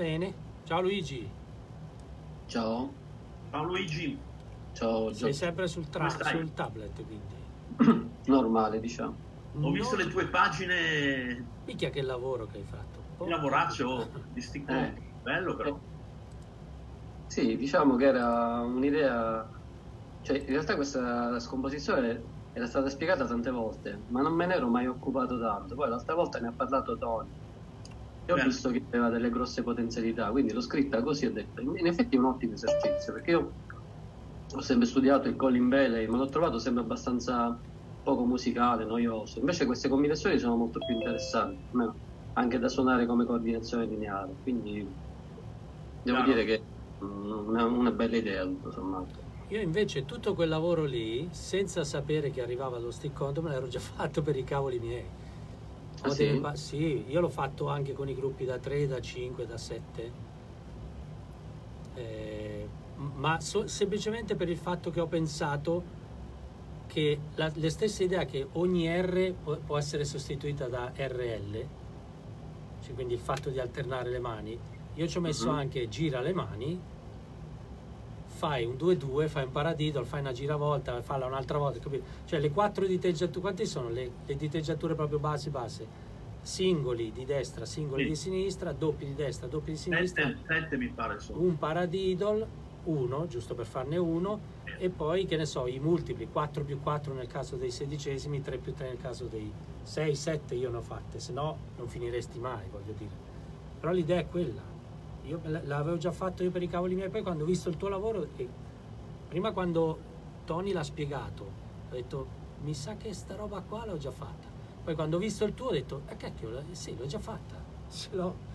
Bene. Ciao Luigi. Ciao. Ciao Luigi. Ciao. Sei sempre sul, tra- sul tablet, quindi. Normale, diciamo. Ho visto le tue pagine. Picchia che lavoro che hai fatto. Di lavoraccio di sti eh. Bello però. Sì, diciamo che era un'idea. Cioè, in realtà questa scomposizione era stata spiegata tante volte, ma non me ne ero mai occupato tanto. Poi l'altra volta ne ha parlato Tony. E ho Beh. visto che aveva delle grosse potenzialità, quindi l'ho scritta così ho detto, in effetti è un ottimo esercizio, perché io ho sempre studiato il Colin Bailey, ma l'ho trovato sempre abbastanza poco musicale, noioso. Invece queste combinazioni sono molto più interessanti, anche da suonare come coordinazione lineare. Quindi devo Chiaro. dire che è una, una bella idea tutto sommato. Io invece tutto quel lavoro lì, senza sapere che arrivava lo stick me l'ero già fatto per i cavoli miei. Ah, sì? Sì? io l'ho fatto anche con i gruppi da 3, da 5, da 7. Eh, ma so, semplicemente per il fatto che ho pensato che la, le stesse idee che ogni R può, può, essere sostituita da RL, cioè quindi il fatto di alternare le mani, io ci ho messo uh-huh. anche gira le mani fai un 2-2, fai un paradiddle, fai una giravolta, falla un'altra volta, capito? Cioè le quattro diteggiature, quanti sono le, le diteggiature proprio base base? Singoli di destra, singoli sì. di sinistra, doppi di destra, doppi di sinistra. Sette, sette mi pare sono. Un paradiddle, uno, giusto per farne uno, e poi che ne so, i multipli, 4 più 4 nel caso dei sedicesimi, 3 più 3 nel caso dei 6, 7 io ne ho fatte, se no non finiresti mai, voglio dire. Però l'idea è quella io l'avevo già fatto io per i cavoli miei, poi quando ho visto il tuo lavoro, e prima quando Tony l'ha spiegato, ho detto, mi sa che sta roba qua l'ho già fatta. Poi quando ho visto il tuo ho detto, ah cacchio, sì, l'ho già fatta, ce l'ho.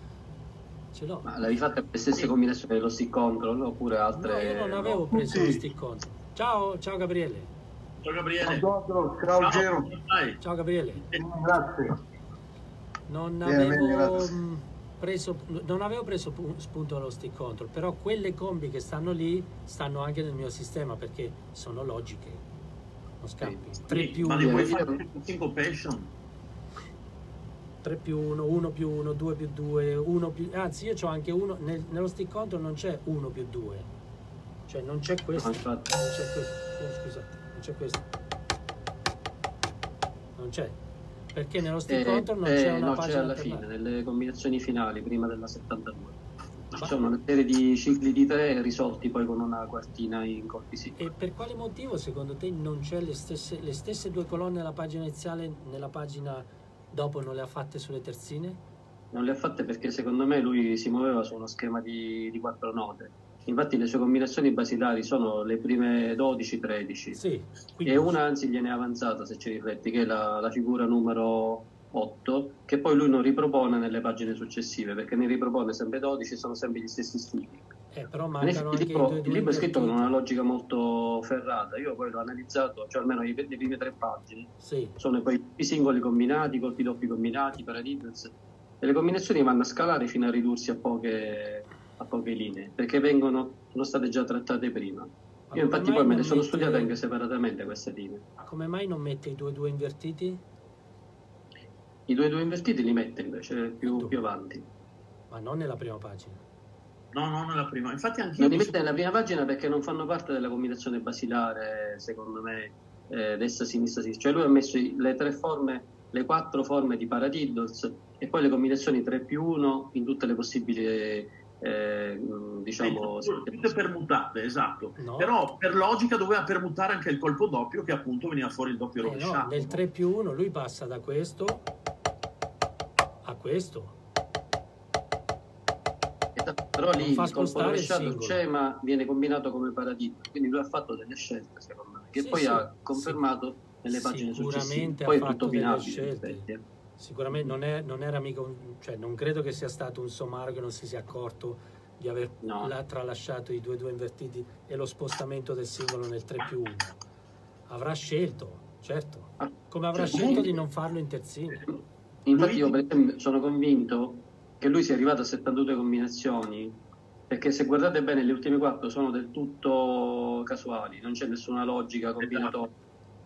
Ce l'ho. Ma l'avevi fatta per le stesse combinazioni dello stick control oppure altre? No, io non avevo no. preso sì. lo stick control. Ciao, ciao Gabriele. Ciao Gabriele. Ciao, ciao Gero. Ciao Gabriele. Grazie. Non avevo... Bene, grazie preso, non avevo preso spunto allo stick control, però quelle combi che stanno lì stanno anche nel mio sistema perché sono logiche. Non scampi. Sì, 3 più 1. Ma li vuoi fare syncopation? 3 più 1, 1 più 1, 2 più 2, 1 più... Anzi, io ho anche uno... Nel, nello stick control non c'è 1 più 2. Cioè non c'è questo. Non c'è questo. Oh, scusate, non c'è questo. Non c'è perché nello stick eh, control non eh, c'è una no, pagina c'è alla fine, nelle combinazioni finali, prima della 72. Ci sono una serie di cicli di tre risolti poi con una quartina in colpi sì. E per quale motivo secondo te non c'è le stesse, le stesse due colonne nella pagina iniziale, nella pagina dopo non le ha fatte sulle terzine? Non le ha fatte perché secondo me lui si muoveva su uno schema di, di quattro note Infatti le sue combinazioni basilari sono le prime 12-13 sì, e una anzi gliene è avanzata se ci rifletti, che è la, la, figura numero 8, che poi lui non ripropone nelle pagine successive, perché ne ripropone sempre 12, sono sempre gli stessi stili. Eh, però mancano il libro, il libro è scritto con una logica molto ferrata, io poi l'ho analizzato, cioè almeno le prime tre pagine, sì. sono poi i singoli combinati, i colpi doppi combinati, paradiddles, e le combinazioni vanno a scalare fino a ridursi a poche a poche linee, perché vengono, sono state già trattate prima. Io infatti poi me ne sono studiate mette... anche separatamente queste linee. Come mai non mette i due due invertiti? I due due invertiti li mette invece più, più avanti. Ma non nella prima pagina. No, non nella prima. Infatti anche Non li mette nella prima pagina perché non fanno parte della combinazione basilare, secondo me, eh, destra, sinistra, sinistra. Cioè lui ha messo le tre forme, le quattro forme di paradiddles e poi le combinazioni 3 più 1 in tutte le possibili eh, diciamo tutte permutate esatto. No. però per logica doveva permutare anche il colpo doppio che appunto veniva fuori il doppio eh rovesciato no, nel 3 più 1 lui passa da questo a questo. Però lì il colpo rovesciato c'è ma viene combinato come paradigma quindi lui ha fatto delle scelte secondo me che sì, poi sì, ha confermato sì. nelle pagine successive. Poi è tutto opinabile Sicuramente non, è, non, era mica un, cioè non credo che sia stato un somaro che non si sia accorto di aver no. tralasciato i 2-2 invertiti e lo spostamento del singolo nel 3 più 1. Avrà scelto, certo, ah, come avrà scelto di non farlo in terzini. Infatti io per esempio sono convinto che lui sia arrivato a 72 combinazioni perché se guardate bene le ultime quattro sono del tutto casuali, non c'è nessuna logica combinatoria.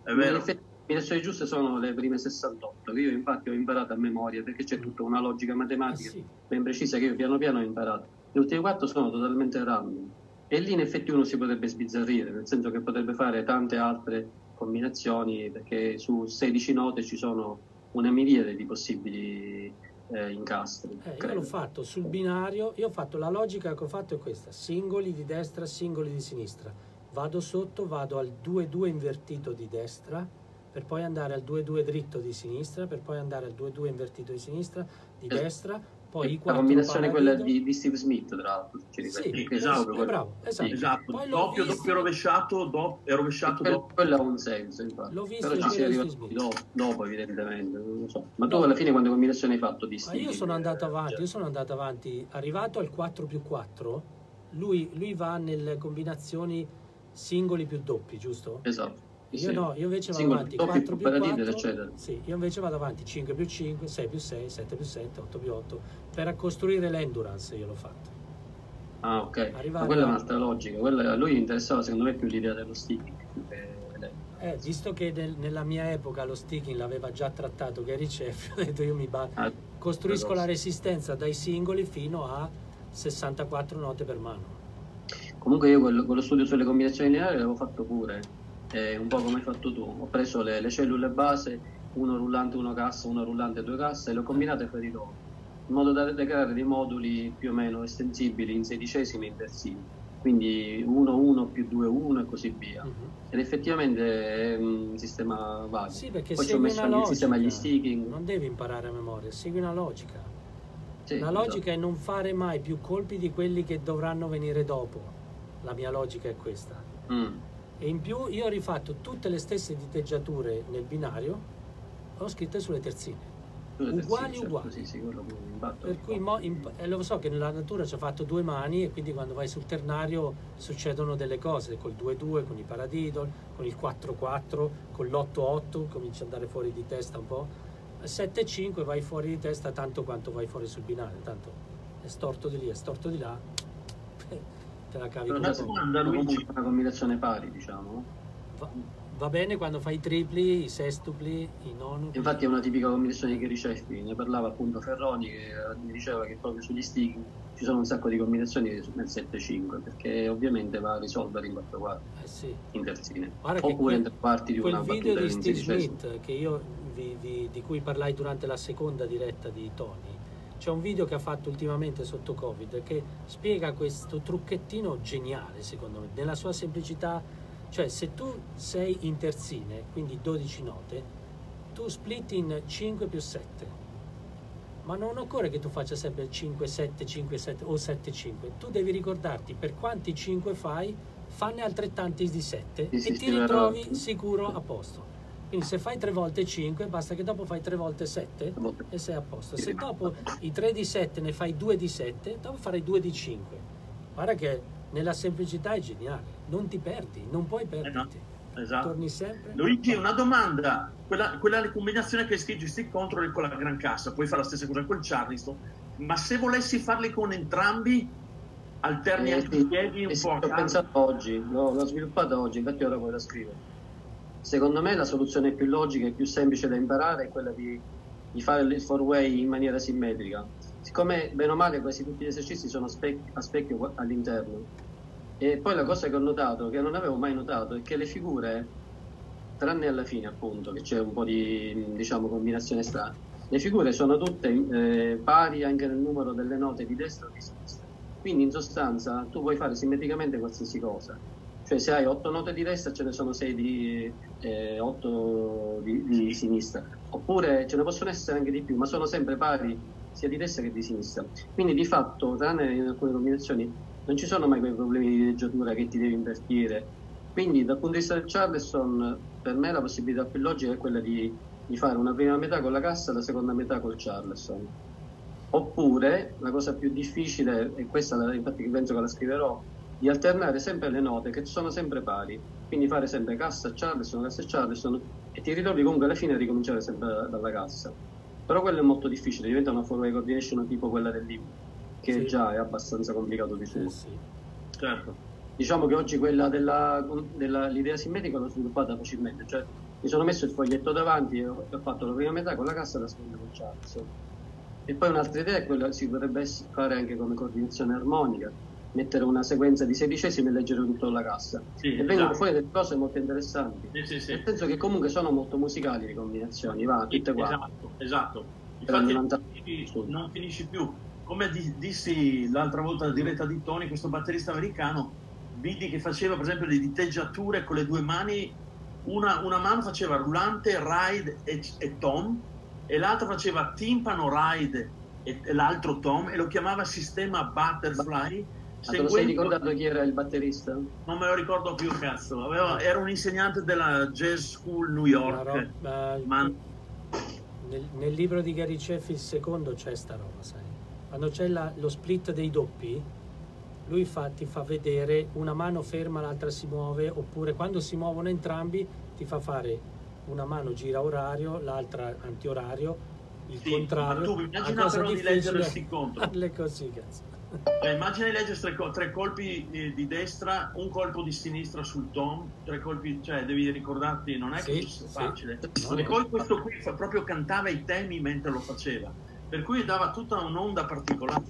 È vero combinazioni giuste sono le prime 68, che io infatti ho imparato a memoria perché c'è tutta una logica matematica Ah, sì. ben precisa che io piano piano ho imparato. Le ultime quattro sono totalmente random e lì in effetti uno si potrebbe sbizzarrire, nel senso che potrebbe fare tante altre combinazioni perché su 16 note ci sono una miriade di possibili eh, incastri. Eh, io l'ho fatto sul binario, io ho fatto la logica che ho fatto è questa, singoli di destra, singoli di sinistra. Vado sotto, vado al 2-2 invertito di destra, per poi andare al 2-2 dritto di sinistra, per poi andare al 2-2 invertito di sinistra, di Es- destra, poi i la quattro combinazione quella di, di Steve Smith, tra l'altro, ci Sì, esatto, eh, bravo, esatto. Esatto, doppio, visto- doppio rovesciato, do- è rovesciato Quello, doppio. quello ha un senso, infatti. L'ho visto Però ci si Steve dopo, dopo, evidentemente, non lo so. Ma tu No. alla fine quante combinazioni hai fatto di Ma Steve? io sono andato Eh, avanti, io sono andato avanti, arrivato al 4 più 4, lui, lui va nelle combinazioni singoli più doppi, giusto? Esatto. Io sì. no, io invece vado avanti doppi, 4 più paradiddle, 4, eccetera. sì, io invece vado avanti 5 più 5, 6 più 6, 7 più 7, 8 più 8, per costruire l'endurance io l'ho fatto. Ah, ok. Arrivare Ma quella è a- un'altra logica. Quella, a lui interessava secondo me più l'idea dello sticking. che. Eh, visto che nel- nella mia epoca lo sticking l'aveva già trattato Gary Sheffield, ho detto io mi ba- Ah, costruisco la resistenza dai singoli fino a 64 note per mano. Comunque io quello, quello studio sulle combinazioni lineari l'avevo fatto pure, eh, un po' come hai fatto tu. Ho preso le, le cellule base, uno rullante, uno cassa, uno rullante, due casse, e le ho combinate fra di loro, in modo da, da creare dei moduli più o meno estensibili in sedicesimi e. Quindi 1, 1 più 2, 1 e così via. Mhm. Ed effettivamente è un sistema valido. Sì, perché Poi ci ho messo anche il sistema agli sticking. Non devi imparare a memoria, segui una logica. Sì, la esatto. logica è non fare mai più colpi di quelli che dovranno venire dopo. La mia logica è questa. Mm. E in più io ho rifatto tutte le stesse diteggiature nel binario, ho scritte sulle terzine. Sulle Uguali, terzine, certo, uguali. Sì, sì. Per cui mo- in- eh, lo so che nella natura ci ha fatto due mani e quindi quando vai sul ternario succedono delle cose, col 2-2, con i paradiddle, con il 4-4, con l'8-8, cominci ad andare fuori di testa un po'. A 7-5 vai fuori di testa tanto quanto vai fuori sul binario, tanto è storto di lì, è storto di là, te la cavi una domanda, Luigi. Una combinazione pari, diciamo. Va, va bene quando fai i tripli, i sestupli, i nonupli. Infatti è una tipica combinazione di Gary Sheffield, ne parlava appunto Ferroni che eh, mi diceva che proprio sugli stick ci sono un sacco di combinazioni nel 7-5 perché ovviamente va a risolvere in 4 quarti, Eh sì. in terzine, Guarda che oppure quel- in tre quarti di quel una video battuta di in Steve sedicesimi. Smith che io vi- vi- di cui parlai durante la seconda diretta di Tony c'è un video che ha fatto ultimamente sotto covid che spiega questo trucchettino geniale secondo me nella sua semplicità cioè se tu sei in terzine quindi 12 note tu split in 5 più 7 ma non occorre che tu faccia sempre il 5, 7, 5, 7 o 7, 5. Tu devi ricordarti per quanti 5 fai, fanne altrettanti di 7 Sì, sì, e ti ritrovi sicuro a posto. Quindi se fai 3 volte 5, basta che dopo fai 3 volte 7 A volte- e sei a posto. Sì, Se sì. dopo i 3 di 7 ne fai 2 di 7, dopo farai 2 di 5. Guarda che nella semplicità è geniale, non ti perdi, non puoi perderti. Esatto. Torni sempre. Luigi, una domanda. Quella, quella combinazione che scheggi stick control con la gran cassa, puoi fare la stessa cosa col Charleston, ma se volessi farli con entrambi, alterni Eh, anche sì, i piedi un eh sì, po' a Ho caso? pensato oggi, l'ho, l'ho sviluppato oggi, infatti ora poi la scrivo. Secondo me la soluzione più logica e più semplice da imparare è quella di, di fare il four way in maniera simmetrica. Siccome bene o male quasi tutti gli esercizi sono spec- a specchio all'interno. E poi la cosa che ho notato, che non avevo mai notato, è che le figure, tranne alla fine appunto, che c'è un po' di diciamo, combinazione strana, le figure sono tutte eh, pari anche nel numero delle note di destra o di sinistra. Quindi in sostanza tu puoi fare simmetricamente qualsiasi cosa. Cioè se hai 8 note di destra ce ne sono 6 di, eh, 8 di, di sinistra. Oppure ce ne possono essere anche di più, ma sono sempre pari sia di destra che di sinistra. Quindi di fatto, tranne in alcune combinazioni, non ci sono mai quei problemi di dileggiatura che ti devi invertire. Quindi dal punto di vista del Charleston, per me la possibilità più logica è quella di, di fare una prima metà con la cassa e la seconda metà col Charleston. Oppure la cosa più difficile, e questa infatti penso che la scriverò, di alternare sempre le note che sono sempre pari, quindi fare sempre cassa Charleston, cassa Charleston e ti ritrovi comunque alla fine a ricominciare sempre da- dalla cassa. Però quello è molto difficile, diventa una four way coordination tipo quella del libro, che Sì. già è abbastanza complicato di suo. Eh sì. Certo. Diciamo che oggi quella della, della- l'idea simmetrica l'ho sviluppata facilmente, cioè mi sono messo il foglietto davanti e ho, ho fatto la prima metà con la cassa e la seconda con Charles. E poi un'altra idea è quella si potrebbe fare anche come coordinazione armonica, mettere una sequenza di sedicesimi e leggere tutto la cassa. Sì, e vengono esatto. fuori delle cose molto interessanti. Sì, sì, sì. Nel senso che comunque sono molto musicali le combinazioni, va, tutte qua. Esatto, esatto. Infatti non finisci, non finisci più. Come di- dissi l'altra volta alla diretta di Tony, questo batterista americano, vidi che faceva per esempio le diteggiature con le due mani, una, una mano faceva rullante, ride e, e tom, e l'altra faceva timpano, ride e, e l'altro tom, e lo chiamava sistema butterfly. Ma te lo sei seguendo- ricordato chi era il batterista? non me lo ricordo più, cazzo. Aveva- era un insegnante della Jazz School New York. roba- Ma nel, nel libro di Gary Sheffield secondo c'è sta roba, sai. Quando c'è la- lo split dei doppi, lui fa- ti fa vedere una mano ferma, l'altra si muove, oppure quando si muovono entrambi ti fa fare una mano gira orario, l'altra antiorario, il Sì, contrario. ma tu La immagina però di leggere sti contro. farle così, cazzo. Cioè, immagina di leggere tre, tre colpi eh, di destra, un colpo di sinistra sul tom, tre colpi, cioè devi ricordarti, non è Sì, che fosse sì. facile. No, e poi questo qui fa- proprio cantava i temi mentre lo faceva, per cui dava tutta un'onda particolare.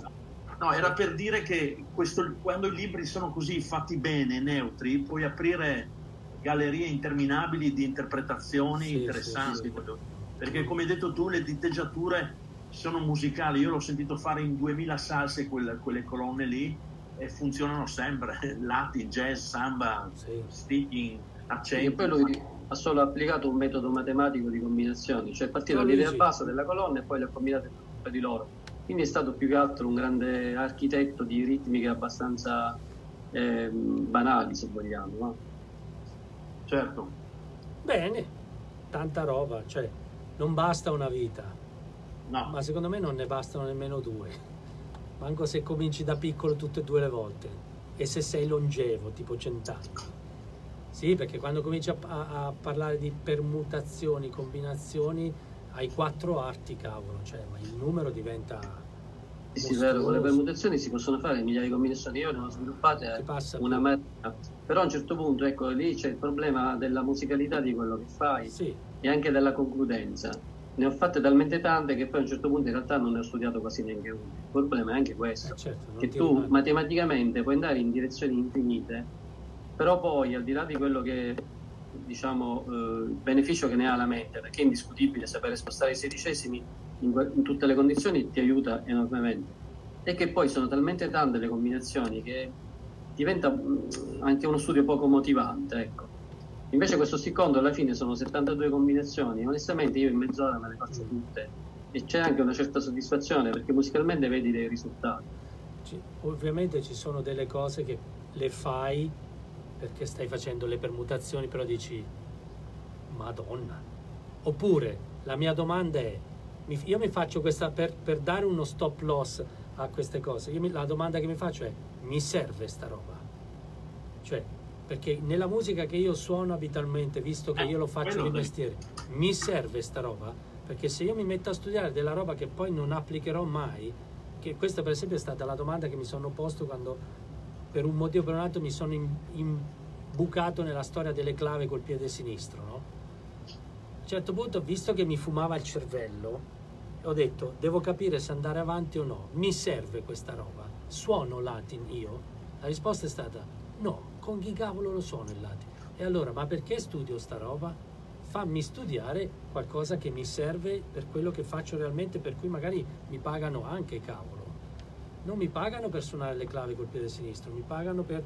No, era per dire che questo- quando i libri sono così fatti bene, neutri, puoi aprire gallerie interminabili di interpretazioni Sì, interessanti. sì, sì. Perché come hai detto tu, le diteggiature sono musicali. Io l'ho sentito fare in 2000 salse quelle, quelle colonne lì e funzionano sempre. Latin, jazz, samba, Sì. sticking, E accenti. poi lui ha solo applicato un metodo matematico di combinazioni, cioè partito No, dall'idea base della colonna e poi le ha combinate tra di loro. Quindi è stato più che altro un grande architetto di ritmiche abbastanza ehm, banali, se vogliamo. no? Certo. Bene, tanta roba, cioè non basta una vita, No, ma secondo me non ne bastano nemmeno due. Manco se cominci da piccolo tutte e due le volte. E se sei longevo, tipo cent'anni. Sì, perché quando cominci a, a- a parlare di permutazioni, combinazioni, hai quattro arti, cavolo, cioè, ma il numero diventa... Sì, vero, con le permutazioni si possono fare migliaia di combinazioni, io ne ho sviluppate una marea, però a un certo punto, ecco, lì c'è il problema della musicalità di quello che fai Sì, e anche della concludenza. Ne ho fatte talmente tante che poi a un certo punto in realtà non ne ho studiato quasi neanche una. Il problema è anche questo, eh, certo, che tu rimane. matematicamente puoi andare in direzioni infinite, però poi al di là di quello che diciamo eh, il beneficio che ne ha la mente, perché è indiscutibile sapere spostare i sedicesimi in, in tutte le condizioni ti aiuta enormemente. E che poi sono talmente tante le combinazioni che diventa mm, anche uno studio poco motivante, ecco. Invece questo secondo alla fine sono 72 combinazioni, onestamente io in mezz'ora me le faccio tutte e c'è anche una certa soddisfazione perché musicalmente vedi dei risultati. Ci- ovviamente ci sono delle cose che le fai perché stai facendo le permutazioni, però dici, Madonna. Oppure la mia domanda è, io mi faccio questa per, per dare uno stop loss a queste cose. Mi- la domanda che mi faccio è, mi serve sta roba? Cioè, perché nella musica che io suono abitualmente, visto che Eh, io lo faccio di mestiere, mi serve sta roba? Perché se io mi metto a studiare della roba che poi non applicherò mai, che questa per esempio è stata la domanda che mi sono posto quando per un motivo o per un altro mi sono im- imbucato nella storia delle clave col piede sinistro, no? A un certo punto, visto che mi fumava il cervello, ho detto, devo capire se andare avanti o no, mi serve questa roba, suono Latin io? La risposta è stata, no, con chi cavolo lo suono il Latin? E allora, ma perché studio sta roba? Fammi studiare qualcosa che mi serve per quello che faccio realmente, per cui magari mi pagano anche, cavolo. Non mi pagano per suonare le clave col piede sinistro, mi pagano per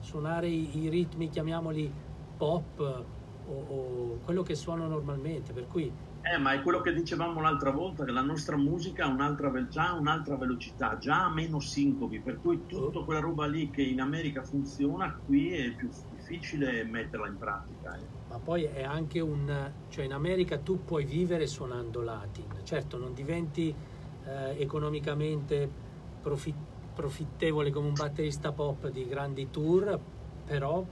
suonare i, i ritmi, chiamiamoli pop o, o quello che suono normalmente. Per cui Eh, ma è quello che dicevamo l'altra volta, che la nostra musica ha un'altra, già un'altra velocità, già meno sincopi, per cui tutta quella roba lì che in America funziona, qui è più difficile metterla in pratica. eh. Ma poi è anche un... cioè in America tu puoi vivere suonando latin, certo non diventi eh, economicamente profi- profittevole come un batterista pop di grandi tour, però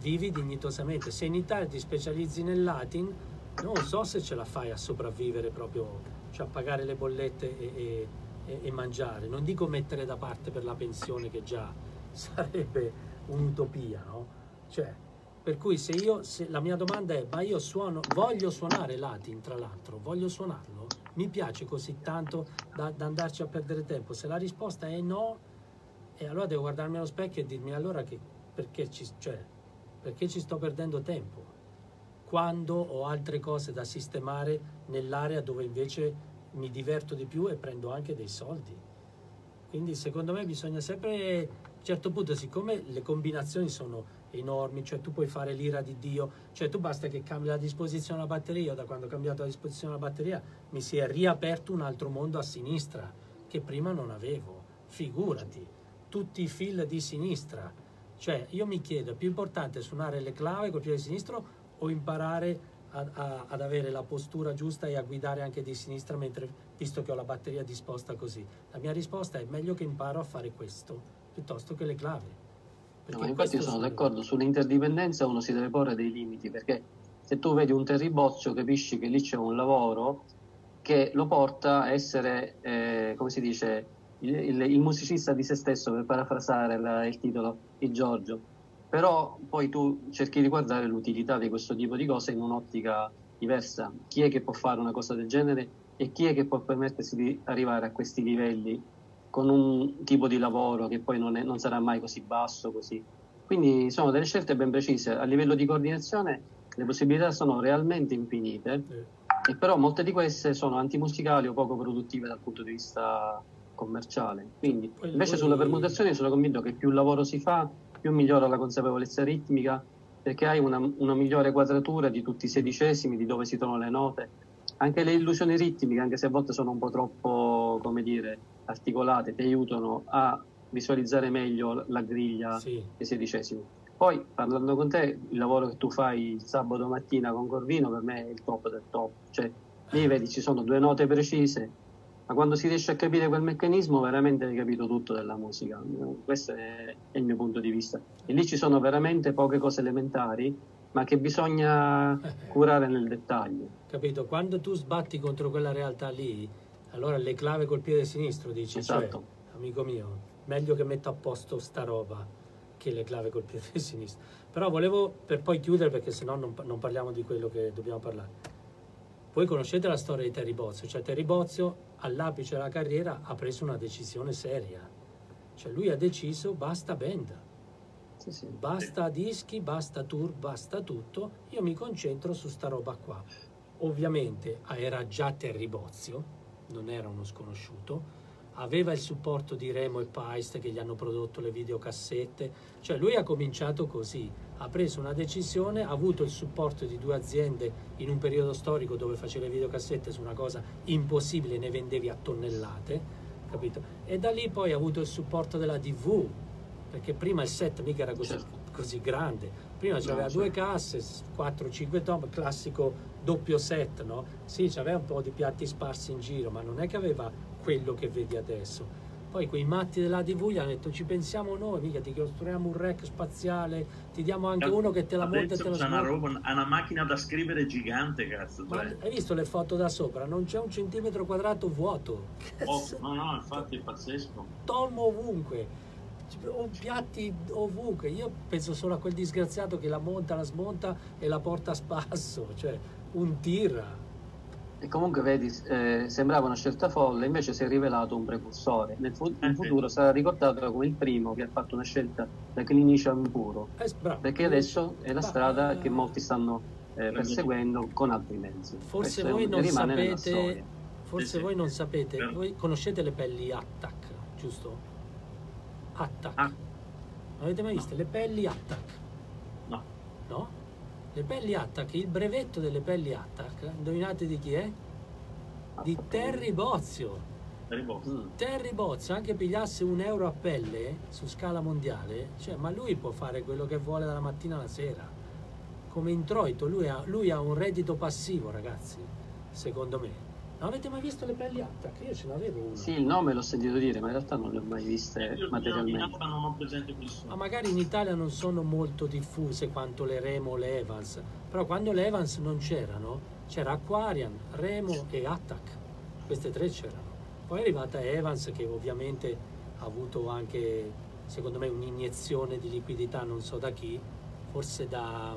vivi dignitosamente. Se in Italia ti specializzi nel latin, non so se ce la fai a sopravvivere proprio, cioè a pagare le bollette e, e- e- mangiare. Non dico mettere da parte per la pensione che già sarebbe un'utopia, no? Cioè, Per cui se io, se la mia domanda è, ma io suono, voglio suonare Latin tra l'altro, voglio suonarlo? Mi piace così tanto da, da andarci a perdere tempo? Se la risposta è no, e allora devo guardarmi allo specchio e dirmi allora che, perché, ci, cioè, perché ci sto perdendo tempo? Quando ho altre cose da sistemare nell'area dove invece mi diverto di più e prendo anche dei soldi. Quindi secondo me bisogna sempre, a un certo punto, siccome le combinazioni sono enormi, cioè tu puoi fare l'ira di Dio, cioè tu basta che cambi la disposizione della batteria, io da quando ho cambiato la disposizione della batteria mi si è riaperto un altro mondo a sinistra che prima non avevo, figurati, tutti i fil di sinistra, cioè io mi chiedo, è più importante suonare le clave col piede sinistro o imparare a, a, ad avere la postura giusta e a guidare anche di sinistra mentre, visto che ho la batteria disposta così? La mia risposta è meglio che imparo a fare questo piuttosto che le clave. No, infatti io sono d'accordo, sull'interdipendenza uno si deve porre dei limiti, perché se tu vedi un terribozzo capisci che lì c'è un lavoro che lo porta a essere, eh, come si dice, il, il, il, musicista di se stesso, per parafrasare la, il titolo di Giorgio. Però poi tu cerchi di guardare l'utilità di questo tipo di cose in un'ottica diversa. Chi è che può fare una cosa del genere e chi è che può permettersi di arrivare a questi livelli con un tipo di lavoro che poi non, è, non sarà mai così basso. Così. Quindi sono delle scelte ben precise. A livello di coordinazione le possibilità sono realmente infinite, e però molte di queste sono antimusicali o poco produttive dal punto di vista commerciale. Quindi invece sulla permutazione sono convinto che più lavoro si fa, più migliora la consapevolezza ritmica, perché hai una, una migliore quadratura di tutti i sedicesimi, di dove si trovano le note. Anche le illusioni ritmiche, anche se a volte sono un po' troppo, come dire, articolate ti aiutano a visualizzare meglio la griglia sì. dei sedicesimi. Poi parlando con te, il lavoro che tu fai il sabato mattina con Corvino per me è il top del top, cioè lì vedi ci sono due note precise, ma quando si riesce a capire quel meccanismo veramente hai capito tutto della musica, questo è, è il mio punto di vista. E lì ci sono veramente poche cose elementari, ma che bisogna curare nel dettaglio. Capito? Quando tu sbatti contro quella realtà lì, allora le clave col piede sinistro dici, cioè, esatto. cioè, amico mio, meglio che metto a posto sta roba che le clave col piede sinistro. Però volevo, per poi chiudere, perché sennò non, non parliamo di quello che dobbiamo parlare. Voi conoscete la storia di Terry Bozio, cioè Terry Bozio all'apice della carriera ha preso una decisione seria, cioè lui ha deciso basta band, sì, sì. basta dischi, basta tour, basta tutto, io mi concentro su sta roba qua. Ovviamente era già Terry Bozio, non era uno sconosciuto, aveva il supporto di Remo e Paist che gli hanno prodotto le videocassette, cioè lui ha cominciato così, ha preso una decisione, ha avuto il supporto di due aziende in un periodo storico dove faceva le videocassette su una cosa impossibile, ne vendevi a tonnellate, capito? E da lì poi ha avuto il supporto della TV, perché prima il set mica era così, certo. così grande, prima c'aveva no, due casse, 4-5 tom, classico doppio set, no? Sì, c'aveva un po' di piatti sparsi in giro, ma non è che aveva quello che vedi adesso. Poi quei matti della TV gli hanno detto ci pensiamo noi, mica ti costruiamo un rack spaziale, ti diamo anche uno che te la monta e te lo smonta. Una, roba, una macchina da scrivere gigante, cazzo. Ma cioè. hai visto le foto da sopra? Non c'è un centimetro quadrato vuoto. Oh, no, no, infatti è pazzesco. Tomo ovunque o piatti ovunque. Io penso solo a quel disgraziato che la monta, la smonta e la porta a spasso. Cioè, un tir. E comunque vedi, eh, sembrava una scelta folle, invece si è rivelato un precursore. Nel fu- in eh, futuro sarà ricordato come il primo che ha fatto una scelta da clinician puro. Eh, perché adesso è la strada che molti stanno eh, perseguendo con altri mezzi. Forse voi non sapete, forse voi non sapete, voi conoscete le pelli Attack, giusto? Attack. Ah. Non avete mai visto? No. Le pelli Attack. No. No? Le pelli Attack, il brevetto delle pelli Attack, indovinate di chi è? Di Terry Bozio. Terry Bozio. Mm. Terry Bozio, anche pigliasse un euro a pelle su scala mondiale, cioè, ma lui può fare quello che vuole dalla mattina alla sera. Come introito, lui ha, lui ha un reddito passivo, ragazzi, secondo me. Non avete mai visto le pelli Attack? Io ce n'avevo una. Sì, il nome l'ho sentito dire, ma in realtà non le ho mai viste Io materialmente. Non ho presente Ma magari in Italia non sono molto diffuse quanto le Remo o le Evans, però quando le Evans non c'erano, c'era Aquarian, Remo e Attack. Queste tre c'erano. Poi è arrivata Evans che ovviamente ha avuto anche, secondo me, un'iniezione di liquidità, non so da chi, forse da,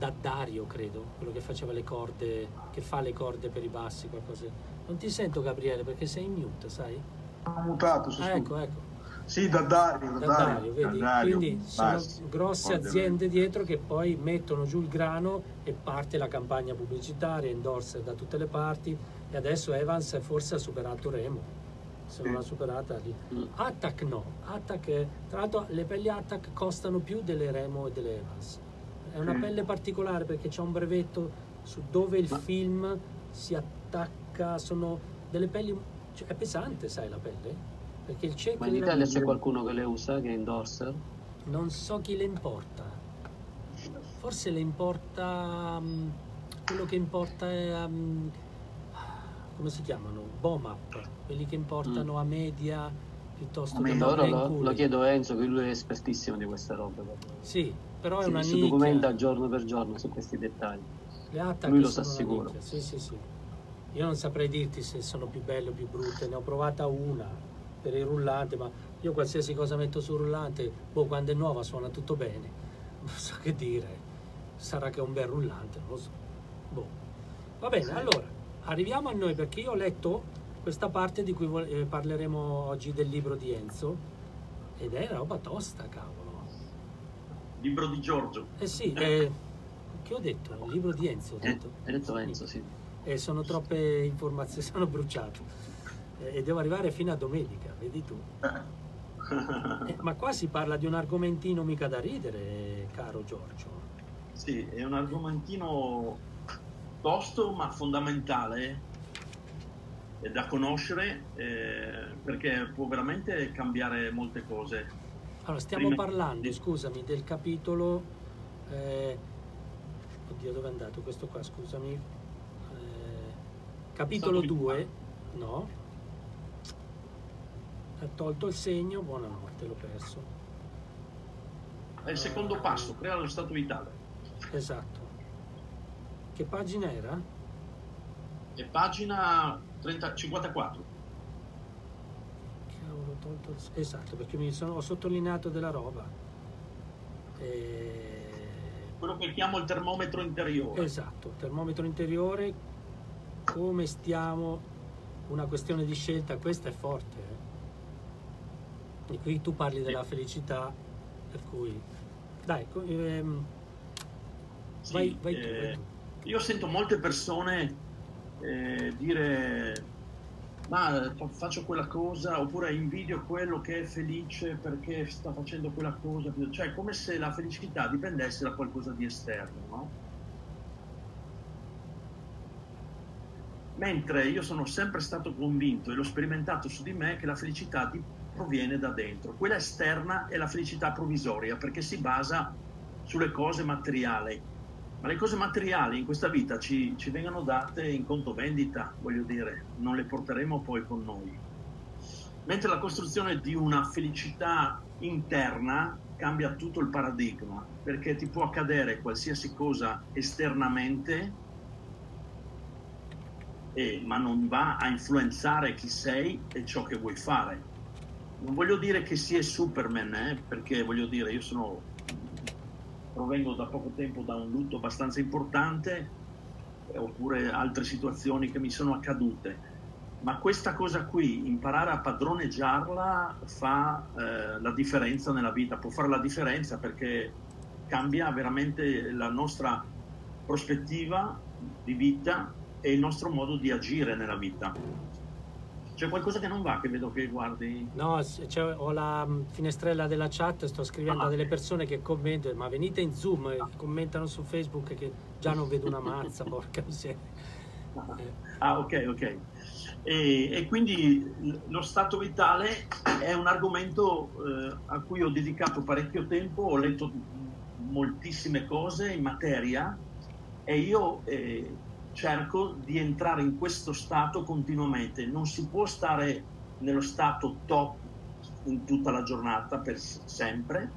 da Dario, credo, quello che faceva le corde, che fa le corde per i bassi, qualcosa. Non ti sento Gabriele perché sei in mute, sai? Ho mutato, Ah, ecco, ecco. Sì, da Dario, da, Da Dario. Dario, Dario, Quindi sono basta. grosse aziende dietro che poi mettono giù il grano e parte la campagna pubblicitaria, endorser da tutte le parti e adesso Evans forse ha superato Remo. Se non l'ha superata lì. Mm. Attack no, Attack, tra l'altro le pelli Attack costano più delle Remo e delle Evans. È una pelle particolare perché c'è un brevetto su dove il film si attacca, sono delle pelli... cioè, è pesante, sai, la pelle? Perché il cerchio Ma in Italia c'è qualcuno che le usa, che è endorser? non so chi le importa. Forse le importa mm, quello che importa è mm, come si chiamano? Bomap, quelli che importano a media piuttosto che Media, a Ora lo, lo chiedo a Enzo, che lui è espertissimo di queste robe. Sì, però è Si, una si nicchia. documenta giorno per giorno su questi dettagli. Le Lui lo sa sicuro. Sì, sì, sì. Io non saprei dirti se sono più belle o più brutte, ne ho provata una per il rullante, ma io qualsiasi cosa metto sul rullante, boh, quando è nuova suona tutto bene. Non so che dire. Sarà che è un bel rullante, non lo so. Boh. Va bene, allora, arriviamo a noi perché io ho letto questa parte di cui eh, parleremo oggi del libro di Enzo ed è roba tosta, cavolo. Libro di Giorgio. Eh sì, eh, che ho detto? Il libro di Enzo, ho Eh, detto. hai detto Enzo, sì. e sono troppe informazioni, sono bruciato Eh, e devo arrivare fino a domenica, vedi tu. Eh, ma qua si parla di un argomentino mica da ridere, caro Giorgio. Sì, è un argomentino tosto ma fondamentale da conoscere eh, perché può veramente cambiare molte cose. Allora, stiamo Prima- parlando, scusami, del capitolo... eh, oddio, dove è andato questo qua, scusami? Eh, capitolo Stato 2, no? Ha tolto il segno, buonanotte, l'ho perso. È il secondo passo, crea lo stato vitale. Esatto. Che pagina era? È pagina 30 54. Tolto il... Esatto, perché mi sono, ho sottolineato della roba. Eh, Quello che chiamo il termometro interiore. Esatto, termometro interiore, come stiamo, una questione di scelta, questa è forte. eh. E qui tu parli della felicità, per cui... Dai, ehm, Sì, vai, vai tu, eh, vai tu. Io sento molte persone eh, dire ma fa- faccio quella cosa oppure invidio quello che è felice perché sta facendo quella cosa, cioè come se la felicità dipendesse da qualcosa di esterno, no? Mentre io sono sempre stato convinto e l'ho sperimentato su di me che la felicità proviene da dentro. Quella esterna è la felicità provvisoria perché si basa sulle cose materiali. Ma le cose materiali in questa vita ci, ci vengono date in conto vendita, voglio dire, non le porteremo poi con noi. Mentre la costruzione di una felicità interna cambia tutto il paradigma, perché ti può accadere qualsiasi cosa esternamente, e- ma non va a influenzare chi sei e ciò che vuoi fare. Non voglio dire che si è Superman, eh, perché voglio dire, io sono provengo da poco tempo da un lutto abbastanza importante, eh, oppure altre situazioni che mi sono accadute. Ma questa cosa qui, imparare a padroneggiarla, fa eh, la differenza nella vita, può fare la differenza perché cambia veramente la nostra prospettiva di vita e il nostro modo di agire nella vita. C'è qualcosa che non va, che vedo che guardi. No, ho la mm, finestrella della chat, sto scrivendo Ah, a delle persone che commentano, ma venite in Zoom, eh, commentano su Facebook che già non vedo una mazza, porca miseria. Eh, Ah, ok, ok. E, e quindi lo stato vitale è un argomento eh, a cui ho dedicato parecchio tempo, ho letto moltissime cose in materia e io eh, cerco di entrare in questo stato continuamente. Non si può stare nello stato top in tutta la giornata per sempre,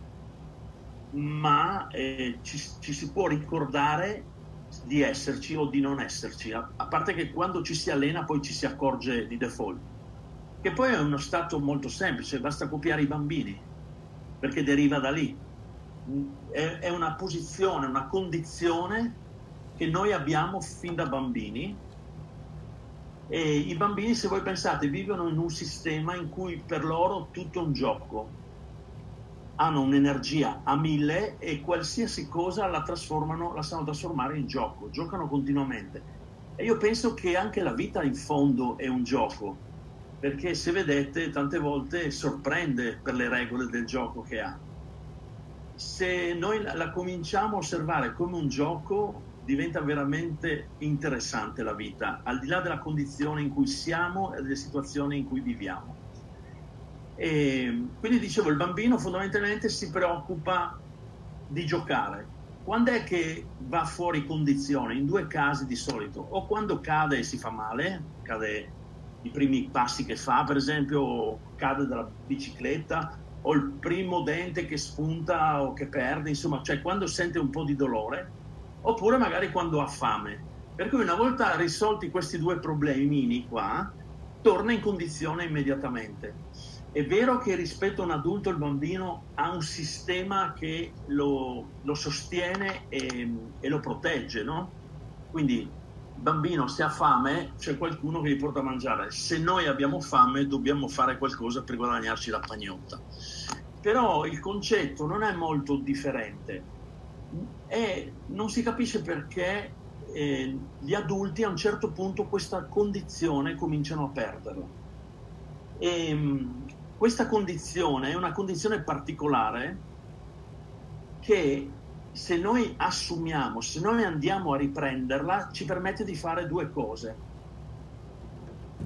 ma eh, ci, ci si può ricordare di esserci o di non esserci, a, a parte che quando ci si allena poi ci si accorge di default, che poi è uno stato molto semplice, basta copiare i bambini, perché deriva da lì. è, è una posizione, una condizione che noi abbiamo fin da bambini e i bambini, se voi pensate, vivono in un sistema in cui per loro tutto è un gioco. Hanno un'energia a mille e qualsiasi cosa la trasformano, la sanno trasformare in gioco, giocano continuamente. E io penso che anche la vita in fondo è un gioco, perché se vedete tante volte sorprende per le regole del gioco che ha. Se noi la cominciamo a osservare come un gioco, diventa veramente interessante la vita, al di là della condizione in cui siamo e delle situazioni in cui viviamo. E quindi dicevo, il bambino fondamentalmente si preoccupa di giocare. Quando è che va fuori condizione? In due casi di solito, o quando cade e si fa male, cade i primi passi che fa, per esempio, o cade dalla bicicletta, o il primo dente che spunta o che perde, insomma, cioè quando sente un po' di dolore, oppure magari quando ha fame. Per cui una volta risolti questi due problemi qua, torna in condizione immediatamente. È vero che rispetto a un adulto il bambino ha un sistema che lo, lo sostiene e, e, lo protegge, no? Quindi il bambino se ha fame c'è qualcuno che gli porta a mangiare, se noi abbiamo fame dobbiamo fare qualcosa per guadagnarci la pagnotta. Però il concetto non è molto differente e non si capisce perché eh, gli adulti a un certo punto questa condizione cominciano a perderla. E, ehm, questa condizione è una condizione particolare che se noi assumiamo, se noi andiamo a riprenderla, ci permette di fare due cose.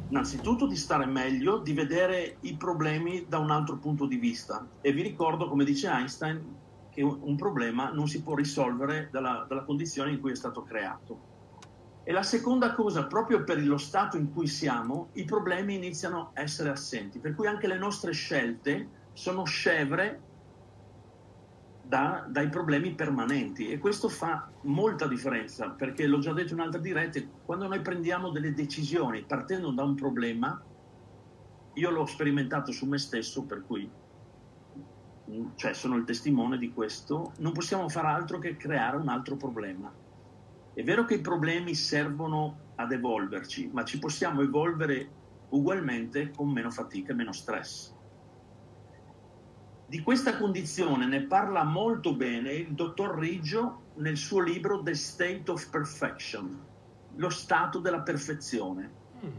Innanzitutto di stare meglio, di vedere i problemi da un altro punto di vista. E vi ricordo, come dice Einstein, che un problema non si può risolvere dalla, dalla condizione in cui è stato creato. E la seconda cosa, proprio per lo stato in cui siamo, i problemi iniziano a essere assenti, per cui anche le nostre scelte sono scevre da, dai problemi permanenti e questo fa molta differenza, perché l'ho già detto in altre dirette, quando noi prendiamo delle decisioni partendo da un problema, io l'ho sperimentato su me stesso, per cui cioè sono il testimone di questo, non possiamo fare altro che creare un altro problema. È vero che i problemi servono ad evolverci, ma ci possiamo evolvere ugualmente con meno fatica e meno stress. Di questa condizione ne parla molto bene il dottor Riggio nel suo libro The State of Perfection, lo stato della perfezione, mm.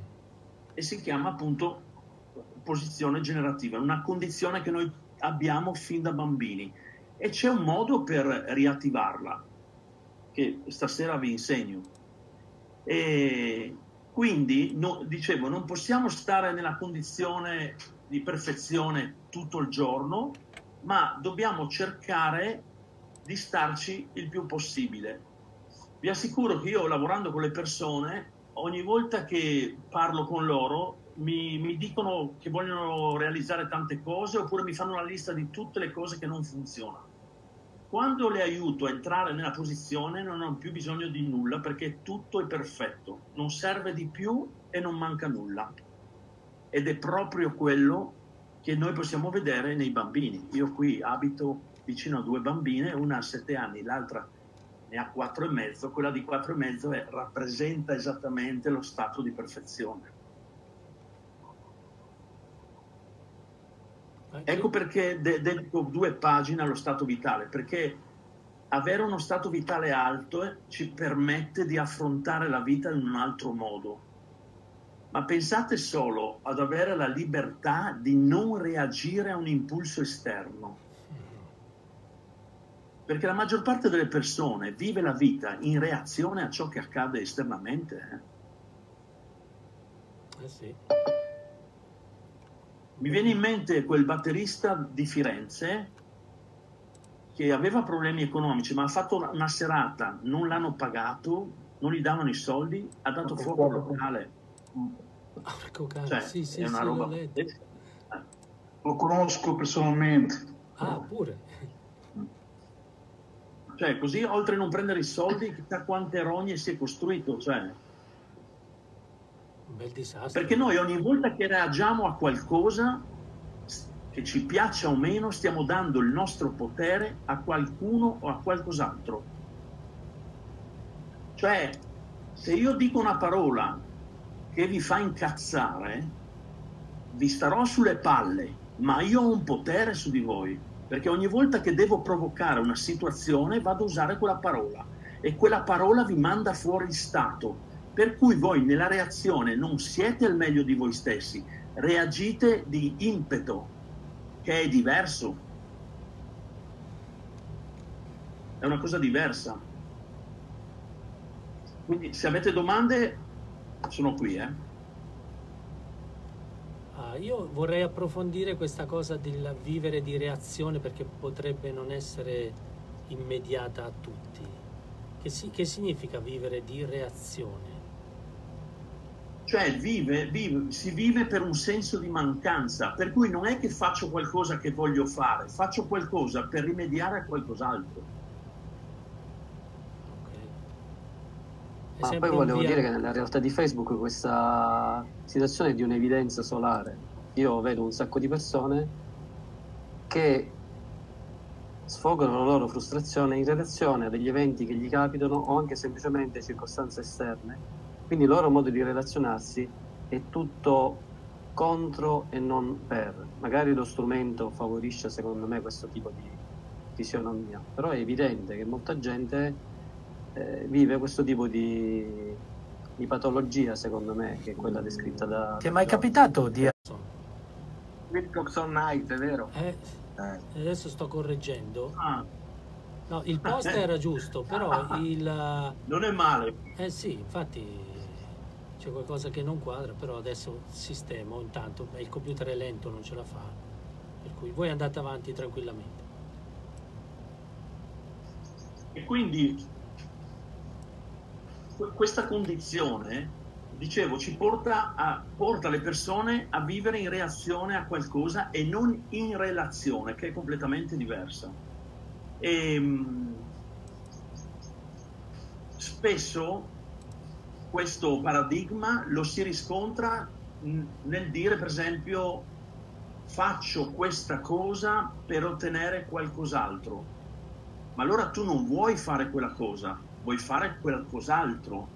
e si chiama appunto posizione generativa, una condizione che noi abbiamo fin da bambini e c'è un modo per riattivarla che stasera vi insegno. E quindi, no, dicevo, non possiamo stare nella condizione di perfezione tutto il giorno, ma dobbiamo cercare di starci il più possibile. Vi assicuro che io lavorando con le persone, ogni volta che parlo con loro, mi, mi, dicono che vogliono realizzare tante cose oppure mi fanno una lista di tutte le cose che non funzionano. Quando le aiuto a entrare nella posizione non ho più bisogno di nulla perché tutto è perfetto, non serve di più e non manca nulla. Ed è proprio quello che noi possiamo vedere nei bambini. Io qui abito vicino a due bambine, una ha sette anni, l'altra ne ha quattro e mezzo, quella di quattro e mezzo è, rappresenta esattamente lo stato di perfezione Ecco perché de- dedico due pagine allo stato vitale, perché avere uno stato vitale alto eh, ci permette di affrontare la vita in un altro modo. Ma pensate solo ad avere la libertà di non reagire a un impulso esterno. Perché la maggior parte delle persone vive la vita in reazione a ciò che accade esternamente. Eh, eh sì. Mi viene in mente quel batterista di Firenze che aveva problemi economici, ma ha fatto una serata, non l'hanno pagato, non gli davano i soldi, ha dato fuoco al locale. Ah, cioè, sì, sì, è una sì, roba Lo conosco personalmente. Ah, pure. Cioè, così oltre a non prendere i soldi, chissà quante rogne si è costruito. Cioè, bel disastro. Perché noi ogni volta che reagiamo a qualcosa, che ci piaccia o meno stiamo dando il nostro potere a qualcuno o a qualcos'altro. Cioè, se io dico una parola che vi fa incazzare, vi starò sulle palle, ma io ho un potere su di voi, perché ogni volta che devo provocare una situazione vado a usare quella parola e quella parola vi manda fuori stato, per cui voi nella reazione non siete al meglio di voi stessi, reagite di impeto, che è diverso. È una cosa diversa. Quindi se avete domande sono qui, eh. Ah, io vorrei approfondire questa cosa del vivere di reazione perché potrebbe non essere immediata a tutti. Che, si, che significa vivere di reazione? Cioè vive, vive, si vive per un senso di mancanza, per cui non è che faccio qualcosa che voglio fare, faccio qualcosa per rimediare a qualcos'altro. Ma poi volevo dire che nella realtà di Facebook questa situazione è di un'evidenza solare. Io vedo un sacco di persone che sfogano la loro frustrazione in relazione a degli eventi che gli capitano o anche semplicemente circostanze esterne. Quindi il loro modo di relazionarsi è tutto contro e non per. Magari lo strumento favorisce secondo me questo tipo di fisionomia, però è evidente che molta gente eh, vive questo tipo di, di, patologia, secondo me, che è quella descritta da... Ti è mai capitato di... Wilcox on Night, è vero? Eh, eh. Adesso sto correggendo. Ah. No, il post era giusto, però il... Non è male. Eh sì, infatti c'è qualcosa che non quadra, però adesso sistemo, intanto il computer è lento, non ce la fa, per cui voi andate avanti tranquillamente. E quindi questa condizione, dicevo, ci porta, a, porta le persone a vivere in reazione a qualcosa e non in relazione, che è completamente diversa. E, ehm, spesso questo paradigma lo si riscontra nel dire, per esempio, faccio questa cosa per ottenere qualcos'altro. Ma allora tu non vuoi fare quella cosa, vuoi fare qualcos'altro,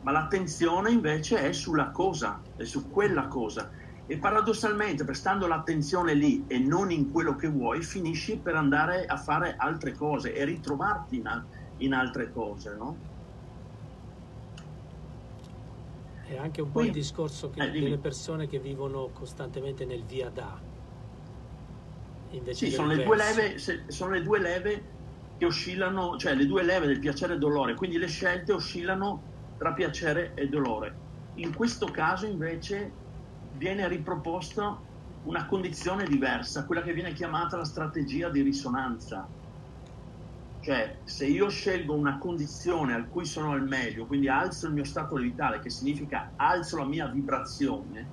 ma l'attenzione invece è sulla cosa, è su quella cosa. E paradossalmente, prestando l'attenzione lì e non in quello che vuoi, finisci per andare a fare altre cose e ritrovarti in, in altre cose, no? È anche un po' il discorso che, eh, delle persone che vivono costantemente nel via da. Invece sì, sono le, leve, sono le due leve che oscillano, cioè le due leve del piacere e dolore, quindi le scelte oscillano tra piacere e dolore. In questo caso invece viene riproposta una condizione diversa, quella che viene chiamata la strategia di risonanza. Cioè, se io scelgo una condizione al cui sono al meglio, quindi alzo il mio stato vitale, che significa alzo la mia vibrazione,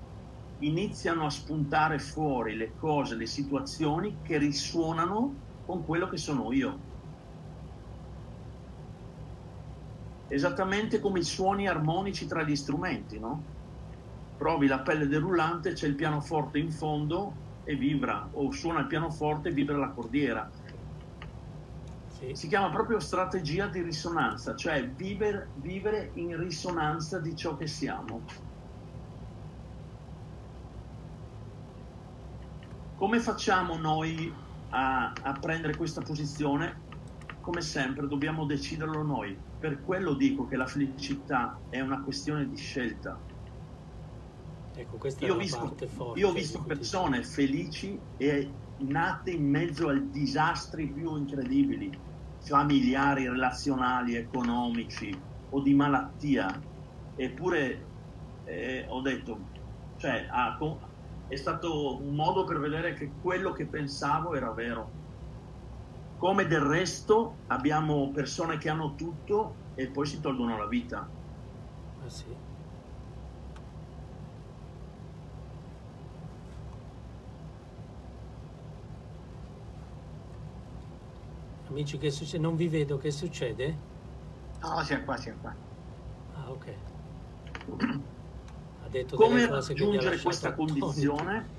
iniziano a spuntare fuori le cose, le situazioni che risuonano con quello che sono io. esattamente come i suoni armonici tra gli strumenti, no? Provi la pelle del rullante, c'è il pianoforte in fondo e vibra, o suona il pianoforte e vibra la cordiera. Sì. Si chiama proprio strategia di risonanza, cioè vivere, vivere in risonanza di ciò che siamo. Come facciamo noi a, a prendere questa posizione? Come sempre dobbiamo deciderlo noi per quello dico che la felicità è una questione di scelta. Ecco, questa io, è ho visto, forte, io ho visto persone felici e nate in mezzo a disastri più incredibili, familiari, relazionali, economici o di malattia. Eppure eh, ho detto, cioè, ah, è stato un modo per vedere che quello che pensavo era vero come del resto abbiamo persone che hanno tutto e poi si tolgono la vita. Ah sì. Amici, che succede? Non vi vedo, che succede? No, siamo qua, siamo qua. Ah, ok. Ha detto Come raggiungere questa condizione?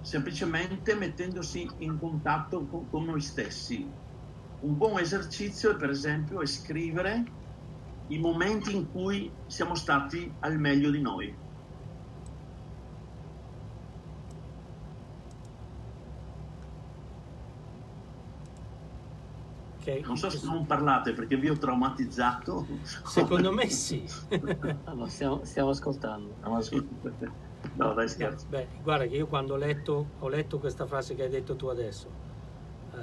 semplicemente mettendosi in contatto con, con noi stessi. Un buon esercizio per esempio è scrivere i momenti in cui siamo stati al meglio di noi. Ok. Non so se non parlate perché vi ho traumatizzato. Secondo me sì. Allora, stiamo, stiamo ascoltando. No, dai, scherzo. Beh, guarda che io quando ho letto, ho letto questa frase che hai detto tu adesso, eh,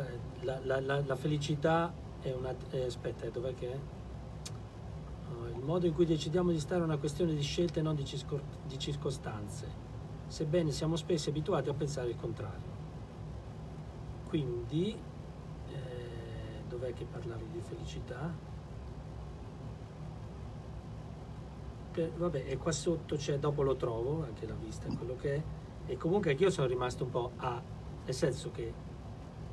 eh, la, la- la- la felicità è una... eh, aspetta, dov'è che è? Oh, il modo in cui decidiamo di stare è una questione di scelte e non di, ciscor- di circostanze, sebbene siamo spesso abituati a pensare il contrario. Quindi, eh, dov'è che parlavi di felicità? Per- vabbè, e qua sotto c'è, dopo lo trovo, anche la vista, quello che è. E comunque anch'io sono rimasto un po' a, nel senso che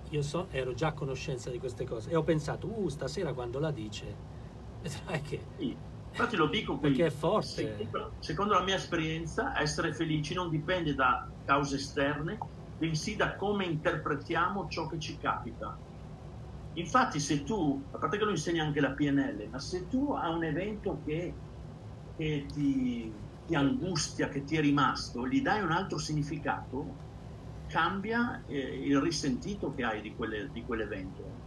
io so, ero già a conoscenza di queste cose e ho pensato, uh, stasera quando la dice, vedrai che... Sì. Infatti lo dico qui. Perché è forte. Secondo la mia esperienza, essere felici non dipende da cause esterne, bensì da come interpretiamo ciò che ci capita. Infatti, se tu, a parte che lo insegna anche la PNL, ma se tu hai un evento che, che ti, ti angustia, che ti è rimasto, gli dai un altro significato, cambia eh, il risentito che hai di, quelle- di quell'evento.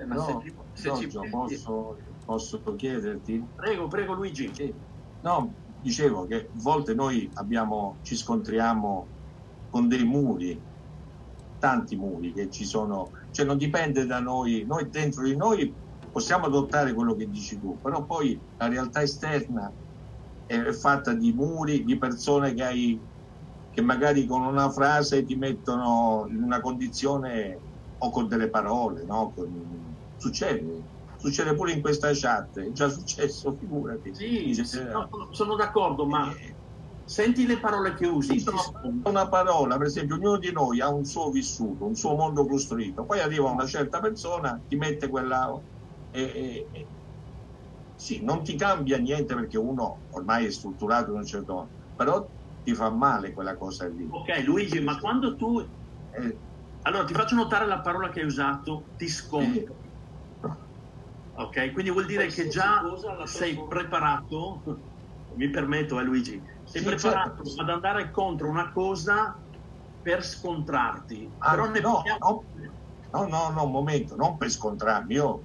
Eh, ma No, se, ci- se Giorgio, pensi- posso, posso chiederti? Prego, prego Luigi. Sì. No, dicevo che a volte noi abbiamo, ci scontriamo con dei muri, tanti muri che ci sono, cioè non dipende da noi, noi dentro di noi possiamo adottare quello che dici tu, però poi la realtà esterna è fatta di muri, di persone che hai che magari con una frase ti mettono in una condizione o con delle parole, no? Con- Succede, succede pure in questa chat, è già successo, figurati. Sì, sì, eh, no, sono- sono d'accordo, ma eh, senti le parole che usi. Una parola, per esempio, ognuno di noi ha un suo vissuto, un suo mondo costruito, poi arriva una certa persona, ti mette quella... E, e- e- sì, non ti cambia niente perché uno ormai è strutturato in un certo modo, però ti fa male quella cosa lì. Ok, Luigi, ma quando tu... Eh, Allora, ti faccio notare la parola che hai usato, ti scontri. Ok, quindi vuol dire che già sei preparato, mi permetto, eh Luigi, sei Sì, preparato certo. ad andare contro una cosa per scontrarti. ah, Però ne no, parliamo- no, no, no, un momento, non per scontrarmi, io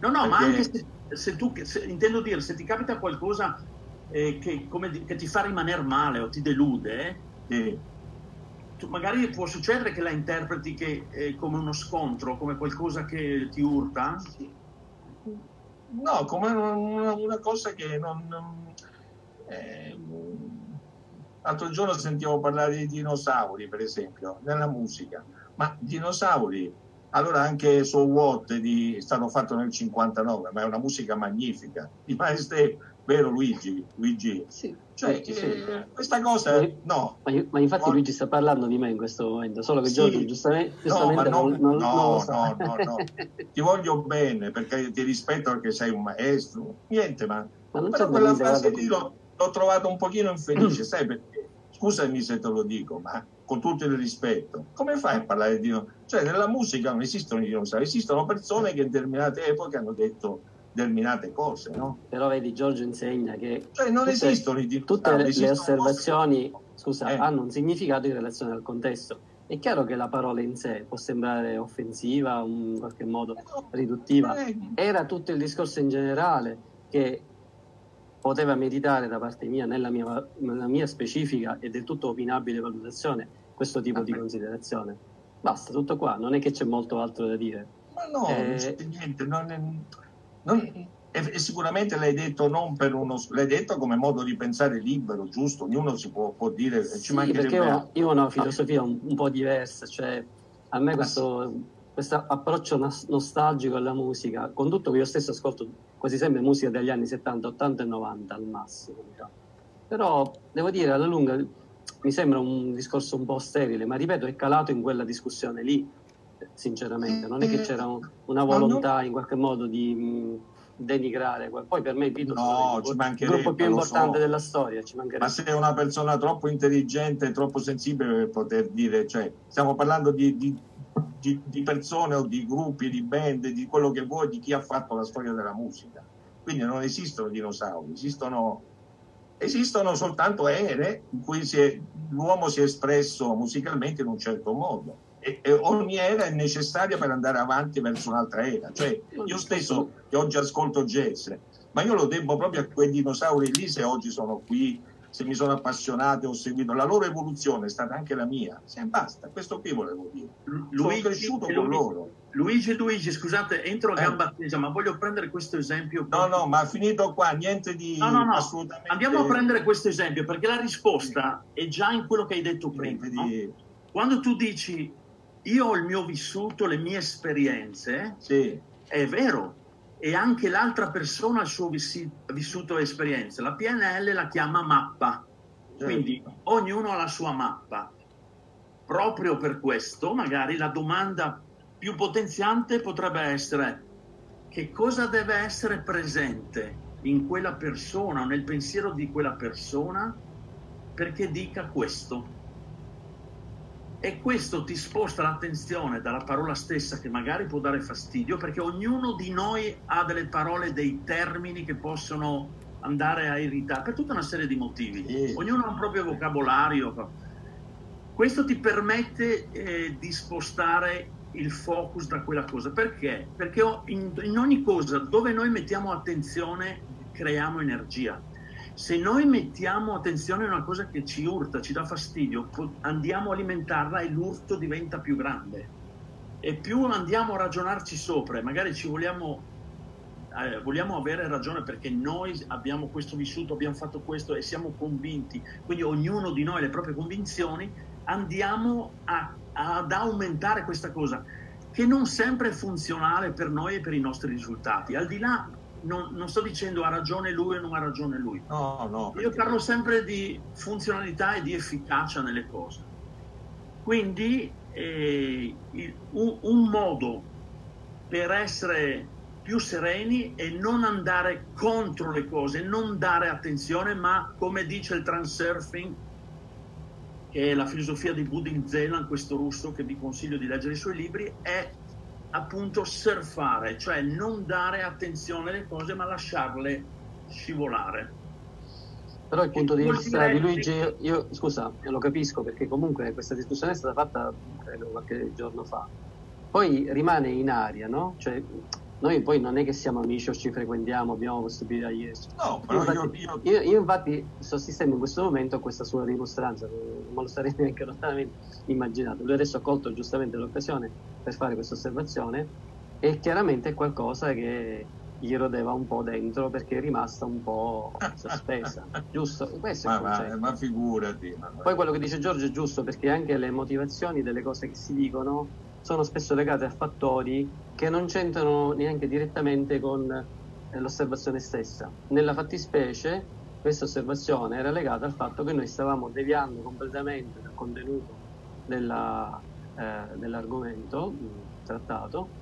No, no, ma Perché- anche se, se tu, se- intendo dire, se ti capita qualcosa eh, che, come che ti fa rimanere male o ti delude, eh, eh, tu- magari può succedere che la interpreti che, eh, come uno scontro, come qualcosa che ti urta. No, come una, una cosa che non... non- eh, L'altro giorno sentivo parlare di dinosauri, per esempio, nella musica. Ma dinosauri, allora anche So What di, è stato fatto nel 59, ma è una musica magnifica. Di Maestro, vero Luigi? Luigi? Sì, Cioè, sì, sì. eh, questa cosa, no. Ma, ma infatti No. Luigi sta parlando di me in questo momento, solo che Sì. Giorgio giustamente, No, giustamente ma non- non, no, non lo sa. no, no, no. Ti voglio bene perché ti rispetto perché sei un maestro. Niente, ma Ma non Però quella frase lì l'ho, l'ho trovato un pochino infelice, sai perché? Scusami se te lo dico, ma con tutto il rispetto, come fai a parlare di? Cioè, nella musica non esistono i dinosauri, esistono persone che in determinate epoche hanno detto determinate cose, no? Però vedi, Giorgio insegna che Cioè, non tutte- esistono i dinosauri. tutte le, le osservazioni scusa, Eh. hanno un significato in relazione al contesto. È chiaro che la parola in sé può sembrare offensiva, in qualche modo riduttiva. Eh, Era tutto il discorso in generale che poteva meritare da parte mia, nella mia, nella mia specifica e del tutto opinabile valutazione, questo tipo di considerazione. Basta, tutto qua, non è che c'è molto altro da dire. Ma no, Eh, non c'è niente. non è- non- e, e sicuramente l'hai detto non per uno l'hai detto come modo di pensare libero, giusto? Ognuno si può, può dire ci Sì, mancherebbe perché io, io ho una filosofia un, un po' diversa, cioè a me questo questo approccio nos- nostalgico alla musica, con tutto che io stesso ascolto quasi sempre musica degli anni 70, 80 e 90 al massimo, diciamo. però devo dire alla lunga mi sembra un discorso un po' sterile, ma ripeto è calato in quella discussione lì, sinceramente, non è che c'era un- una volontà in qualche modo di, mh, denigrare. Poi per me i Beatles No, sono il ci il mancherebbe, gruppo più importante so. della storia. Ma sei una persona troppo intelligente e troppo sensibile per poter dire, cioè, stiamo parlando di, di- di- di persone o di gruppi, di band, di quello che vuoi, di chi ha fatto la storia della musica. Quindi non esistono dinosauri, esistono, esistono soltanto ere in cui si è- l'uomo si è espresso musicalmente in un certo modo. E, e ogni era è necessaria per andare avanti verso un'altra era. Cioè, io stesso che oggi ascolto jazz, ma io lo devo proprio a quei dinosauri lì se oggi sono qui, se mi sono appassionato e ho seguito. La loro evoluzione è stata anche la mia. Se basta, questo qui volevo dire. Sono Luigi, cresciuto e con Luigi- loro. Luigi, Luigi, scusate, entro a Eh. gamba tesa, ma voglio prendere questo esempio. No, no, ma finito qua, niente di No, no, no. assolutamente... Andiamo a prendere questo esempio perché la risposta è già in quello che hai detto prima. niente no? di... Quando tu dici io ho il mio vissuto, le mie esperienze, Sì, è vero, e anche l'altra persona ha il suo vissi- vissuto e esperienze. La PNL la chiama mappa, certo. quindi ognuno ha la sua mappa. Proprio per questo, magari la domanda più potenziante potrebbe essere che cosa deve essere presente in quella persona o nel pensiero di quella persona perché dica questo. E questo ti sposta l'attenzione dalla parola stessa che magari può dare fastidio, perché ognuno di noi ha delle parole, dei termini che possono andare a irritare, per tutta una serie di motivi. Sì. Ognuno ha un proprio vocabolario. Questo ti permette eh, di spostare il focus da quella cosa. Perché? Perché in, in ogni cosa dove noi mettiamo attenzione creiamo energia. Se noi mettiamo attenzione a una cosa che ci urta, ci dà fastidio, andiamo a alimentarla e l'urto diventa più grande. E più andiamo a ragionarci sopra, magari ci vogliamo, eh, vogliamo avere ragione perché noi abbiamo questo vissuto, abbiamo fatto questo e siamo convinti, quindi ognuno di noi ha le proprie convinzioni, andiamo a- ad aumentare questa cosa che non sempre è funzionale per noi e per i nostri risultati. Al di là, non, non sto dicendo ha ragione lui o non ha ragione lui. no, no. Io parlo sempre di funzionalità e di efficacia nelle cose. Quindi eh, il- un, un modo per essere più sereni è non andare contro le cose, non dare attenzione, ma come dice il transurfing, che è la filosofia di Budin Zeland, questo russo che vi consiglio di leggere i suoi libri, è appunto surfare, cioè non dare attenzione alle cose ma lasciarle scivolare. Però il punto di vista di Luigi, io, io- scusa, lo capisco perché comunque questa discussione è stata fatta credo qualche giorno fa. Poi rimane in aria, no? Cioè, noi poi non è che siamo amici o ci frequentiamo, abbiamo possibilità di No, però io, Infatti, io- Io, io infatti sto assistendo in questo momento a questa sua dimostranza, non me lo sarei neanche lontanamente immaginato. Lui adesso ha colto giustamente l'occasione per fare questa osservazione e chiaramente è qualcosa che gli rodeva un po' dentro perché è rimasta un po' sospesa, giusto? Questo è ma, il ma, concetto. ma figurati. ma- Poi quello che dice Giorgio è giusto perché anche le motivazioni delle cose che si dicono sono spesso legate a fattori che non c'entrano neanche direttamente con eh, l'osservazione stessa. Nella fattispecie questa osservazione era legata al fatto che noi stavamo deviando completamente dal contenuto della, eh, dell'argomento mh, trattato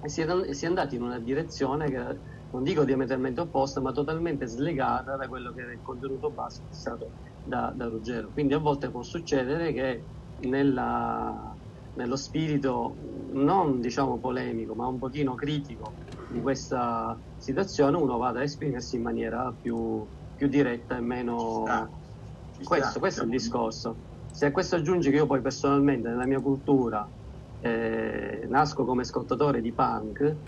e si, è, si è andati in una direzione che non dico diametralmente opposta, ma totalmente slegata da quello che era il contenuto base fissato da, da Ruggero. Quindi a volte può succedere che nella- nello spirito non diciamo polemico, ma un pochino critico di questa situazione uno vada a esprimersi in maniera più, più diretta e meno... Ci sta, ci Questo, sta. questo è il discorso. Se a questo aggiungi che io poi personalmente nella mia cultura eh, nasco come ascoltatore di punk,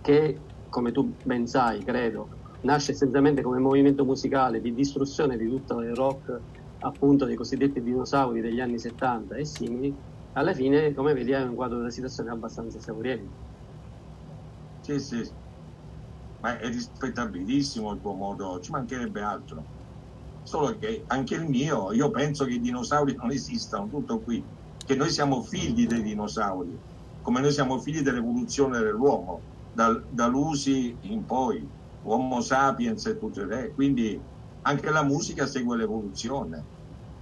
che come tu ben sai, credo, nasce essenzialmente come movimento musicale di distruzione di tutto il rock appunto dei cosiddetti dinosauri degli anni 70 e simili, alla fine come vedi hai un quadro della situazione abbastanza esauriente. Sì, sì. Ma è rispettabilissimo il tuo modo, ci mancherebbe altro. Solo che anche il mio, io penso che i dinosauri non esistano, tutto qui. Che noi siamo figli dei dinosauri, come noi siamo figli dell'evoluzione dell'uomo, dal, dall'usi in poi, Homo sapiens e tutto il resto. Quindi anche la musica segue l'evoluzione.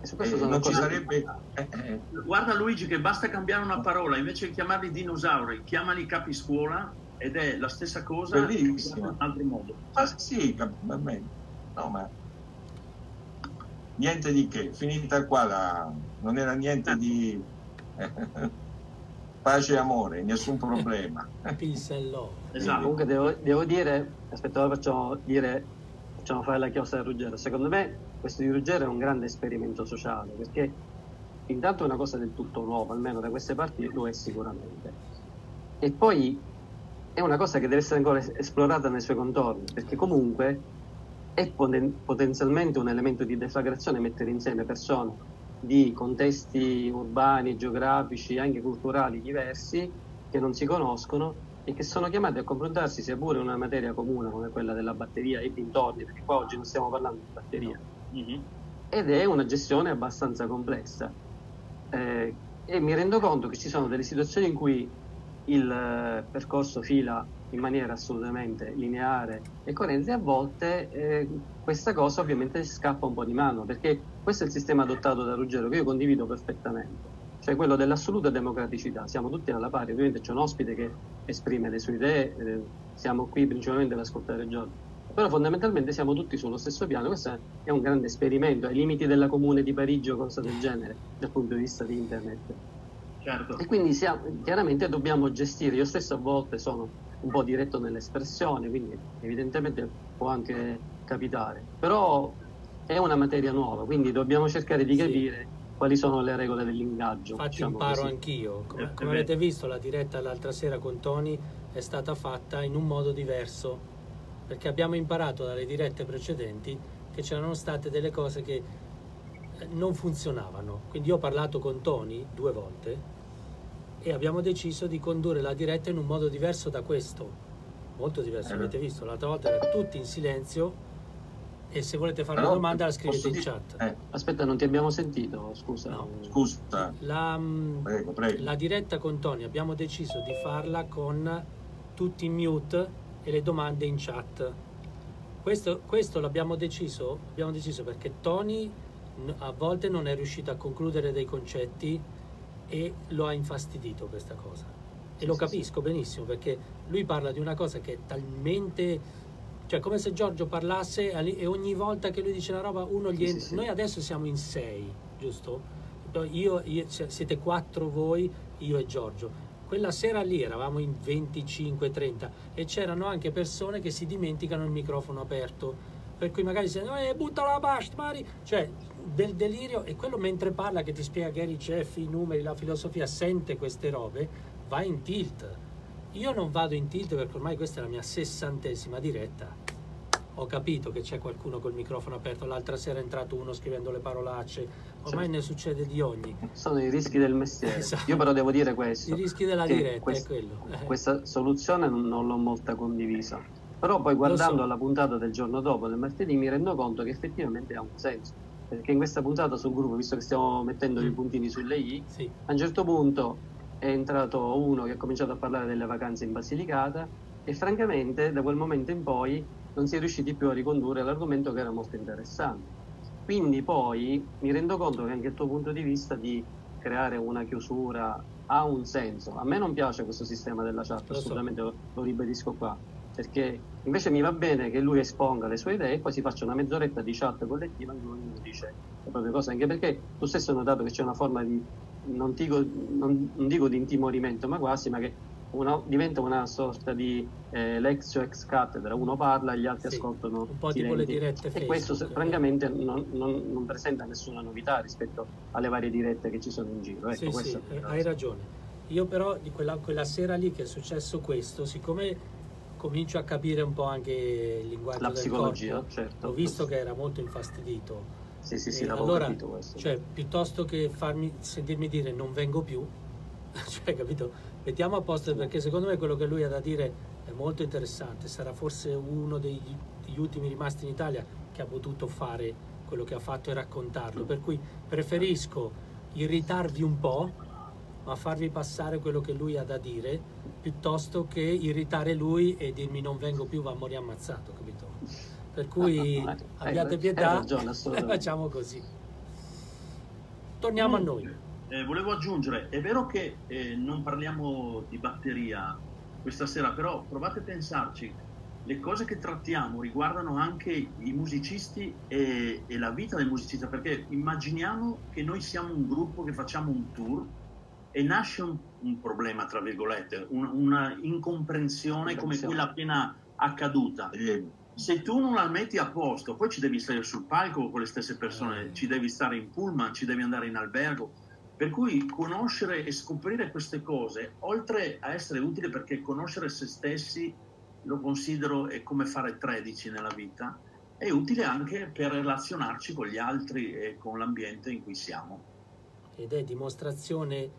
E E sono non ci sarebbe... eh, eh, Guarda Luigi che basta cambiare una parola, invece di chiamarli dinosauri, chiamali capiscuola ed è la stessa cosa Bellissimo. in un altro modo. Ah, sì, va bene. No, ma niente di che, finita qua la... non era niente di pace e amore, nessun problema. Love. Esatto. Comunque devo, devo dire, aspetta, ora facciamo dire, facciamo fare la chiosa a Ruggero. Secondo me questo di Ruggero è un grande esperimento sociale, perché intanto è una cosa del tutto nuova, almeno da queste parti lo è sicuramente. E poi è una cosa che deve essere ancora es- esplorata nei suoi contorni, perché comunque è poten- potenzialmente un elemento di deflagrazione mettere insieme persone di contesti urbani, geografici, anche culturali diversi, che non si conoscono e che sono chiamati a confrontarsi sia pure in una materia comune come quella della batteria e dintorni, perché qua oggi non stiamo parlando di batteria, Mhm. ed è una gestione abbastanza complessa. Eh, e mi rendo conto che ci sono delle situazioni in cui il eh, percorso fila in maniera assolutamente lineare e coerente a volte eh, questa cosa ovviamente scappa un po' di mano perché questo è il sistema adottato da Ruggero che io condivido perfettamente cioè quello dell'assoluta democraticità. Siamo tutti alla pari ovviamente c'è un ospite che esprime le sue idee eh, siamo qui principalmente ad ascoltare Giorgio però fondamentalmente siamo tutti sullo stesso piano. Questo è un grande esperimento ai limiti della comune di Parigi o cose del genere dal punto di vista di internet Certo. e quindi siamo- chiaramente dobbiamo gestire, io stesso a volte sono un po' diretto nell'espressione, quindi evidentemente può anche capitare, però è una materia nuova, quindi dobbiamo cercare di Sì. capire quali sono le regole dell'ingaggio. Infatti diciamo imparo così. anch'io. Come, Eh, come avete visto, la diretta l'altra sera con Tony è stata fatta in un modo diverso, perché abbiamo imparato dalle dirette precedenti che c'erano state delle cose che non funzionavano. Quindi io ho parlato con Tony due volte e abbiamo deciso di condurre la diretta in un modo diverso da questo. Molto diverso, Eh. avete visto? L'altra volta era tutti in silenzio e se volete fare una domanda la scrivete in dire- chat. eh, Aspetta, non ti abbiamo sentito, scusa. No. scusa, La, mm, prego, prego. La diretta con Tony abbiamo deciso di farla con tutti in mute e le domande in chat. Questo, questo l'abbiamo deciso, abbiamo deciso perché Tony a volte non è riuscito a concludere dei concetti e lo ha infastidito questa cosa. E lo capisco benissimo perché lui parla di una cosa che è talmente... Cioè, come se Giorgio parlasse e ogni volta che lui dice una roba uno gli entra. Noi adesso siamo in sei, giusto? Io, io- siete quattro voi, io e Giorgio. Quella sera lì eravamo in 25-30 e c'erano anche persone che si dimenticano il microfono aperto. Per cui magari si eh, butta la pasta, Mari. Cioè, del delirio e quello mentre parla che ti spiega Gary Jeff, i numeri, la filosofia, sente queste robe, va in tilt. Io non vado in tilt perché ormai questa è la mia sessantesima diretta. Ho capito che c'è qualcuno col microfono aperto, l'altra sera è entrato uno scrivendo le parolacce, ormai Sì. ne succede di ogni. Sono i rischi del mestiere. Esatto. Io però devo dire questo. I rischi della diretta quest- è quello. Questa soluzione non, non l'ho molta condivisa. Però poi guardando so. alla puntata del giorno dopo, del martedì, mi rendo conto che effettivamente ha un senso. Perché in questa puntata sul gruppo, visto che stiamo mettendo i Mm. puntini sulle i, Sì, a un certo punto è entrato uno che ha cominciato a parlare delle vacanze in Basilicata e francamente da quel momento in poi non si è riusciti più a ricondurre l'argomento che era molto interessante. Quindi poi mi rendo conto che anche il tuo punto di vista di creare una chiusura ha un senso. A me non piace questo sistema della chat, assolutamente lo, lo ribadisco qua, perché invece mi va bene che lui esponga le sue idee e poi si faccia una mezz'oretta di chat collettiva in cui ognuno dice le proprie cose, anche perché tu stesso hai notato che c'è una forma di, non dico, non- non dico di intimorimento, ma quasi, ma che una- diventa una sorta di eh, lectio ex cattedra, uno parla e gli altri Sì, ascoltano un po' tipo le silenti. dirette E questo se- Facebook. francamente non, non- non presenta nessuna novità rispetto alle varie dirette che ci sono in giro. Ecco, sì, sì, eh, hai ragione. Io però di quella, quella sera lì che è successo questo, siccome comincio a capire un po' anche il linguaggio La del psicologia, corpo, certo. ho visto che era molto infastidito. Sì, sì, sì, l'avevo allora, capito questo. cioè, piuttosto che farmi sentirmi dire non vengo più, cioè, capito? Mettiamo a posto perché secondo me quello che lui ha da dire è molto interessante. Sarà forse uno degli, degli ultimi rimasti in Italia che ha potuto fare quello che ha fatto e raccontarlo. Per cui preferisco irritarvi un po', ma farvi passare quello che lui ha da dire, piuttosto che irritare lui e dirmi non vengo più, va a morire ammazzato, capito? Per cui Ah, hai- abbiate hai pietà ragione, e assolutamente. facciamo così. Torniamo a noi. Eh, volevo aggiungere, è vero che eh, non parliamo di batteria questa sera, però provate a pensarci, le cose che trattiamo riguardano anche i musicisti e, e, la vita del musicista, perché immaginiamo che noi siamo un gruppo che facciamo un tour e nasce un, un problema, tra virgolette, un, una incomprensione come quella appena accaduta. Se tu non la metti a posto, poi ci devi stare sul palco con le stesse persone, ci devi stare in pullman, ci devi andare in albergo. Per cui conoscere e scoprire queste cose, oltre a essere utile perché conoscere se stessi lo considero è come fare 13 nella vita, è utile anche per relazionarci con gli altri e con l'ambiente in cui siamo. Ed è dimostrazione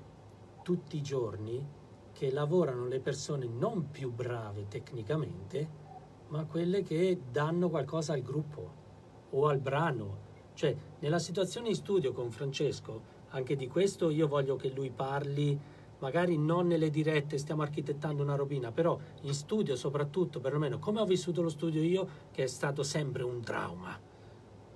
tutti i giorni che lavorano le persone non più brave tecnicamente, ma quelle che danno qualcosa al gruppo o al brano. Cioè, nella situazione in studio con Francesco, anche di questo io voglio che lui parli, magari non nelle dirette, stiamo architettando una robina, però in studio soprattutto, perlomeno come ho vissuto lo studio io, che è stato sempre un trauma.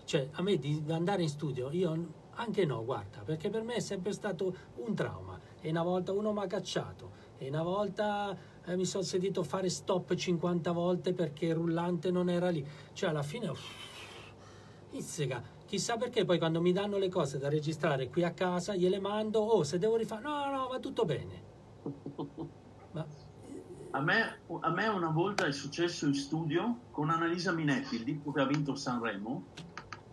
Cioè, a me di andare in studio, io anche no, guarda, perché per me è sempre stato un trauma e una volta uno mi ha cacciato e una volta eh, mi sono sentito fare stop 50 volte perché il rullante non era lì. Cioè alla fine... Izzica, chissà perché poi quando mi danno le cose da registrare qui a casa gliele mando, oh se devo rifare, no no va tutto bene. Ma... A me, a me, una volta è successo in studio con Annalisa Minetti, il disco che ha vinto Sanremo,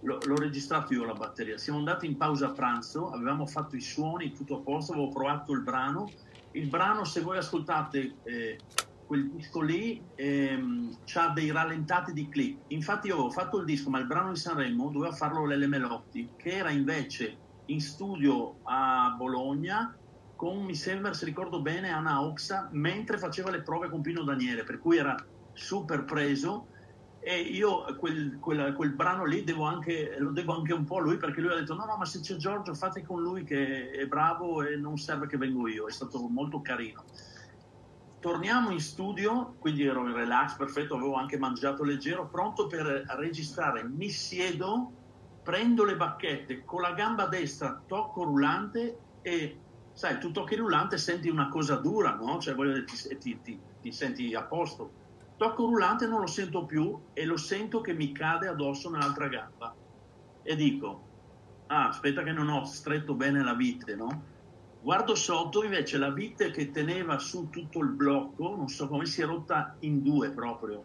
l'ho registrato io la batteria. Siamo andati in pausa a pranzo, avevamo fatto i suoni, tutto a posto, avevo provato il brano. Il brano, se voi ascoltate eh, quel disco lì, ehm, ha dei rallentati di click. Infatti io avevo fatto il disco, ma il brano di Sanremo doveva farlo Lele Melotti, che era invece in studio a Bologna con, mi sembra, se ricordo bene, Anna Oxa, mentre faceva le prove con Pino Daniele, per cui era super preso e io quel, quel, quel brano lì devo anche, lo devo anche un po' a lui perché lui ha detto no no ma se c'è Giorgio fate con lui che è bravo e non serve che vengo io, è stato molto carino. Torniamo in studio, quindi ero in relax, perfetto, avevo anche mangiato leggero, pronto per registrare. Mi siedo, prendo le bacchette, con la gamba destra tocco rullante e sai, tu tocchi rullante e senti una cosa dura, no? Cioè, voglio, ti, ti, ti, ti senti a posto Tocco rullante non lo sento più e lo sento che mi cade addosso nell'altra gamba. E dico, ah, aspetta che non ho stretto bene la vite, no? Guardo sotto, invece la vite che teneva su tutto il blocco, non so come, si è rotta in due proprio.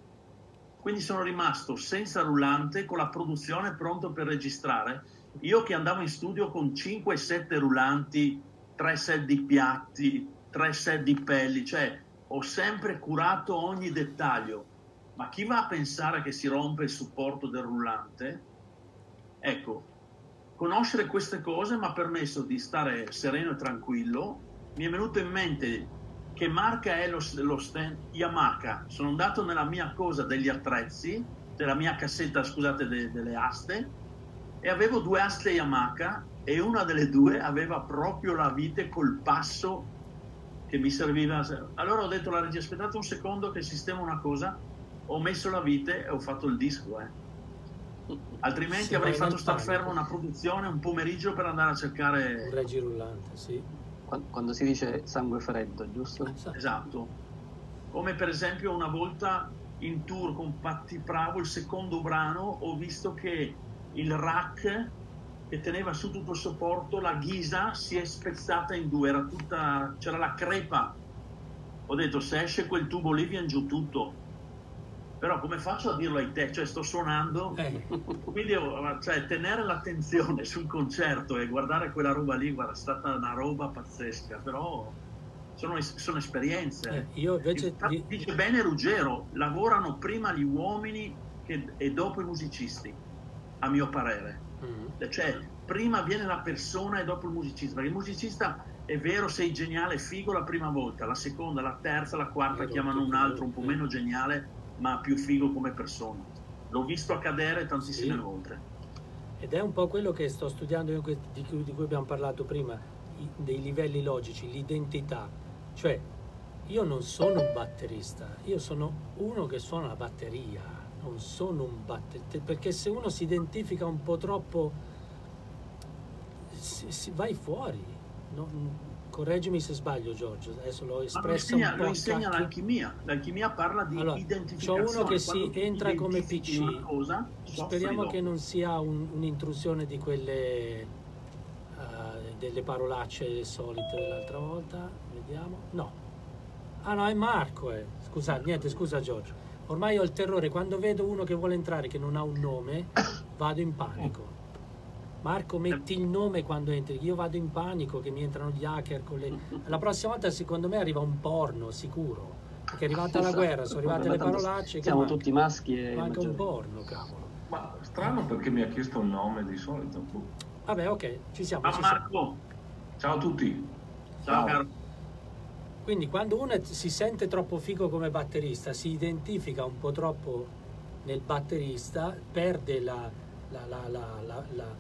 Quindi sono rimasto senza rullante, con la produzione pronto per registrare. Io che andavo in studio con 5-7 rullanti, 3 set di piatti, 3 set di pelli, cioè ho sempre curato ogni dettaglio, ma chi va a pensare che si rompe il supporto del rullante? Ecco, conoscere queste cose mi ha permesso di stare sereno e tranquillo. Mi è venuto in mente che marca è lo, lo stand Yamaha. Sono andato nella mia cosa degli attrezzi, della mia cassetta, scusate, de, delle aste, e avevo due aste Yamaha e una delle due aveva proprio la vite col passo che mi serviva. Allora ho detto alla regia, aspettate un secondo che sistemo una cosa, ho messo la vite e ho fatto il disco. Eh. Altrimenti si avrei fatto star fermo una produzione un pomeriggio per andare a cercare... Un reggi rullante, sì. Quando si dice sangue freddo, giusto? Esatto. esatto. Come per esempio una volta in tour con Patti Bravo, il secondo brano, ho visto che il rack che teneva su tutto il sopporto, la ghisa si è spezzata in due, tutta, c'era la crepa. Ho detto se esce quel tubo lì viene giù tutto. Però come faccio a dirlo ai te? Cioè sto suonando, eh. quindi cioè, tenere l'attenzione sul concerto e guardare quella roba lì, guarda, è stata una roba pazzesca, però sono, sono esperienze. Eh, io invece... Infatti, dice bene Ruggero, lavorano prima gli uomini che, e dopo i musicisti, a mio parere. Cioè, prima viene la persona e dopo il musicista. Perché il musicista è vero, sei geniale, figo la prima volta, la seconda, la terza, la quarta chiamano un altro un po' meno geniale, ma più figo come persona. L'ho visto accadere tantissime sì. volte. Ed è un po' quello che sto studiando di cui, di cui abbiamo parlato prima, dei livelli logici, l'identità. Cioè, io non sono un batterista, io sono uno che suona la batteria non sono un batterista, perché se uno si identifica un po' troppo, si, si vai fuori. No? correggimi se sbaglio Giorgio, adesso l'ho Ma lo espresso insegna, un lo insegna cacchio. l'alchimia. L'alchimia parla di Allora, identificazione. c'ho uno che si entra come PC. Cosa, Speriamo che non sia un- un'intrusione di quelle eh, delle parolacce solite dell'altra volta. Vediamo. No. Ah no, è Marco. Eh. Scusa, niente, scusa Giorgio. Ormai ho il terrore, quando vedo uno che vuole entrare che non ha un nome, vado in panico. Marco, metti il nome quando entri. Io vado in panico che mi entrano gli hacker con le... La prossima volta secondo me arriva un porno, sicuro. Perché è arrivata la guerra, sono arrivate le parolacce. che Siamo manca? tutti maschi e Manca un maggiori. porno, cavolo. Ma strano perché mi ha chiesto un nome di solito. Boh. Vabbè, ok, ci siamo. Ciao ci siamo. Marco, Ciao a tutti. ciao, Ciao. caro. Quindi quando uno si sente troppo figo come batterista, si identifica un po' troppo nel batterista, perde la- la- la-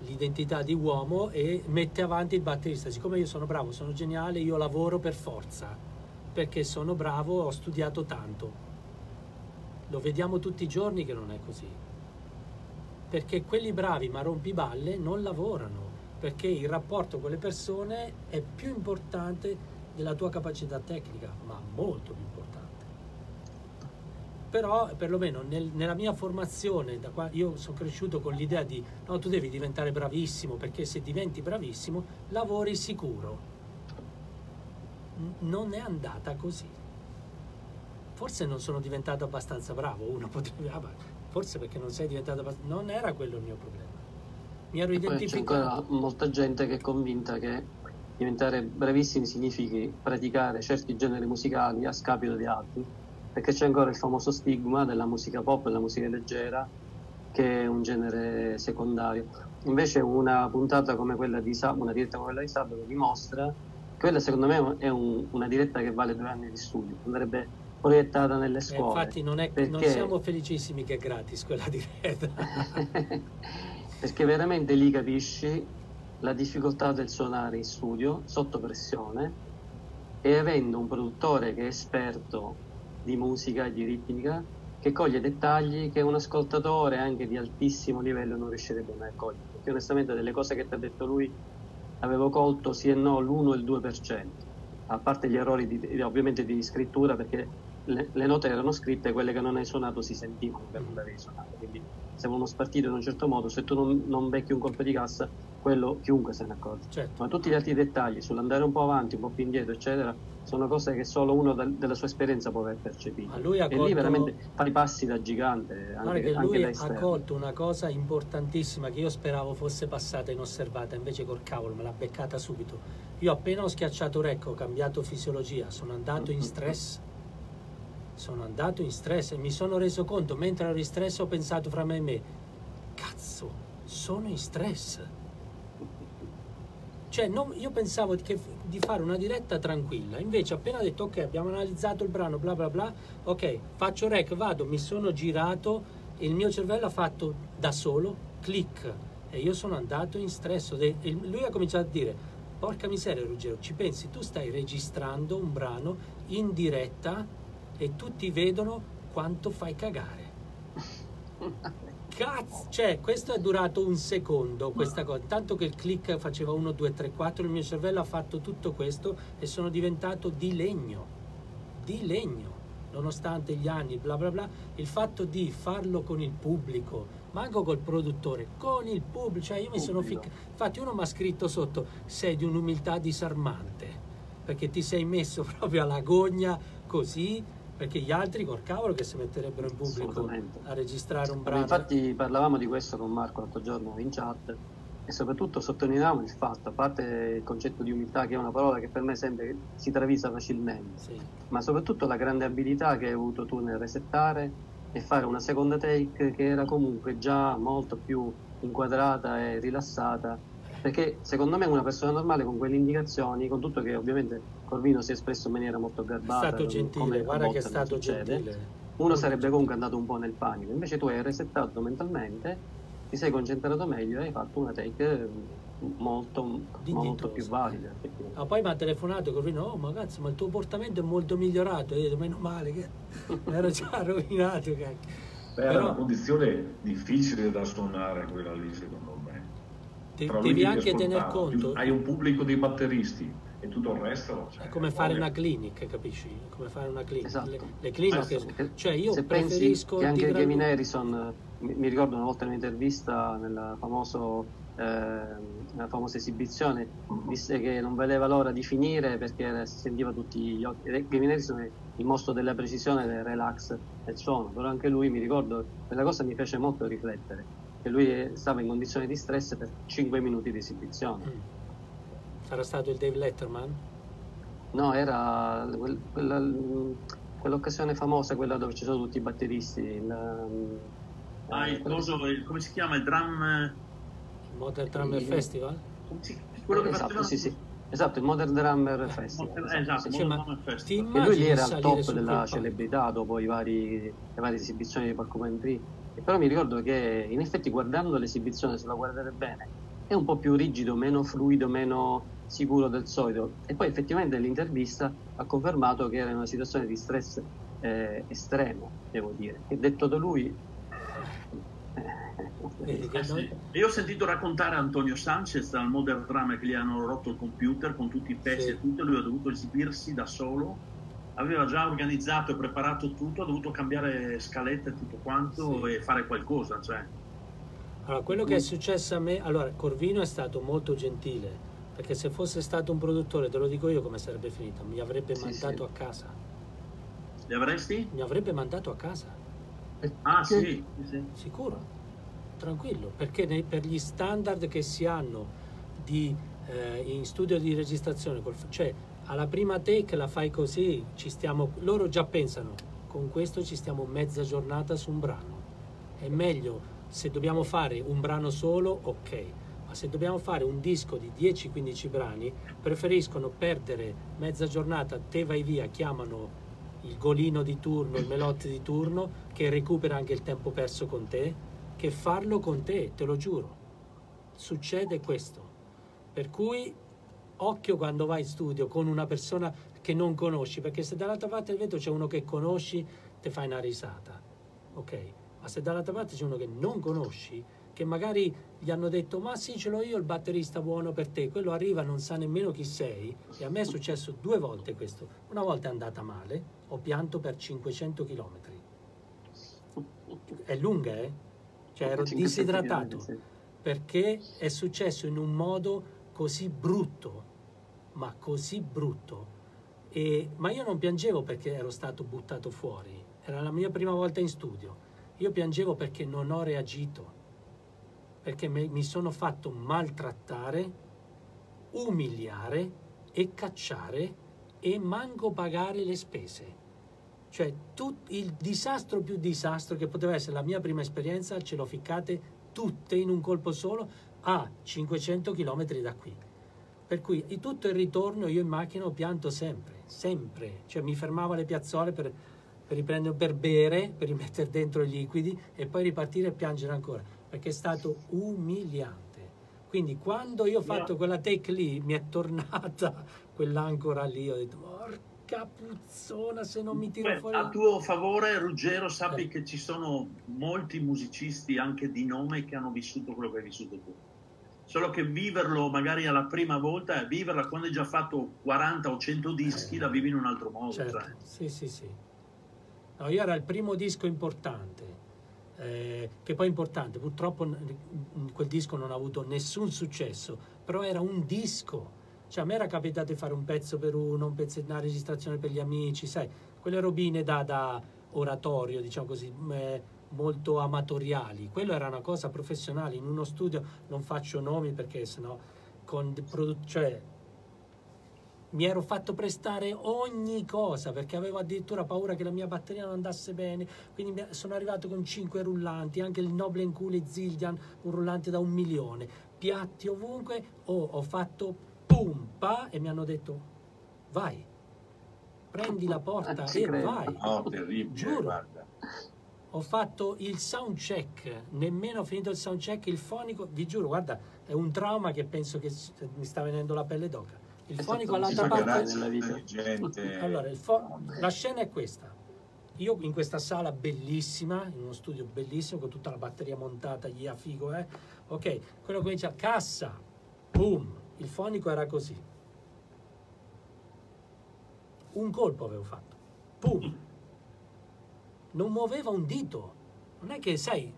l'identità di uomo e mette avanti il batterista. Siccome io sono bravo, sono geniale, io lavoro per forza, perché sono bravo, ho studiato tanto. Lo vediamo tutti i giorni che non è così. Perché quelli bravi ma rompiballe non lavorano, perché il rapporto con le persone è più importante della tua capacità tecnica, ma molto più importante. Però perlomeno nel- nella mia formazione, da qua, io sono cresciuto con l'idea di no, tu devi diventare bravissimo, perché se diventi bravissimo lavori sicuro. N- non è andata così. Forse non sono diventato abbastanza bravo, uno potrebbe, ah, forse perché non sei diventato abbastanza... Non era quello il mio problema. Mi ero Poi c'è ancora identificato. molta gente che è convinta che diventare bravissimi significhi praticare certi generi musicali a scapito di altri, perché c'è ancora il famoso stigma della musica pop e della musica leggera, che è un genere secondario. Invece una puntata come quella di sabato, una diretta come quella di sabato dimostra che quella secondo me è un- una diretta che vale due anni di studio, andrebbe proiettata nelle Eh, scuole. infatti non, è, non perché- siamo felicissimi che è gratis quella diretta. perché veramente lì capisci la difficoltà del suonare in studio sotto pressione e avendo un produttore che è esperto di musica e di ritmica che coglie dettagli che un ascoltatore anche di altissimo livello non riuscirebbe mai a cogliere. Perché onestamente delle cose che ti ha detto lui avevo colto sì e no l'1 e il 2% a parte gli errori di- ovviamente di scrittura perché le, le note erano scritte quelle che non hai suonato si sentivano che non le avevi suonate quindi se uno spartito in un certo modo se tu non, non becchi un colpo di cassa quello chiunque se ne accorge certo. ma tutti gli altri dettagli sull'andare un po' avanti un po' più indietro eccetera sono cose che solo uno dal- della sua esperienza può aver percepito Ma lui ha e lì veramente fai passi da gigante anche, che lui da ha colto una cosa importantissima che io speravo fosse passata inosservata, invece col cavolo me l'ha beccata subito. Io appena ho schiacciato rec, ho cambiato fisiologia, sono andato in stress. Sono andato in stress e mi sono reso conto, mentre ero in stress ho pensato fra me e me, cazzo, sono in stress. Cioè, non- io pensavo che- di fare una diretta tranquilla, invece appena detto ok, abbiamo analizzato il brano, bla bla bla, ok, faccio rec, vado, mi sono girato e il mio cervello ha fatto da solo, click, e io sono andato in stress. E lui ha cominciato a dire, porca miseria Ruggero, ci pensi, tu stai registrando un brano in diretta e tutti vedono quanto fai cagare. Cazzo, cioè questo è durato un secondo questa cosa, tanto che il click faceva 1, 2, 3, 4, il mio cervello ha fatto tutto questo e sono diventato di legno, di legno, nonostante gli anni, bla bla bla, il fatto di farlo con il pubblico, manco col produttore, con il pubblico, cioè io mi sono ficcato, infatti uno mi ha scritto sotto, sei di un'umiltà disarmante, perché ti sei messo proprio alla gogna così, perché gli altri col cavolo che si metterebbero in pubblico a registrare un brano. infatti parlavamo di questo con Marco l'altro giorno in chat e soprattutto sottolineavamo il fatto, a parte il concetto di umiltà che è una parola che per me sempre si travisa facilmente, Sì. ma soprattutto la grande abilità che hai avuto tu nel resettare e fare una seconda take che era comunque già molto più inquadrata e rilassata perché secondo me una persona normale con quelle indicazioni, con tutto che ovviamente Corvino si è espresso in maniera molto È garbata, stato come gentile, guarda che è stato succede, gentile. uno sarebbe comunque andato un po' nel panico, invece tu hai resettato mentalmente, ti sei concentrato meglio e hai fatto una take molto, molto più valida. Ah, poi mi ha telefonato Corvino, oh ma cazzo, ma il tuo portamento è molto migliorato. E io ho detto, meno male che ero già rovinato. cacchio. Beh, era Però- una condizione difficile da suonare quella lì, secondo me. Te- devi che anche tener conto, Hai un pubblico di batteristi e tutto il resto... Cioè, È come fare voglia. una clinic, capisci? È come fare una clinic. Esatto. Le, le cliniche, Esatto. cioè io Se pensi preferisco che anche lunga- Harrison, eh, mi, mi ricordo una volta in un'intervista nella, famoso, ehm, nella famosa esibizione, disse che non vedeva l'ora di finire perché si sentiva tutti gli occhi. E Kevin Harrison è il mostro della precisione, del relax del suono, però anche lui mi ricordo, quella cosa mi fece molto riflettere, che lui eh, stava in condizioni di stress per 5 minuti di esibizione. Mm. Sarà stato il Dave Letterman? No, era quel- quella- quell'occasione famosa, quella dove ci sono tutti i batteristi. il, ehm, Ah, il eh, coso, il- come si chiama? Il drum... Il Modern Drummer Sì. Festival? si- quello che esatto, faceva- sì, sì. Esatto, il Modern Drummer Festival. Eh, esatto, sì. Cioè, Modern Festival. Che lui lì era al top della celebrità dopo i vari, le varie esibizioni di Porcupine Tree. E però mi ricordo che in effetti guardando l'esibizione, se la guardate bene, è un po' più rigido, meno fluido, meno sicuro del solito. E poi effettivamente l'intervista ha confermato che era in una situazione di stress eh, estremo, devo dire. E detto da lui... Che Eh, sì. E Io ho sentito raccontare Antonio Sanchez al Modern Drummer che gli hanno rotto il computer con tutti i pezzi Sì. e tutto, lui ha dovuto esibirsi da solo, aveva già organizzato e preparato tutto, ha dovuto cambiare scalette e tutto quanto Sì. e fare qualcosa. Cioè. Allora, quello che è successo a me, allora Corvino è stato molto gentile, perché se fosse stato un produttore, te lo dico io come sarebbe finita, mi avrebbe Sì, mandato sì. a casa, Li avresti? mi avrebbe mandato a casa, Ah Che- sì, sì, sì. sicuro, tranquillo, perché nei- per gli standard che si hanno di, eh, in studio di registrazione, col- cioè alla prima take la fai così, stiamo, loro già pensano, con questo ci stiamo mezza giornata su un brano, è meglio se dobbiamo fare un brano solo, ok, ma se dobbiamo fare un disco di 10-15 brani, preferiscono perdere mezza giornata, te vai via, chiamano il golino di turno, il melotte di turno, che recupera anche il tempo perso con te, che farlo con te, te lo giuro. Succede questo. Per cui occhio quando vai in studio con una persona che non conosci, perché se dall'altra parte del vetro c'è uno che conosci, ti fai una risata. Ok? Ma se dall'altra parte c'è uno che non conosci, che magari gli hanno detto ma sì ce l'ho io il batterista buono per te, quello arriva non sa nemmeno chi sei e a me è successo due volte questo. Una volta è andata male, ho pianto per 500 km. È lunga, eh? Cioè ero 500 disidratato perché è successo in un modo così brutto, ma così brutto. E- ma io non piangevo perché ero stato buttato fuori, era la mia prima volta in studio. Io piangevo perché non ho reagito, perché me- mi sono fatto maltrattare, umiliare e cacciare e manco pagare le spese. Cioè, tut- il disastro più disastro che poteva essere la mia prima esperienza, ce l'ho ficcate tutte in un colpo solo a 500 km da qui. Per cui di tutto il ritorno io in macchina ho pianto sempre, sempre. Cioè mi fermavo alle piazzole per, per riprendere, per bere, per rimettere dentro i liquidi e poi ripartire e piangere ancora, perché è stato umiliante. Quindi quando io ho fatto quella take lì, mi è tornata quell'ancora lì, ho detto, porca puzzona se non mi tiro Beh, fuori... a tuo favore, Ruggero, sappi Eh. che ci sono molti musicisti anche di nome che hanno vissuto quello che hai vissuto tu. Solo che viverlo magari alla prima volta e viverla quando hai già fatto 40 o 100 dischi, la vivi in un altro modo. Certo, cioè. sì, sì, sì. No, io era il primo disco importante, eh, che poi è importante, purtroppo quel disco non ha avuto nessun successo, però era un disco. Cioè a me era capitato di fare un pezzo per uno, un pezzo, una registrazione per gli amici, sai, quelle robine da, da oratorio, diciamo così, eh, molto amatoriali. Quello era una cosa professionale, in uno studio non faccio nomi perché sennò con cioè, mi ero fatto prestare ogni cosa perché avevo addirittura paura che la mia batteria non andasse bene quindi sono arrivato con cinque rullanti anche il Noblen Cooley Zildjian un rullante da un milione piatti ovunque oh, ho fatto pum pa e mi hanno detto vai prendi la porta Ci e credo. vai No, terribile, Giuro. guarda. Ho fatto il sound check, nemmeno ho finito il sound check, il fonico, vi giuro, guarda, è un trauma che penso che s- mi sta venendo la pelle d'oca. Il Esatto, fonico all'altra parte... nella vita. gente. Allora, il fo- la scena è questa. Io in questa sala bellissima, in uno studio bellissimo, con tutta la batteria montata, gli a figo, eh. Ok, quello comincia, cassa, boom, il fonico era così. un colpo avevo fatto. Pum! Non muoveva un dito. Non è che, sai,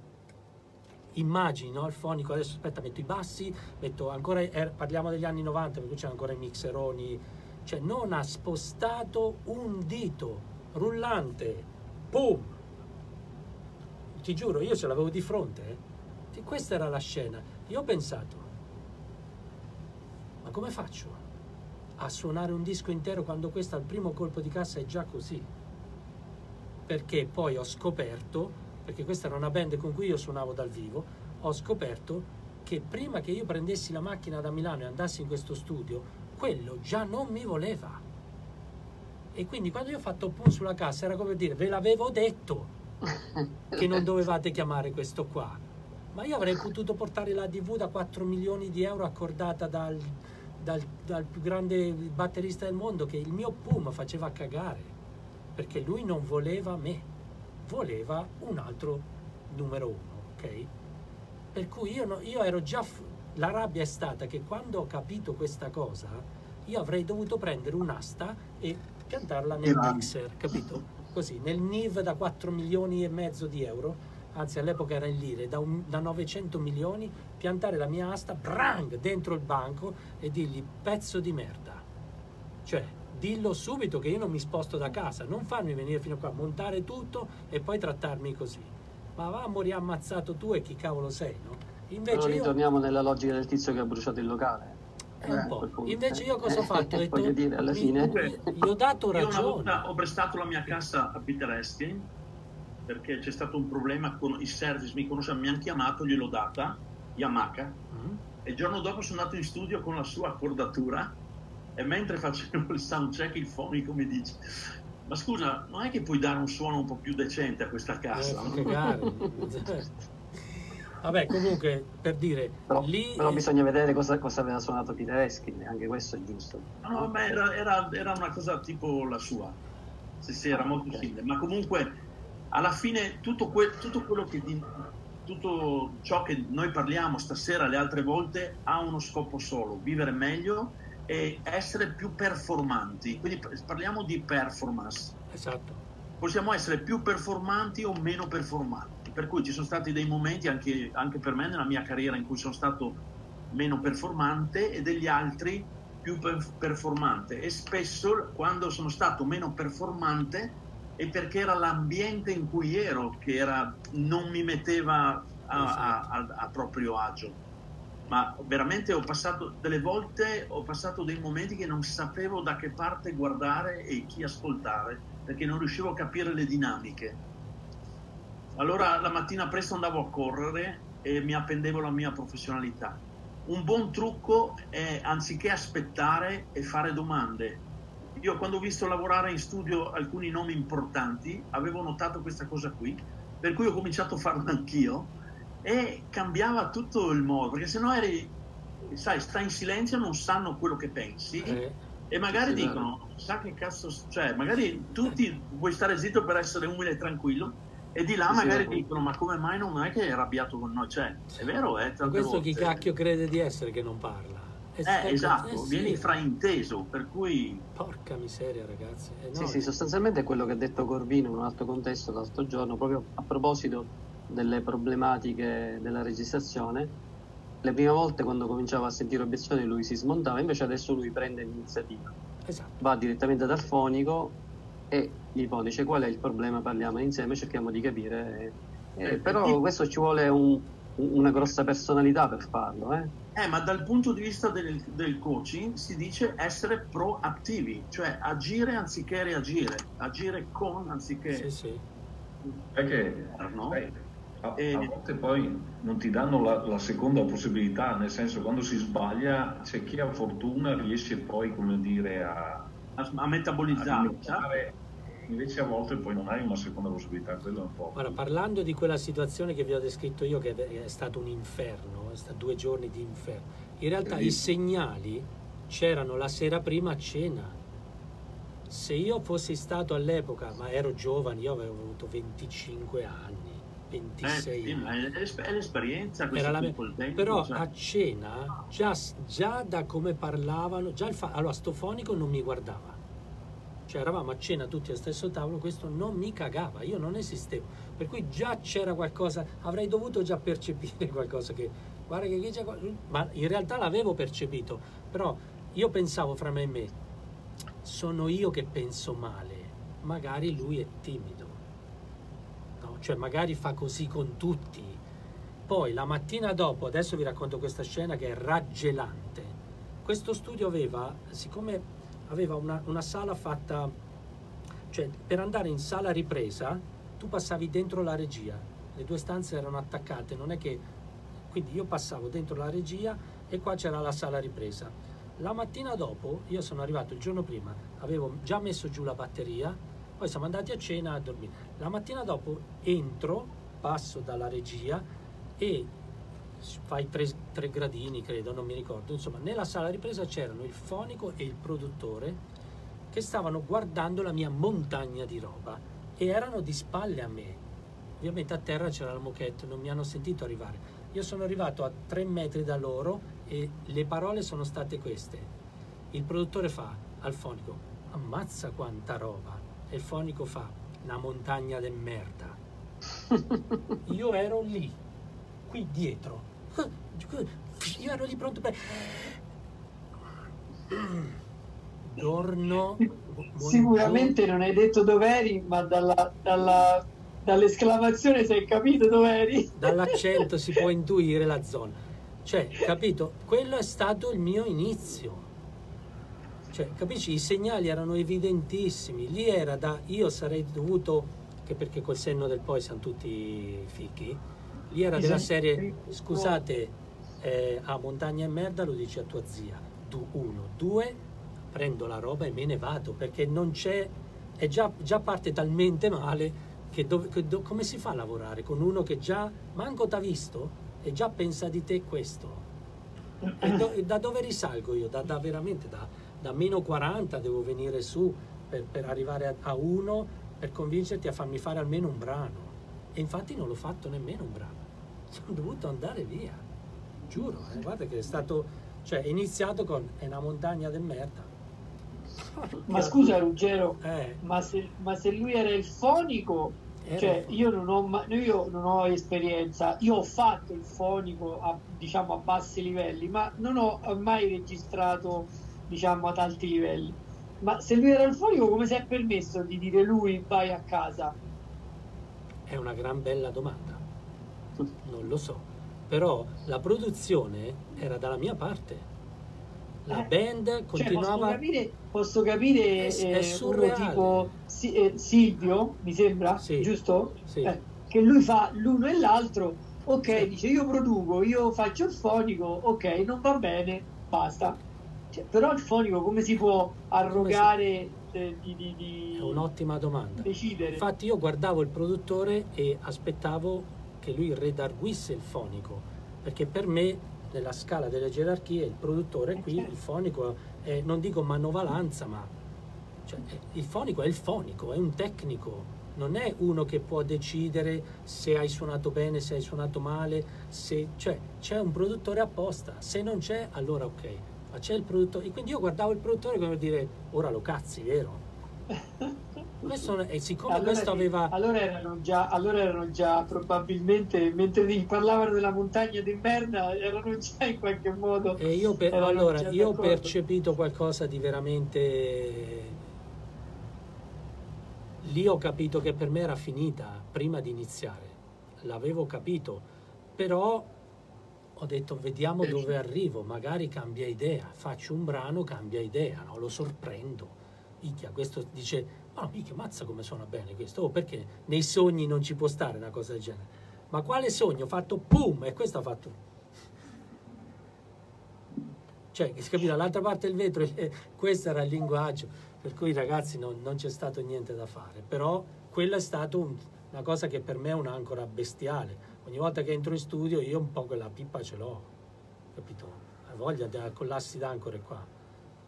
immagini, no? Il fonico, adesso aspetta, metto i bassi, metto ancora, eh, parliamo degli anni 90, perché c'è ancora i mixeroni, cioè non ha spostato un dito, rullante, pum! Ti giuro, io ce l'avevo di fronte, eh. Questa era la scena. Io ho pensato, ma come faccio a suonare un disco intero quando questo al primo colpo di cassa è già così? Perché poi ho scoperto, perché questa era una band con cui io suonavo dal vivo, ho scoperto che prima che io prendessi la macchina da Milano e andassi in questo studio, quello già non mi voleva. E quindi quando io ho fatto pum sulla cassa era come dire, ve l'avevo detto che non dovevate chiamare questo qua. Ma io avrei potuto portare la DV da 4 milioni di euro accordata dal, dal- dal più grande batterista del mondo che il mio Pum faceva cagare perché lui non voleva me, voleva un altro numero uno, ok? Per cui io, no- io ero già... f- la rabbia è stata che quando ho capito questa cosa, io avrei dovuto prendere un'asta e piantarla nel Tirare. mixer, capito? Così, nel NIV da 4 milioni e mezzo di euro, anzi all'epoca era in lire, da, un- da 900 milioni, piantare la mia asta, brang, dentro il banco e dirgli pezzo di merda. Cioè, dillo subito che io non mi sposto da casa, non farmi venire fino a qua, montare tutto e poi trattarmi così. Ma va a morire ammazzato tu e chi cavolo sei, no? Però Invece io, ritorniamo nella logica del tizio che ha bruciato il locale. eh, punto. Invece io cosa ho fatto? Ho detto, Voglio dire, alla mi- fine... gli ho dato Io una ragione. volta ho prestato la mia cassa a Peter Estin perché c'è stato un problema con i service, mi conoscevano, mi hanno chiamato, gliel'ho data, Yamaha, Mm. e il giorno dopo sono andato in studio con la sua accordatura e mentre facevo il soundcheck il fonico mi dice ma scusa, non è che puoi dare un suono un po' più decente a questa Eh, cassa? fa cagare. Vabbè, comunque, per dire, Però, lì... però bisogna vedere cosa, cosa aveva suonato Peter Eskin, anche questo è giusto. No, no, vabbè, era, era- era una cosa tipo la sua. Sì, sì, era molto Ok. simile. Ma comunque, alla fine, tutto, que- tutto quello che. di- tutto ciò che noi parliamo stasera, le altre volte, ha uno scopo solo: vivere meglio e essere più performanti. Quindi parliamo di performance. Esatto. Possiamo essere più performanti o meno performanti. Per cui ci sono stati dei momenti anche, anche per me nella mia carriera in cui sono stato meno performante e degli altri più per- performante e spesso quando sono stato meno performante è perché era l'ambiente in cui ero che era- non mi metteva a, a- a- a proprio agio ma veramente ho passato delle volte ho passato dei momenti che non sapevo da che parte guardare e chi ascoltare perché non riuscivo a capire le dinamiche allora la mattina presto andavo a correre e mi appendevo alla mia professionalità. Un buon trucco è anziché aspettare e fare domande. Io quando ho visto lavorare in studio alcuni nomi importanti avevo notato questa cosa qui, per cui ho cominciato a farlo anch'io e cambiava tutto il modo, perché se no eri, sai, stai in silenzio, non sanno quello che pensi Eh, e magari Sì, dicono, sa che cazzo, cioè magari tutti vuoi stare zitto per essere umile e tranquillo e di là Sì, magari sì. dicono ma come mai non è che è arrabbiato con noi, cioè è vero, eh, ma tante questo chi volte. cacchio crede di essere che non parla? Eh, ecco, esatto, eh, sì. vieni frainteso, per cui Porca miseria, ragazzi. Eh, Sì, sì, sostanzialmente è quello che ha detto Corvino in un altro contesto l'altro giorno, proprio a proposito delle problematiche della registrazione. Le prime volte quando cominciava a sentire obiezioni lui si smontava, invece adesso lui prende l'iniziativa, esatto. va direttamente dal fonico e gli pone dice qual è il problema, parliamo insieme, cerchiamo di capire. Eh, Eh, però sì. questo ci vuole un- una grossa personalità per farlo, eh? Eh, ma dal punto di vista del, del coaching si dice essere proattivi, cioè agire anziché reagire, agire con anziché... Sì, sì. Perché No? sai, a, E- a volte poi non ti danno la, la seconda possibilità, nel senso quando si sbaglia c'è chi ha fortuna riesce poi come dire a, A, a a metabolizzare. invece a volte poi non hai una seconda possibilità, quello è un po'. Guarda, parlando di quella situazione che vi ho descritto io, che è stato un inferno, è stato due giorni di inferno, in realtà i segnali c'erano la sera prima a cena. Se io fossi stato all'epoca, ma ero giovane, io avevo avuto 25 anni, 26 sì, ma anni. è, l'esperienza, questo Era la col tempo, Però cioè. a cena, già, già da come parlavano, già il fa... allora sto fonico non mi guardava. cioè eravamo a cena tutti allo stesso tavolo, questo non mi cagava, io non esistevo. Per cui già c'era qualcosa, avrei dovuto già percepire qualcosa che, guarda che c'è ma in realtà l'avevo percepito, però io pensavo fra me e me, sono io che penso male, magari lui è timido, cioè magari fa così con tutti. Poi la mattina dopo, adesso vi racconto questa scena che è raggelante. Questo studio aveva, siccome aveva una, una sala fatta, cioè per andare in sala ripresa tu passavi dentro la regia, le due stanze erano attaccate, non è che, quindi io passavo dentro la regia e qua c'era la sala ripresa. La mattina dopo, io sono arrivato il giorno prima, avevo già messo giù la batteria, poi siamo andati a cena a dormire. La mattina dopo entro, passo dalla regia e fai tre, tre gradini, credo, non mi ricordo. Insomma, nella sala ripresa c'erano il fonico e il produttore che stavano guardando la mia montagna di roba e erano di spalle a me. Ovviamente a terra c'era la moquette, non mi hanno sentito arrivare. Io sono arrivato a tre metri da loro e le parole sono state queste. Il produttore fa al fonico, ammazza quanta roba. E il fonico fa, una montagna de merda. Io ero lì, qui dietro. Io ero lì pronto per... Dorno. Sicuramente non hai detto dov'eri, ma dalla, dalla, dall'esclamazione si è capito dov'eri. Dall'accento si può intuire la zona. Cioè, capito? Quello è stato il mio inizio. Cioè, capisci? I segnali erano evidentissimi. Lì era da... Io sarei dovuto... Che perché col senno del poi siamo tutti fichi. Lì era della serie... Scusate, eh, a montagna e merda lo dici a tua zia. Tu, uno. Due, prendo la roba e me ne vado. Perché non c'è... È già, già parte talmente male che, dove, che do- come si fa a lavorare con uno che già manco t'ha visto e già pensa di te questo? Do- da dove risalgo io? Da, da veramente da, da meno 40 devo venire su per, per arrivare a, a uno per convincerti a farmi fare almeno un brano. E infatti non l'ho fatto nemmeno un brano. Sono dovuto andare via. Giuro, eh, guarda che è stato. Cioè, è iniziato con è una montagna del merda. Ma scusa Ruggero, Eh, ma se, ma se lui era il fonico, era cioè il io non ho, io non ho esperienza, io ho fatto il fonico a, diciamo a bassi livelli, ma non ho mai registrato diciamo ad alti livelli. Ma se lui era il fonico, come si è permesso di dire lui vai a casa? È una gran bella domanda. Non lo so. Però la produzione era dalla mia parte. La Eh, band Cioè, posso continuava. capire, posso capire È- è eh, uno surreale. tipo Si- eh, Silvio, mi sembra, Sì. giusto? Sì. Eh, che lui fa l'uno e l'altro, ok, Sì. dice io produco, io faccio il fonico, ok, non va bene, basta. Cioè, però il fonico come si può arrogare eh, di, di- di È un'ottima domanda. decidere? Infatti io guardavo il produttore e aspettavo che lui redarguisse il fonico, perché per me nella scala delle gerarchie il produttore è qui, certo. il fonico è, non dico manovalanza, ma cioè, il fonico è il fonico, è un tecnico, non è uno che può decidere se hai suonato bene, se hai suonato male, se, cioè c'è un produttore apposta, se non c'è allora ok, ma c'è il produttore, e quindi io guardavo il produttore come per dire ora lo cazzi, vero? Questo, e siccome Allora questo aveva... allora erano già, allora erano già probabilmente mentre parlavano della montagna di merda erano già in qualche modo E io, per- allora, io ho percepito qualcosa di veramente... Lì ho capito che per me era finita prima di iniziare. L'avevo capito, però ho detto vediamo dove arrivo, magari cambia idea, faccio un brano, cambia idea, no? lo sorprendo. Minchia, questo dice, ma minchia, mazza come suona bene questo, oh, perché nei sogni non ci può stare una cosa del genere. Ma quale sogno? Ho fatto pum e questo ha fatto cioè, si capito, dall'altra parte del vetro, eh, questo era il linguaggio, per cui ragazzi non, non c'è stato niente da fare, però quella è stata un- una cosa che per me è un'ancora bestiale. Ogni volta che entro in studio io un po' quella pippa ce l'ho, capito? Ho voglia di collassi d'ancore qua.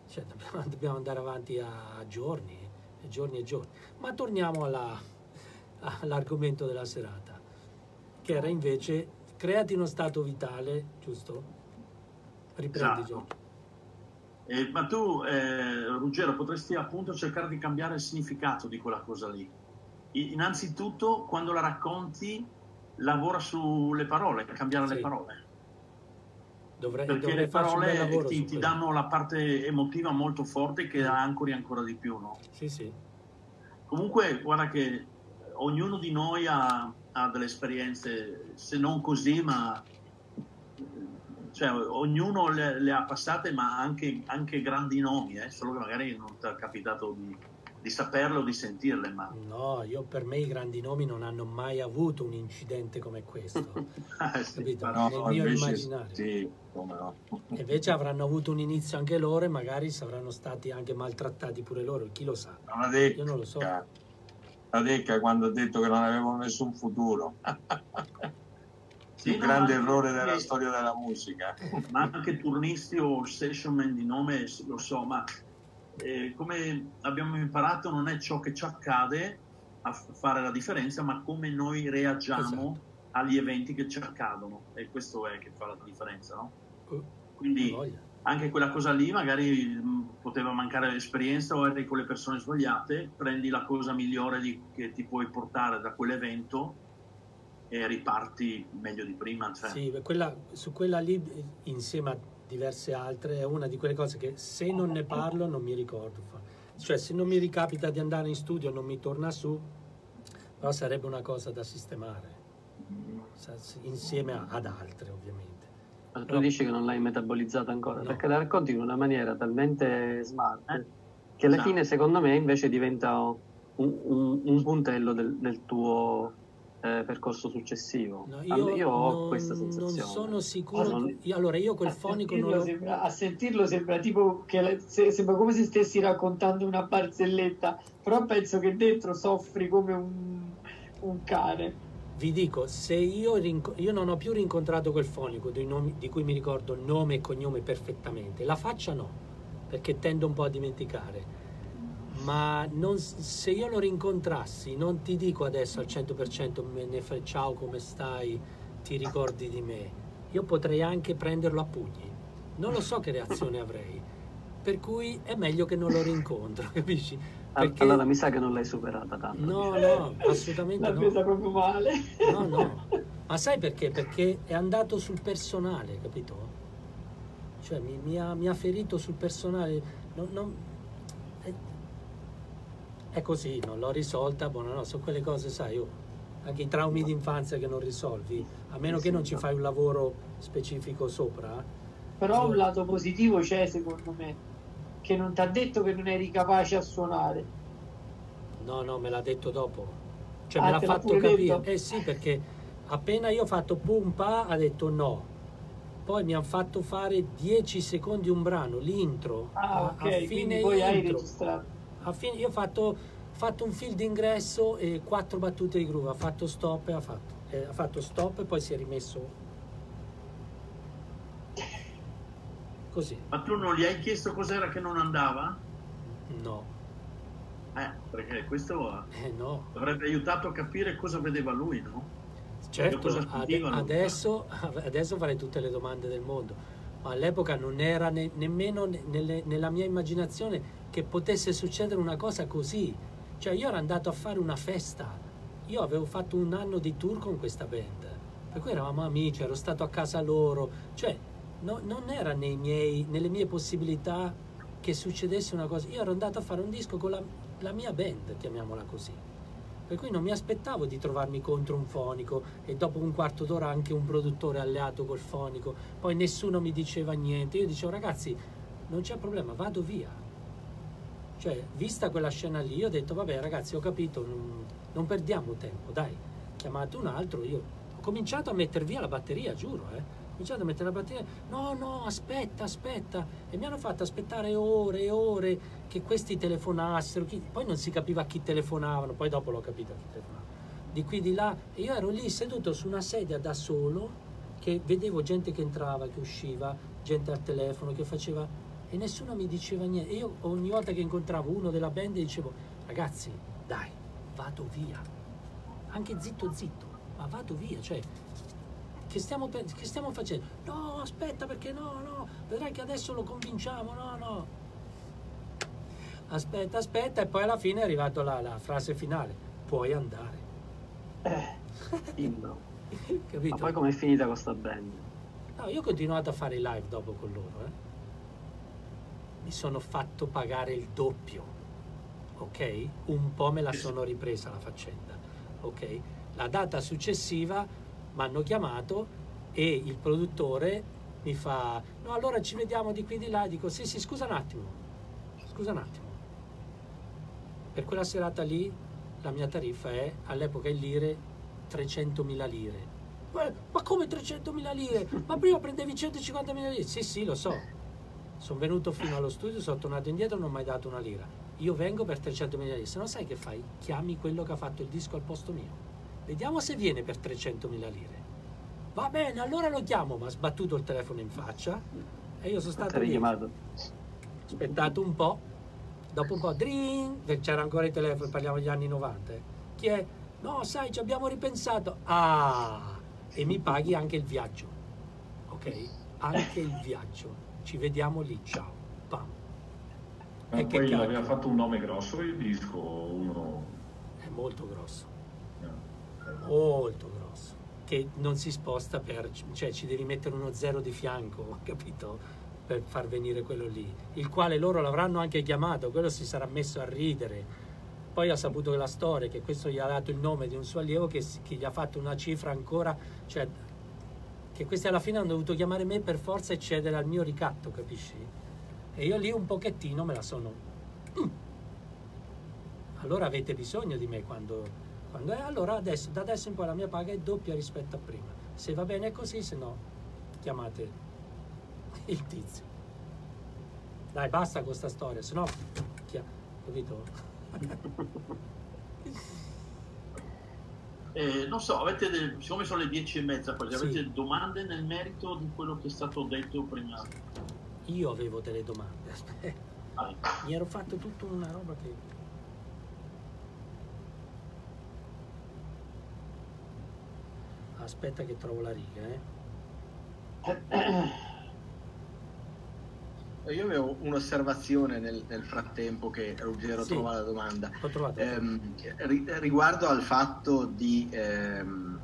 Cioè, dobbiamo, dobbiamo andare avanti a, giorni, e giorni e giorni. Ma torniamo alla- all'argomento della serata, che era invece creati uno stato vitale, giusto? Riprendi Esatto. Eh, ma tu, eh, Ruggero, potresti appunto cercare di cambiare il significato di quella cosa lì. Innanzitutto, quando la racconti, lavora sulle parole, cambiare Sì. le parole. Dovrei, Perché dovrei le parole ti, ti danno la parte emotiva molto forte che ancori ancora di più, no? Sì, sì. Comunque, guarda che ognuno di noi ha, ha delle esperienze, se non così, ma cioè, ognuno le, le ha passate, ma anche, anche grandi nomi, eh, solo che magari non ti è capitato di, di saperle o di sentirle. Ma No, io per me i grandi nomi non hanno mai avuto un incidente come questo. Eh, sì, Capito? No, Nel mio invece immaginario. sì, no. E invece avranno avuto un inizio anche loro e magari saranno stati anche maltrattati pure loro, chi lo sa. Non decca, Io non lo so. la decca quando ha detto che non avevano nessun futuro. Sì, Il grande errore della eh, storia della musica. ma anche turnisti o session man di nome lo so, ma eh, come abbiamo imparato non è ciò che ci accade a fare la differenza, ma come noi reagiamo Esatto. agli eventi che ci accadono e questo è che fa la differenza, no? Uh, Quindi anche quella cosa lì magari mh, poteva mancare l'esperienza o eri con le persone sbagliate, prendi la cosa migliore di- che ti puoi portare da quell'evento e riparti meglio di prima. Cioè. Sì, quella- su quella lì, insieme a diverse altre, è una di quelle cose che se non ne parlo non mi ricordo. Cioè, se non mi ricapita di andare in studio non mi torna su, però sarebbe una cosa da sistemare, insieme ad altre ovviamente. Ma tu No. dici che non l'hai metabolizzata ancora, No. perché la racconti in una maniera talmente smart Eh, che alla esatto. fine, secondo me, invece diventa un, un- un puntello del, del tuo eh, percorso successivo. No, A io, me- io ho non, questa non sensazione. sono sicuro. Ah, non- io- allora, io quel a fonico non lo... sembra, a sentirlo sembra tipo che se- sembra come se stessi raccontando una barzelletta, però penso che dentro soffri come un, un cane. Vi dico, se io, rinco- io non ho più rincontrato quel fonico dei nomi- di cui mi ricordo nome e cognome perfettamente, la faccia no, perché tendo un po' a dimenticare. Ma non- se io lo rincontrassi, non ti dico adesso al 100% me ne fai ciao, come stai, ti ricordi di me. Io potrei anche prenderlo a pugni. Non lo so che reazione avrei. Per cui è meglio che non lo rincontro, capisci? Perché- Allora mi sa che non l'hai superata tanto. No, no, assolutamente L'ha no. presa proprio male. No, no. Ma sai perché? Perché è andato sul personale, capito? Cioè mi, mi ha, mi ha ferito sul personale. Non- non- è così, non l'ho risolta. Buono, no, sono quelle cose, sai, io, anche i traumi d'infanzia che non risolvi, a meno che non ci fai un lavoro specifico sopra. Però un lato positivo c'è secondo me, che non ti ha detto che non eri capace a suonare. No, no, me l'ha detto dopo. Cioè Ah, me l'ha fatto capire. detto? Eh sì, perché appena io ho fatto pumpa ha detto no. Poi mi hanno fatto fare 10 secondi un brano, l'intro. Ah, a, ok, a fine poi hai intro. registrato. Fine- io ho fatto, fatto un fil d'ingresso e quattro battute di groove. Ha fatto stop e ha fatto. eh, ha fatto stop e poi si è rimesso così. Ma tu non gli hai chiesto cos'era che non andava? No, Eh, perché questo eh no. avrebbe aiutato a capire cosa vedeva lui, no? Certo, sentivano? adesso, adesso farei tutte le domande del mondo, ma all'epoca non era ne- nemmeno ne- nelle- nella mia immaginazione che potesse succedere una cosa così. Cioè io ero andato a fare una festa, io avevo fatto un anno di tour con questa band, per cui eravamo amici, ero stato a casa loro, cioè no- non era miei- nelle mie possibilità che succedesse una cosa. Io ero andato a fare un disco con la, la mia band, chiamiamola così. Per cui non mi aspettavo di trovarmi contro un fonico e dopo un quarto d'ora anche un produttore alleato col fonico. Poi nessuno mi diceva niente. Io dicevo ragazzi, non c'è problema, vado via. Cioè, vista quella scena lì, ho detto vabbè ragazzi, ho capito, non, non perdiamo tempo, dai, chiamate un altro. Io ho cominciato a mettere via la batteria, giuro, eh. Ho cominciato a mettere la batteria, no, no, aspetta, aspetta. E mi hanno fatto aspettare ore e ore che questi telefonassero. chi- Poi non si capiva chi telefonavano, poi dopo l'ho capito chi telefonavano. Di qui di là. E io ero lì seduto su una sedia da solo, che vedevo gente che entrava, che usciva, gente al telefono, che faceva... E nessuno mi diceva niente. Io ogni volta che incontravo uno della band dicevo, ragazzi, dai, vado via. Anche zitto zitto, ma vado via. Cioè, che stiamo, che stiamo facendo? No, aspetta perché no, no, vedrai che adesso lo convinciamo, no, no. Aspetta, aspetta, e poi alla fine è arrivata la, la frase finale, puoi andare. Eh, Imbro. Capito? Ma poi com'è finita questa band? No, io ho continuato a fare i live dopo con loro, eh. Mi sono fatto pagare il doppio, ok? Un po' me la sono ripresa la faccenda, ok? La data successiva mi hanno chiamato e il produttore mi fa, no, allora ci vediamo di qui di là. Dico, sì, sì, scusa un attimo, scusa un attimo. Per quella serata lì la mia tariffa è all'epoca in lire 300.000 lire. "Eh, Ma come 300.000 lire? Ma prima prendevi 150.000 lire? Sì, sì, lo so. Sono venuto fino allo studio, sono tornato indietro non ho mai dato una lira. Io vengo per 300.000 lire. Se no sai che fai? Chiami quello che ha fatto il disco al posto mio. Vediamo se viene per 300.000 lire. Va bene, allora lo chiamo. Mi ha sbattuto il telefono in faccia e io sono stato lì. Aspettato un po', dopo un po', dring, c'era ancora il telefono, parliamo degli anni 90. eh. Chi è? No, sai, ci abbiamo ripensato. Ah, e mi paghi anche il viaggio. Ok? Anche il viaggio. Ci vediamo lì, ciao. Pam. Ma E che poi aveva fatto un nome grosso il disco, uno... È molto grosso, eh, molto grosso. Che non si sposta per, cioè ci devi mettere uno zero di fianco, capito? Per far venire quello lì. Il quale loro l'avranno anche chiamato, quello si sarà messo a ridere. Poi ha saputo la storia, che questo gli ha dato il nome di un suo allievo che, che gli ha fatto una cifra ancora, cioè che questi alla fine hanno dovuto chiamare me per forza e cedere al mio ricatto, capisci? E io lì un pochettino me la sono... Allora avete bisogno di me quando... quando è... Allora adesso, da adesso in poi la mia paga è doppia rispetto a prima. Se va bene così, se no chiamate il tizio. Dai, basta con sta storia, se no... Capito? Eh, non so, avete del- siccome sono le dieci e mezza quasi, Sì. avete domande nel merito di quello che è stato detto prima? Io avevo delle domande. aspetta. Mi ero fatto tutta una roba che... Aspetta che trovo la riga, eh. Io avevo un'osservazione nel, nel frattempo che Ruggero Sì. trova la domanda. Ehm, ri- riguardo al fatto di, ehm,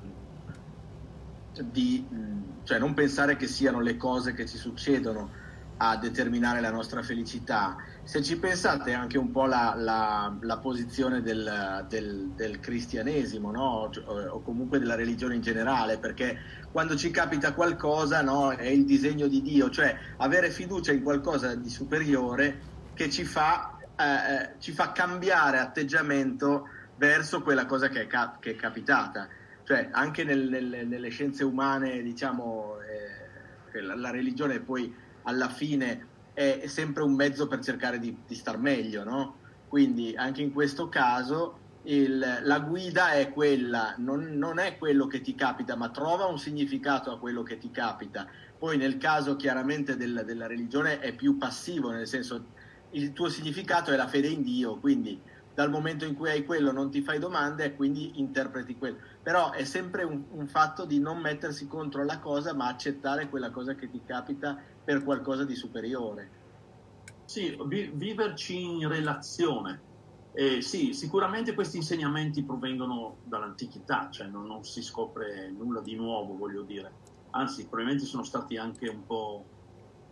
di cioè non pensare che siano le cose che ci succedono a determinare la nostra felicità, se ci pensate è anche un po' la, la- la posizione del, del- del cristianesimo, no? Cioè, o comunque della religione in generale, perché quando ci capita qualcosa no, è il disegno di Dio, cioè avere fiducia in qualcosa di superiore che ci fa, eh, eh, ci fa cambiare atteggiamento verso quella cosa che è, cap- che è capitata. Cioè anche nel- nel- nelle scienze umane, diciamo, eh, la, la religione poi alla fine è sempre un mezzo per cercare di, di star meglio, no? Quindi anche in questo caso il- la guida è quella, non, non è quello che ti capita, ma trova un significato a quello che ti capita. Poi nel caso chiaramente del- della religione è più passivo, nel senso il tuo significato è la fede in Dio, quindi dal momento in cui hai quello non ti fai domande e quindi interpreti quello. Però è sempre un, un fatto di non mettersi contro la cosa, ma accettare quella cosa che ti capita per qualcosa di superiore. Sì, vi- viverci in relazione. Eh, sì, sicuramente questi insegnamenti provengono dall'antichità, cioè non, non si scopre nulla di nuovo, voglio dire. Anzi, probabilmente sono stati anche un po'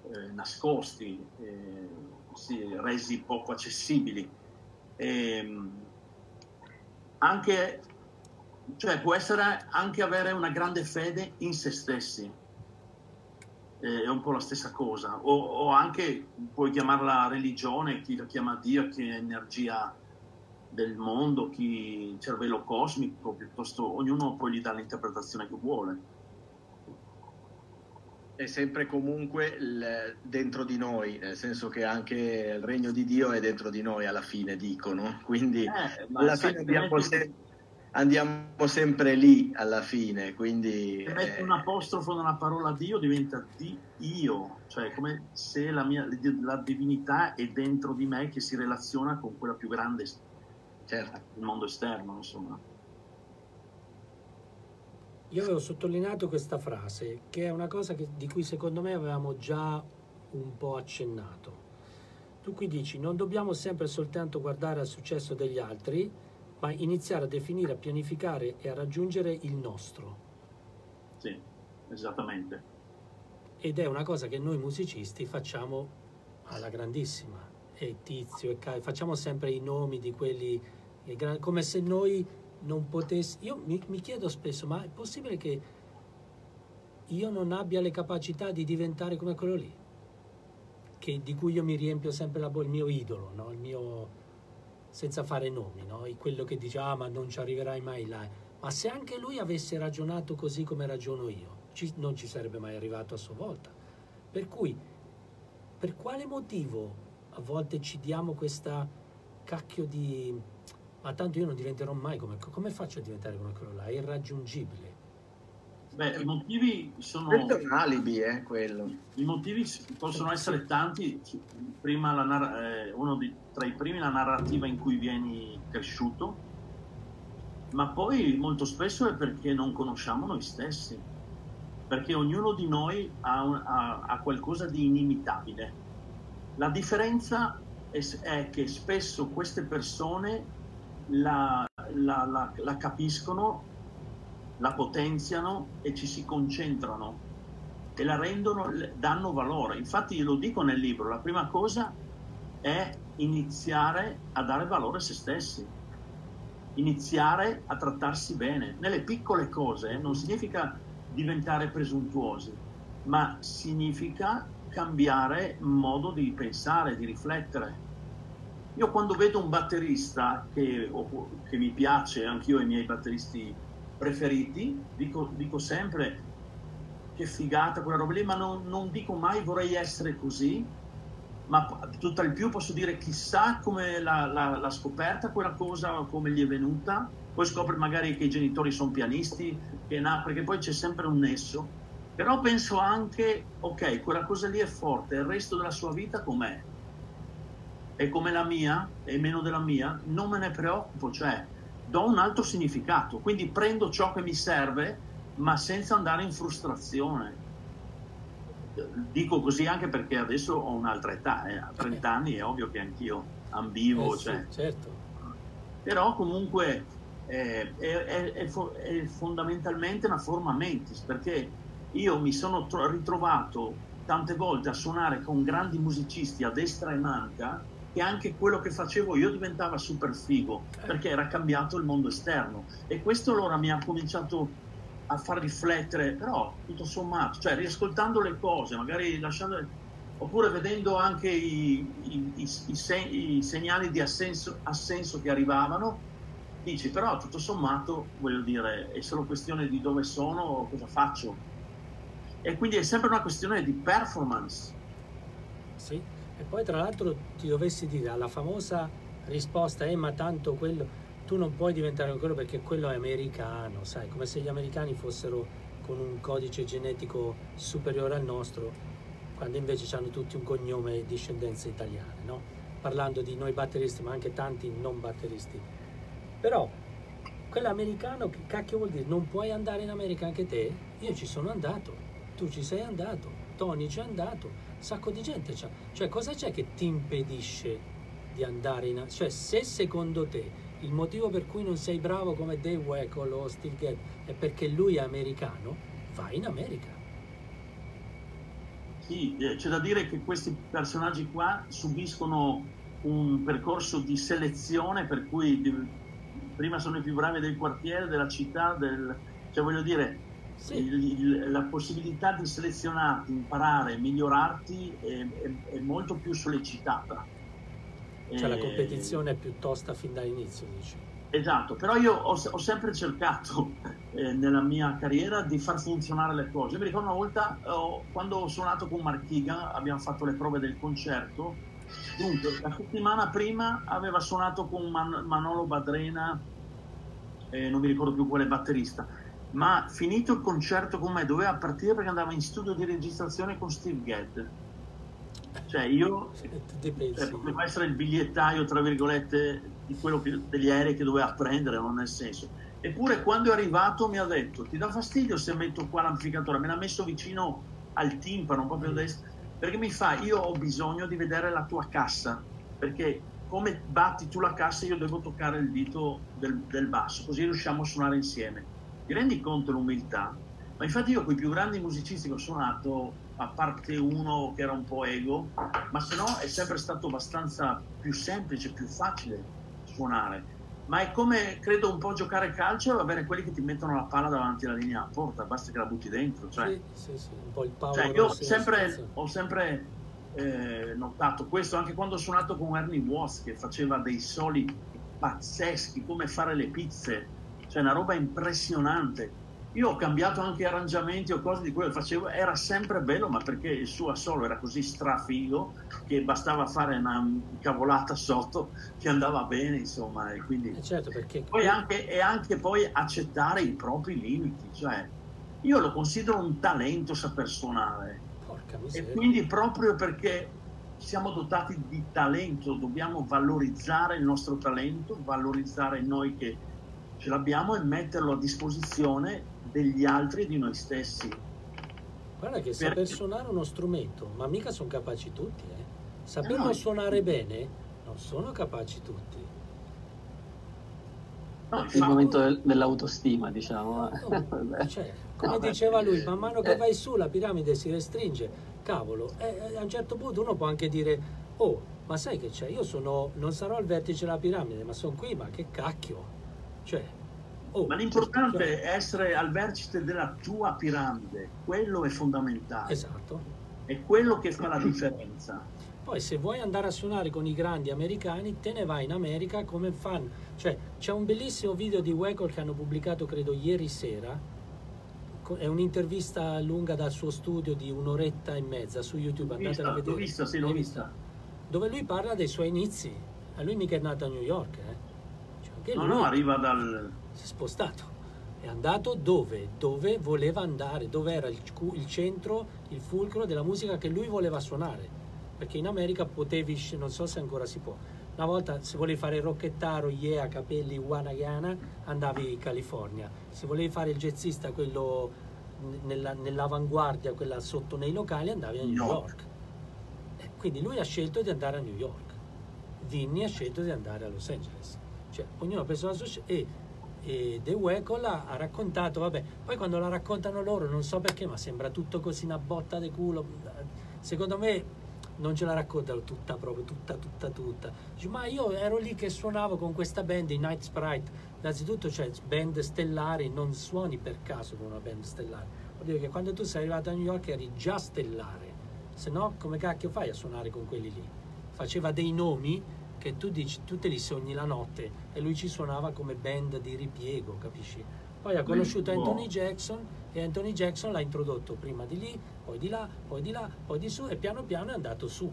eh, nascosti, eh, sì, resi poco accessibili. Ehm, anche, cioè, può essere anche avere una grande fede in se stessi eh, è un po' la stessa cosa. O, o anche puoi chiamarla religione, chi la chiama Dio, chi è energia del mondo, chi cervello cosmico, piuttosto ognuno poi gli dà l'interpretazione che vuole. È sempre comunque il- dentro di noi, nel senso che anche il regno di Dio è dentro di noi alla fine, dicono. Quindi Eh, alla fine se andiamo, metti- se- andiamo sempre lì alla fine, quindi Se metti eh, un apostrofo nella parola Dio diventa di io, cioè come se la, mia, la divinità è dentro di me che si relaziona con quella più grande, certo. il mondo esterno, insomma. Io avevo sottolineato questa frase, che è una cosa che- di cui secondo me avevamo già un po' accennato. Tu qui dici, non dobbiamo sempre soltanto guardare al successo degli altri, ma iniziare a definire, a pianificare e a raggiungere il nostro. Sì, esattamente. Ed è una cosa che noi musicisti facciamo alla grandissima. E Tizio e Caio, facciamo sempre i nomi di quelli, i gra- come se noi non potessimo... Io mi, mi chiedo spesso, ma è possibile che io non abbia le capacità di diventare come quello lì? Che, di cui io mi riempio sempre la il mio idolo, no? il mio... senza fare nomi, no? Quello che dice, ah ma non ci arriverai mai là. Ma se anche lui avesse ragionato così come ragiono io, ci- non ci sarebbe mai arrivato a sua volta. Per cui, per quale motivo a volte ci diamo questa cacchio di... Ma tanto io non diventerò mai come... Come faccio a diventare come quello là? È irraggiungibile. Beh, i motivi sono... Questo è un alibi, eh, quello. I motivi possono essere tanti. Prima la nar- eh, uno di- tra i primi la narrativa in cui vieni cresciuto, ma poi molto spesso è perché non conosciamo noi stessi, perché ognuno di noi ha, un- ha- ha qualcosa di inimitabile. La differenza è, è che spesso queste persone la, la- la- la capiscono, la potenziano e ci si concentrano e la rendono, danno valore. Infatti io lo dico nel libro, la prima cosa è iniziare a dare valore a se stessi, iniziare a trattarsi bene. Nelle piccole cose non significa diventare presuntuosi, ma significa cambiare modo di pensare, di riflettere. Io quando vedo un batterista che, che mi piace, anch'io i miei batteristi preferiti, dico, dico sempre che figata quella roba lì, ma non, non dico mai vorrei essere così, ma tutt'al più posso dire chissà come l'ha, scoperta quella cosa, come gli è venuta, poi scopre magari che i genitori sono pianisti, che na- perché poi c'è sempre un nesso, però penso anche, ok, quella cosa lì è forte, il resto della sua vita com'è? È come la mia, è meno della mia, non me ne preoccupo, cioè do un altro significato, quindi prendo ciò che mi serve, ma senza andare in frustrazione. Dico così anche perché adesso ho un'altra età, eh. a 30 anni è ovvio che anch'io ambivo, Eh sì, cioè, certo. però comunque eh, è, è- è è fondamentalmente una forma mentis perché io mi sono tro- ritrovato tante volte a suonare con grandi musicisti a destra e manca che anche quello che facevo io diventava super figo perché era cambiato il mondo esterno e questo allora mi ha cominciato a far riflettere però tutto sommato cioè riascoltando le cose magari lasciando oppure vedendo anche i, i- i- se- i segnali di assenso, assenso che arrivavano, dici però tutto sommato, voglio dire, è solo questione di dove sono cosa faccio. E quindi è sempre una questione di performance. Sì. E poi tra l'altro ti dovessi dire alla famosa risposta, eh ma tanto quello, tu non puoi diventare quello perché quello è americano, sai, come se gli americani fossero con un codice genetico superiore al nostro, quando invece hanno tutti un cognome e discendenze italiane, no? Parlando di noi batteristi, ma anche tanti non batteristi. Però quello americano, che cacchio vuol dire? Non puoi andare in America anche te? Io ci sono andato, tu ci sei andato, Tony ci è andato, sacco di gente c'ha. Cioè, cosa c'è che ti impedisce di andare in... Cioè, se secondo te il motivo per cui non sei bravo come Dave Weckl o Steve Gadd è perché lui è americano, vai in America. Sì, eh, c'è da dire che questi personaggi qua subiscono un percorso di selezione per cui prima sono i più bravi del quartiere, della città, del... cioè voglio dire, Sì. il- il- la possibilità di selezionarti, imparare, migliorarti è, è- è molto più sollecitata. Cioè, la Eh, competizione è più tosta fin dall'inizio, dici. Esatto, però io ho, ho sempre cercato eh, nella mia carriera di far funzionare le cose. Mi ricordo una volta oh, quando ho suonato con Marchiga, abbiamo fatto le prove del concerto. Dunque, la settimana prima aveva suonato con Man- Manolo Badrena, eh, non mi ricordo più quale batterista, ma finito il concerto con me doveva partire perché andava in studio di registrazione con Steve Gadd. Cioè io cioè, poteva essere il bigliettaio, tra virgolette, di quello che- degli aerei che doveva prendere, non nel senso. Eppure quando è arrivato mi ha detto ti dà fastidio se metto qua l'amplificatore? Me l'ha messo vicino al timpano, proprio a destra, perché mi fa io ho bisogno di vedere la tua cassa, perché come batti tu la cassa io devo toccare il dito del, del basso, così riusciamo a suonare insieme. Ti rendi conto l'umiltà? Ma infatti io con i più grandi musicisti che ho suonato, a parte uno che era un po' ego, ma se no è sempre stato abbastanza più semplice, più facile suonare ma è come credo un po' giocare a calcio e avere quelli che ti mettono la palla davanti alla linea a porta, basta che la butti dentro. Cioè, sì, sì, sì, un po' il power cioè, io sempre, ho sempre eh, notato questo anche quando ho suonato con Ernie Watts che faceva dei soli pazzeschi, come fare le pizze, cioè una roba impressionante io ho cambiato anche arrangiamenti o cose di quello che facevo, era sempre bello, ma perché il suo assolo era così strafigo che bastava fare una cavolata sotto che andava bene, insomma. E quindi... Eh certo, perché... poi anche, e anche poi accettare i propri limiti, cioè io lo considero un talento saper suonare. Porca miseria. E quindi proprio perché siamo dotati di talento, dobbiamo valorizzare il nostro talento, valorizzare noi che ce l'abbiamo e metterlo a disposizione degli altri e di noi stessi. Guarda che saper Perché... suonare uno strumento, ma mica sono capaci tutti, eh. Saperlo no, suonare bene, non sono capaci tutti. No, il momento del, dell'autostima, diciamo. No, cioè, come no, diceva lui, man mano che eh. vai su la piramide si restringe. Cavolo, e a un certo punto uno può anche dire, oh, ma sai che c'è? Io sono, non sarò al vertice della piramide, ma sono qui, ma che cacchio. Cioè, Oh, Ma l'importante cioè, è essere al vertice della tua piramide, quello è fondamentale. Esatto. È quello che fa la differenza. Poi se vuoi andare a suonare con i grandi americani, te ne vai in America come fan. Cioè, c'è un bellissimo video di Weckl che hanno pubblicato, credo, ieri sera. È un'intervista lunga dal suo studio di un'oretta e mezza su YouTube. Andatela a vedere. L'ho vista, sì, l'ho vista. Dove lui parla dei suoi inizi. A lui mica è nato a New York, eh. Cioè, no, no, arriva dal si è spostato. È andato dove? Dove voleva andare, dove era il, il centro, il fulcro della musica che lui voleva suonare. Perché in America potevi, non so se ancora si può, una volta se volevi fare il rocchettaro, yeah, capelli, wanagana, andavi in California. Se volevi fare il jazzista, quello nella, nell'avanguardia, quella sotto nei locali, andavi a New no. York. Eh, quindi lui ha scelto di andare a New York. Vinny ha scelto di andare a Los Angeles. Cioè, ognuno ha preso la sua scelta e e The Weckl ha raccontato, vabbè, poi quando la raccontano loro non so perché, ma sembra tutto così una botta di culo. Secondo me non ce la raccontano tutta proprio, tutta, tutta, tutta. Dice, ma io ero lì che suonavo con questa band, i Night Sprite. Innanzitutto cioè, band stellari, non suoni per caso con una band stellare. Vuol dire che quando tu sei arrivato a New York eri già stellare. Se no, come cacchio fai a suonare con quelli lì? Faceva dei nomi che tu, dici, tu te li sogni la notte e lui ci suonava come band di ripiego, capisci? Poi ha conosciuto Anthony Jackson e Anthony Jackson l'ha introdotto prima di lì, poi di là, poi di là, poi di su e piano piano è andato su.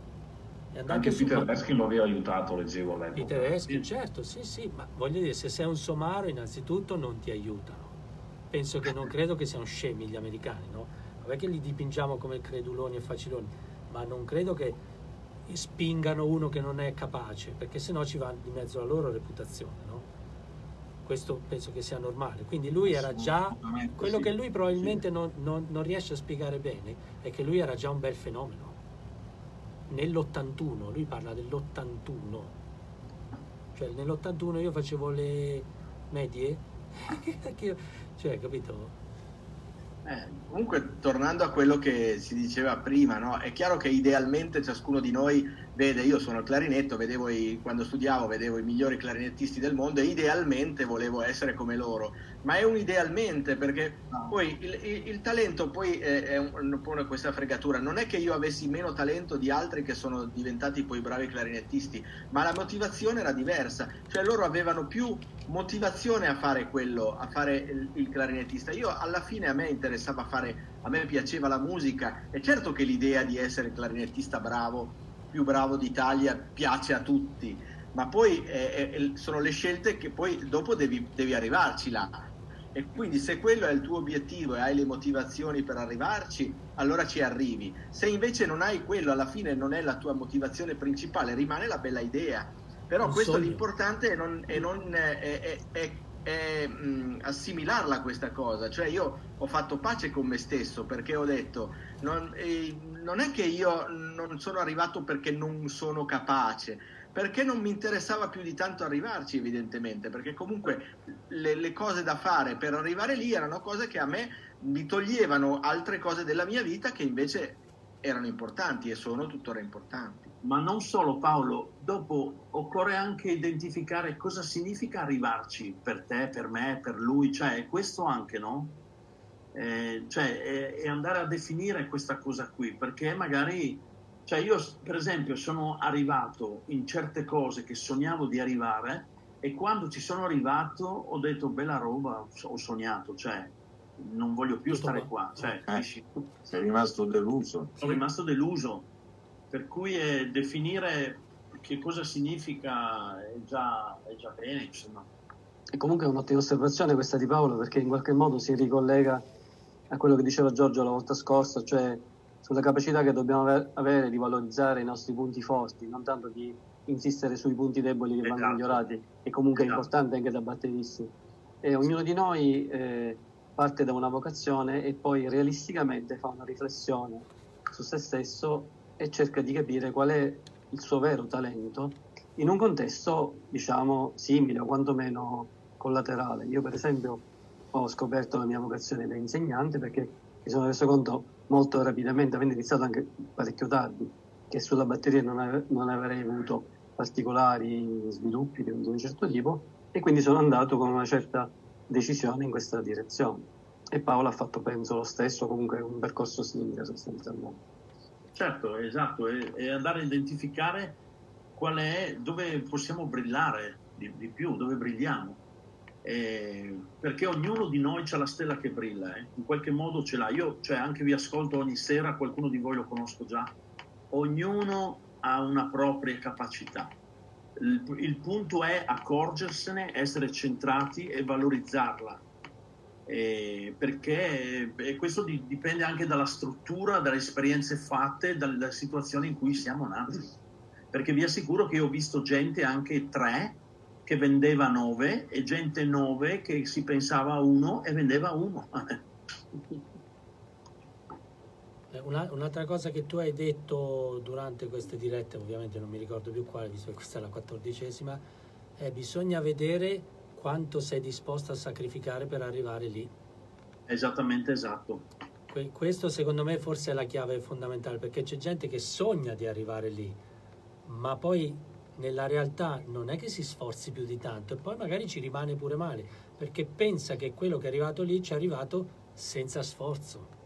È andato Anche su, Peter Eskin lo aveva aiutato, leggevo all'epoca. Peter Eskin, certo, sì, sì, ma voglio dire, se sei un somaro innanzitutto non ti aiutano. Penso che non credo che siano scemi gli americani, no? Vabbè che li dipingiamo come creduloni e faciloni, ma non credo che spingano uno che non è capace, perché sennò ci va di mezzo la loro reputazione, no? Questo penso che sia normale. Quindi lui era già, quello che lui probabilmente non, non, non, riesce a spiegare bene è che lui era già un bel fenomeno. Nell'81, lui parla dell'81, cioè nell'81 io facevo le medie, cioè capito? Eh, comunque, tornando a quello che si diceva prima, no? è chiaro che idealmente ciascuno di noi vede, io sono il clarinetto, vedevo i, quando studiavo vedevo i migliori clarinettisti del mondo e idealmente volevo essere come loro, ma è un idealmente perché poi il, il, il talento poi è, è un, un questa fregatura, non è che io avessi meno talento di altri che sono diventati poi bravi clarinettisti, ma la motivazione era diversa, cioè loro avevano più motivazione a fare quello, a fare il, il clarinettista. Io alla fine a me interessava fare, a me piaceva la musica. E certo che l'idea di essere clarinettista bravo più bravo d'Italia piace a tutti, ma poi eh, sono le scelte che poi dopo devi, devi arrivarci là. E quindi se quello è il tuo obiettivo e hai le motivazioni per arrivarci, allora ci arrivi. Se invece non hai quello, alla fine non è la tua motivazione principale, rimane la bella idea. Però Un questo sogno. l'importante è, non, è, non, è, è è assimilarla questa cosa, cioè io ho fatto pace con me stesso perché ho detto non, eh, non è che io non sono arrivato perché non sono capace, perché non mi interessava più di tanto arrivarci evidentemente, perché comunque le, le cose da fare per arrivare lì erano cose che a me mi toglievano altre cose della mia vita che invece erano importanti e sono tuttora importanti. Ma non solo Paolo, dopo occorre anche identificare cosa significa arrivarci per te, per me, per lui, cioè questo anche, no? Eh, cioè è, andare a definire questa cosa qui, perché magari, cioè io per esempio sono arrivato in certe cose che sognavo di arrivare e quando ci sono arrivato ho detto bella roba, ho sognato, cioè non voglio più stare qua. Cioè, eh, sei rimasto deluso. Sono rimasto deluso, per cui è definire che cosa significa è già, è già bene, insomma. E comunque è un'ottima osservazione questa di Paolo, perché in qualche modo si ricollega a quello che diceva Giorgio la volta scorsa, cioè sulla capacità che dobbiamo avere di valorizzare i nostri punti forti, non tanto di insistere sui punti deboli che esatto. vanno migliorati, che comunque esatto. è importante anche da batteristi. E ognuno di noi eh, parte da una vocazione e poi realisticamente fa una riflessione su se stesso e cerca di capire qual è il suo vero talento in un contesto, diciamo, simile o quantomeno collaterale. Io, per esempio, ho scoperto la mia vocazione da insegnante perché mi sono reso conto molto rapidamente, avendo iniziato anche parecchio tardi, che sulla batteria non, ave- non avrei avuto particolari sviluppi di un certo tipo e quindi sono andato con una certa decisione in questa direzione. E Paolo ha fatto, penso, lo stesso, comunque un percorso simile sostanzialmente. Certo, esatto, e, e andare a identificare qual è, dove possiamo brillare di, di più, dove brilliamo. Eh, perché ognuno di noi ha la stella che brilla, eh? in qualche modo ce l'ha. Io cioè, anche vi ascolto ogni sera, qualcuno di voi lo conosco già. Ognuno ha una propria capacità il, il punto è accorgersene, essere centrati e valorizzarla. Eh, perché eh, questo di, dipende anche dalla struttura, dalle esperienze fatte, dalle situazioni in cui siamo nati. Perché vi assicuro che ho visto gente anche tre che vendeva nove e gente nove che si pensava a uno e vendeva uno. Eh, una, un'altra cosa che tu hai detto durante queste dirette, ovviamente non mi ricordo più quale, visto che questa è la quattordicesima, è bisogna vedere quanto sei disposto a sacrificare per arrivare lì. Esattamente esatto. Que- questo secondo me forse è la chiave fondamentale, perché c'è gente che sogna di arrivare lì, ma poi nella realtà non è che si sforzi più di tanto e poi magari ci rimane pure male, perché pensa che quello che è arrivato lì ci è arrivato senza sforzo.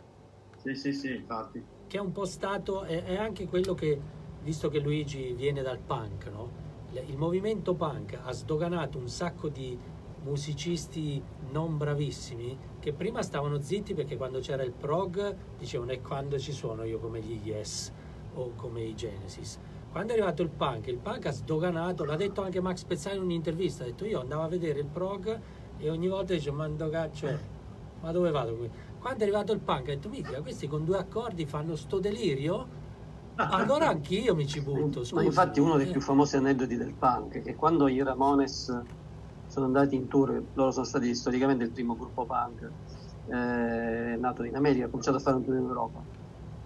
Sì, sì, sì, infatti. Che è un po' stato, è, è anche quello che, visto che Luigi viene dal punk, no? il movimento punk ha sdoganato un sacco di musicisti non bravissimi che prima stavano zitti perché quando c'era il prog dicevano e quando ci sono io come gli Yes o come i Genesis quando è arrivato il punk il punk ha sdoganato l'ha detto anche Max Pezzani in un'intervista ha detto io andavo a vedere il prog e ogni volta dicevo ma caccio ma dove vado qui quando è arrivato il punk, ho detto, mica, questi con due accordi fanno sto delirio? Allora anch'io mi ci butto. Scusa. Ma infatti uno dei più famosi aneddoti del punk è che quando i Ramones sono andati in tour, loro sono stati storicamente il primo gruppo punk eh, nato in America, ha cominciato a fare un tour in Europa.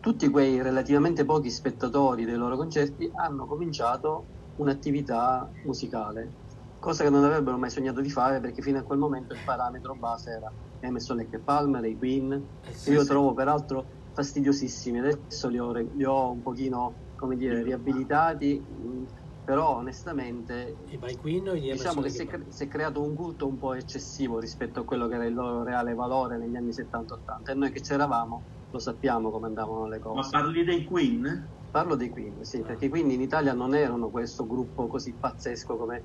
Tutti quei relativamente pochi spettatori dei loro concerti hanno cominciato un'attività musicale, cosa che non avrebbero mai sognato di fare perché fino a quel momento il parametro base era Emerson Lake Palmer, i Queen, eh sì, io sì. trovo peraltro fastidiosissimi, adesso li ho, li ho un pochino, come dire, riabilitati, però onestamente diciamo che si è, si è, creato un culto un po' eccessivo rispetto a quello che era il loro reale valore negli anni 70-80 e noi che c'eravamo lo sappiamo come andavano le cose. Ma parli dei Queen? Parlo dei Queen, sì, perché i Queen in Italia non erano questo gruppo così pazzesco come,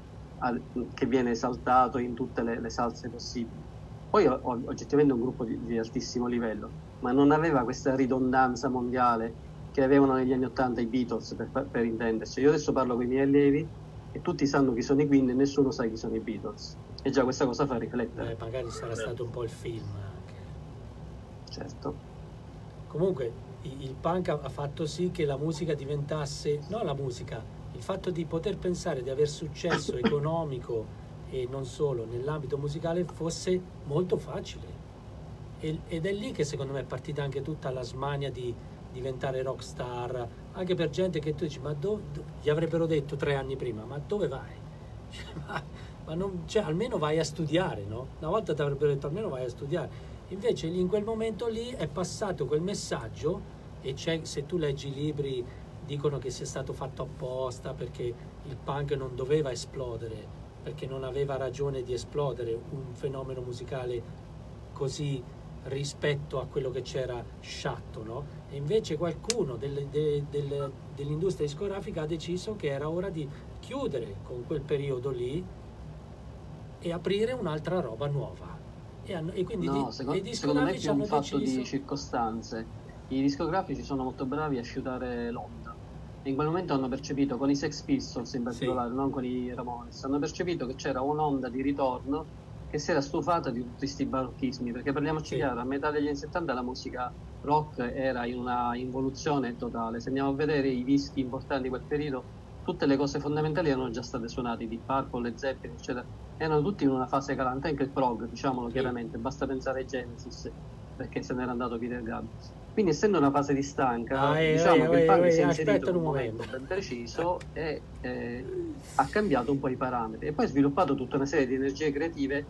che viene esaltato in tutte le, le salse possibili poi oggettivamente un gruppo di, di, altissimo livello, ma non aveva questa ridondanza mondiale che avevano negli anni Ottanta i Beatles, per, per, intenderci. Io adesso parlo con i miei allievi e tutti sanno chi sono i Queen e nessuno sa chi sono i Beatles. E già questa cosa fa riflettere. Eh, magari sarà stato un po' il film anche. Certo. Comunque il punk ha fatto sì che la musica diventasse, no la musica, il fatto di poter pensare di aver successo economico e non solo nell'ambito musicale fosse molto facile. E- ed è lì che secondo me è partita anche tutta la smania di diventare rockstar, anche per gente che tu dici, ma do- do- gli avrebbero detto tre anni prima, ma dove vai? Cioè, ma, ma non- cioè, almeno vai a studiare, no? Una volta ti avrebbero detto almeno vai a studiare. Invece in quel momento lì è passato quel messaggio e se tu leggi i libri dicono che sia stato fatto apposta perché il punk non doveva esplodere, perché non aveva ragione di esplodere un fenomeno musicale così rispetto a quello che c'era sciatto, no? E invece qualcuno del- de- del- dell'industria discografica ha deciso che era ora di chiudere con quel periodo lì e aprire un'altra roba nuova. E, hanno- e quindi No, secondo, i secondo me è discografici più un fatto deciso... di circostanze. I discografici sono molto bravi a sciutare l'onda. E in quel momento hanno percepito, con i Sex Pistols in particolare, non con i Ramones, hanno percepito che c'era un'onda di ritorno che si era stufata di tutti questi barocchismi. Perché parliamoci Sì. chiaro, a metà degli anni 70 la musica rock era in una involuzione totale. Se andiamo a vedere i dischi importanti di quel periodo, tutte le cose fondamentali erano già state suonate, di Purple, Led Zeppelin, eccetera. Erano tutti in una fase calante, anche il prog, diciamolo Sì. chiaramente, basta pensare ai Genesis, perché se n'era andato Peter Gabriel. Quindi essendo una fase di stanca, Ah, eh, diciamo eh, che il eh, punk eh, si è inserito in un momento. ben preciso e eh, ha cambiato un po' i parametri e poi ha sviluppato tutta una serie di energie creative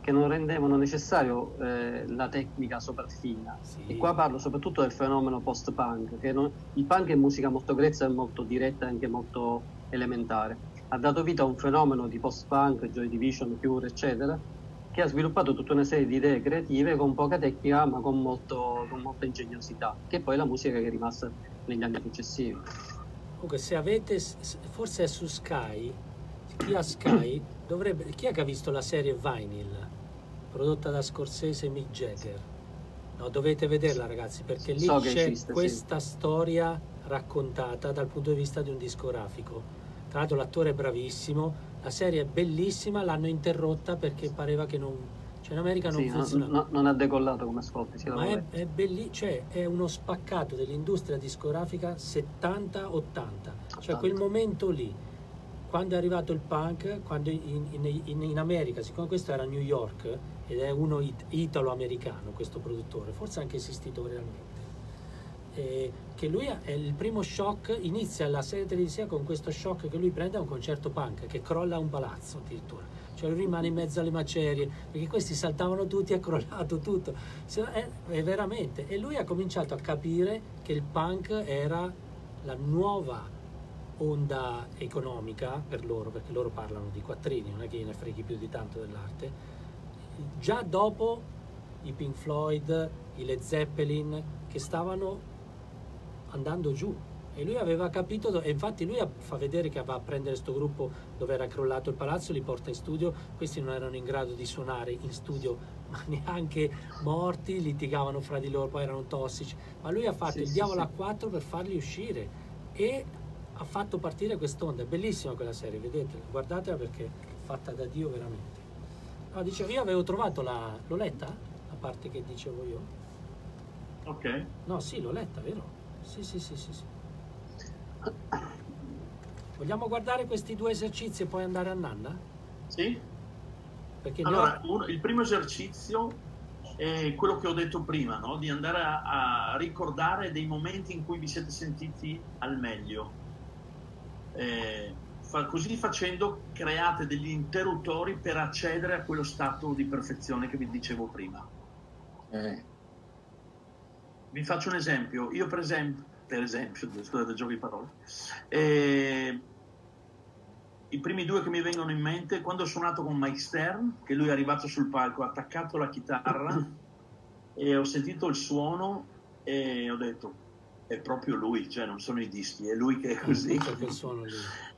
che non rendevano necessario eh, la tecnica sopraffina. Sì. E qua parlo soprattutto del fenomeno post-punk, che non- il punk è musica molto grezza e molto diretta e anche molto elementare. Ha dato vita a un fenomeno di post-punk, Joy Division, Cure, eccetera, che ha sviluppato tutta una serie di idee creative con poca tecnica ma con, molto- con molta ingegnosità, che è poi la musica che è rimasta negli anni successivi. Comunque, se avete, forse è su Sky, chi ha Sky dovrebbe. Chi è che ha visto la serie Vinyl prodotta da Scorsese e Mick Jagger? No, dovete vederla, ragazzi, perché lì So c'è esiste, sì. questa storia raccontata dal punto di vista di un discografico. Tra l'altro, l'attore è bravissimo, la serie è bellissima, l'hanno interrotta perché pareva che non. Cioè, in America non Sì, no- funzionava. no- non ha decollato come ascolti, sì, Ma è, è belli- cioè è uno spaccato dell'industria discografica 70-80, cioè quel momento lì, quando è arrivato il punk, quando in, in- in- in America, siccome questo era New York ed è uno it- italo-americano questo produttore, forse anche esistito realmente, eh, che lui ha- è il primo shock, inizia la serie televisiva con questo shock che lui prende a un concerto punk, che crolla un palazzo addirittura. Cioè lui rimane in mezzo alle macerie, perché questi saltavano tutti e è crollato tutto. È, è veramente. E lui ha cominciato a capire che il punk era la nuova onda economica per loro, perché loro parlano di quattrini, non è che gliene freghi più di tanto dell'arte. Già dopo i Pink Floyd, i Led Zeppelin, che stavano andando giù. E lui aveva capito e infatti lui fa vedere che va a prendere questo gruppo dove era crollato il palazzo li porta in studio. Questi non erano in grado di suonare in studio ma neanche morti litigavano fra di loro poi erano tossici. Ma lui ha fatto Sì, il sì, diavolo sì. a quattro per farli uscire. E ha fatto partire quest'onda. È bellissima quella serie vedetela guardatela perché è fatta da Dio veramente. No, dicevo io avevo trovato la l'ho letta? La parte che dicevo io? Ok. No, sì, l'ho letta, vero? Sì, sì, sì, sì, sì. Vogliamo guardare questi due esercizi e poi andare a Nanna? Sì? Perché ho- Allora, uno- il primo esercizio è quello che ho detto prima, no? di andare a, a ricordare dei momenti in cui vi siete sentiti al meglio. Eh, fa- così facendo create degli interruttori per accedere a quello stato di perfezione che vi dicevo prima. Eh, Vi faccio un esempio. Io per esempio, per esempio, scusate, gioco di parole, eh, i primi due che mi vengono in mente, quando ho suonato con Mike Stern, che lui è arrivato sul palco, ha attaccato la chitarra e ho sentito il suono e ho detto, è proprio lui, cioè non sono i dischi, è lui che è così.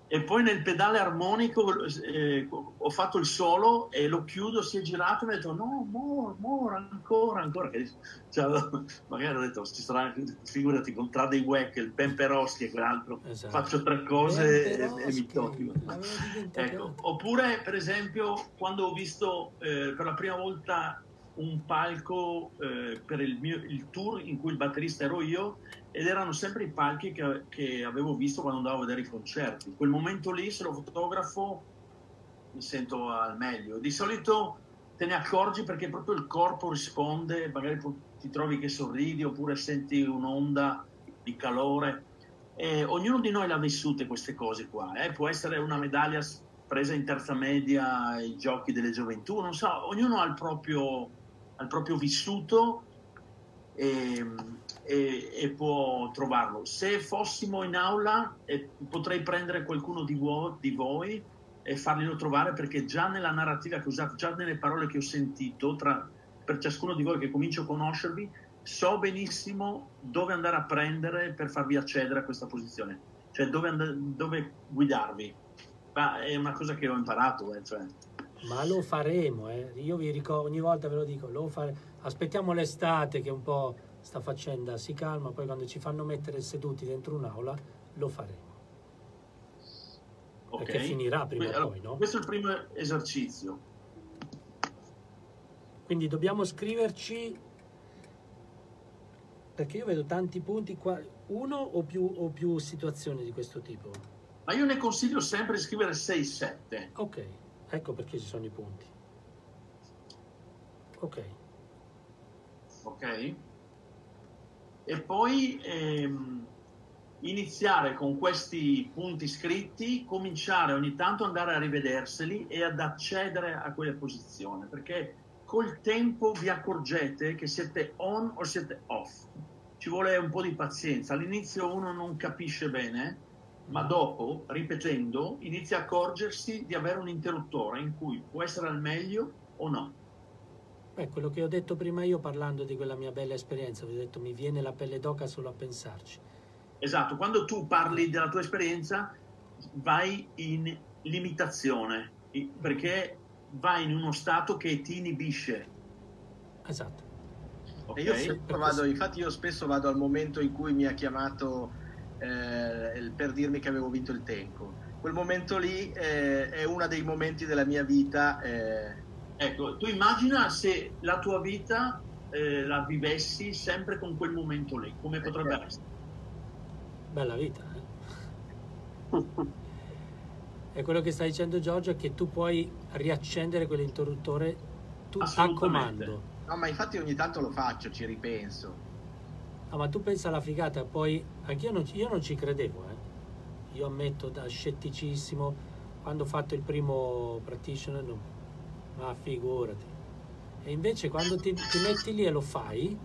E poi nel pedale armonico eh, ho fatto il solo e lo chiudo, si è girato e mi ha detto no, more, more, ancora, ancora. Cioè, magari ho detto, ci sarà, figurati, con tra dei Wack, il Ben Peroschi e quell'altro, Esatto. faccio tre cose e, e mi tocco. Ecco. Oppure, per esempio, quando ho visto eh, per la prima volta un palco eh, per il, mio, il tour in cui il batterista ero io ed erano sempre i palchi che, che avevo visto quando andavo a vedere i concerti. Quel momento lì, se lo fotografo, mi sento al meglio. Di solito te ne accorgi perché proprio il corpo risponde, magari ti trovi che sorridi oppure senti un'onda di calore. E ognuno di noi l'ha vissute queste cose qua. Eh? Può essere una medaglia presa in terza media ai giochi delle gioventù, non so, ognuno ha il proprio, ha il proprio vissuto e, e, e, può trovarlo. Se fossimo in aula eh, potrei prendere qualcuno di voi, di voi e farglielo trovare perché già nella narrativa che ho usato, già nelle parole che ho sentito, tra, per ciascuno di voi che comincio a conoscervi, so benissimo dove andare a prendere per farvi accedere a questa posizione, cioè dove, and- dove guidarvi. Ma è una cosa che ho imparato, eh, cioè. Ma lo faremo, eh. io vi ricordo, ogni volta ve lo dico, lo fare... aspettiamo l'estate che un po' sta faccenda si calma, poi quando ci fanno mettere seduti dentro un'aula lo faremo. Okay. Perché finirà prima o poi, no? Questo è il primo esercizio. Quindi dobbiamo scriverci perché io vedo tanti punti qua, uno o più, o più situazioni di questo tipo. Ma io ne consiglio sempre di scrivere 6-7. Ok, ecco perché ci sono i punti. Ok. Ok. E poi ehm, iniziare con questi punti scritti, cominciare ogni tanto ad andare a rivederseli e ad accedere a quelle posizioni, perché col tempo vi accorgete che siete on o siete off. Ci vuole un po' di pazienza. All'inizio uno non capisce bene, ma dopo, ripetendo, inizia a accorgersi di avere un interruttore in cui può essere al meglio o no. Beh, quello che ho detto prima io parlando di quella mia bella esperienza, vi ho detto mi viene la pelle d'oca solo a pensarci. Esatto, quando tu parli della tua esperienza vai in limitazione, perché vai in uno stato che ti inibisce. Esatto. Okay. Io vado, infatti io spesso vado al momento in cui mi ha chiamato eh, per dirmi che avevo vinto il Tenco. Quel momento lì eh, è uno dei momenti della mia vita. Eh... Ecco, tu immagina se la tua vita eh, la vivessi sempre con quel momento lì, come potrebbe eh. essere? Bella vita, eh? E quello che sta dicendo Giorgio è che tu puoi riaccendere quell'interruttore tu, a comando. No, ma infatti ogni tanto lo faccio, ci ripenso. Ah, ma tu pensa alla figata, poi anch'io non, io non ci credevo, eh. Io ammetto da scetticissimo, quando ho fatto il primo practitioner, no. ma figurati. E invece quando ti, ti metti lì e lo fai,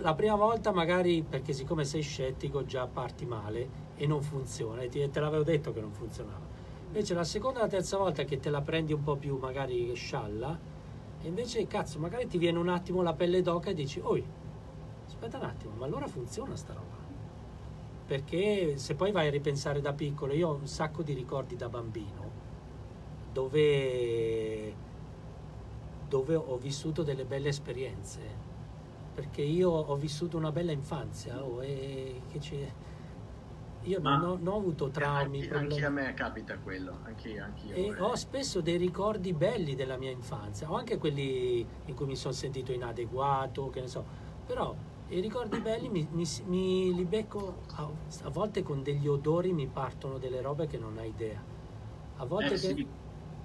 la prima volta magari perché siccome sei scettico già parti male e non funziona, e ti, te l'avevo detto che non funzionava Invece la seconda e la terza volta che te la prendi un po' più magari scialla, e invece cazzo, magari ti viene un attimo la pelle d'oca e dici, oi, aspetta un attimo, ma allora funziona sta roba. Perché se poi vai a ripensare da piccolo, io ho un sacco di ricordi da bambino, dove, dove ho vissuto delle belle esperienze, perché io ho vissuto una bella infanzia, oh, e che c'è io non, ho, non ho avuto traumi. Anche, anche, a me capita quello, anche, anche io. E vorrei. ho spesso dei ricordi belli della mia infanzia, o anche quelli in cui mi sono sentito inadeguato, che ne so. Però i ricordi belli mi, mi, mi li becco a, a, volte con degli odori mi partono delle robe che non hai idea. A volte eh, sì. mi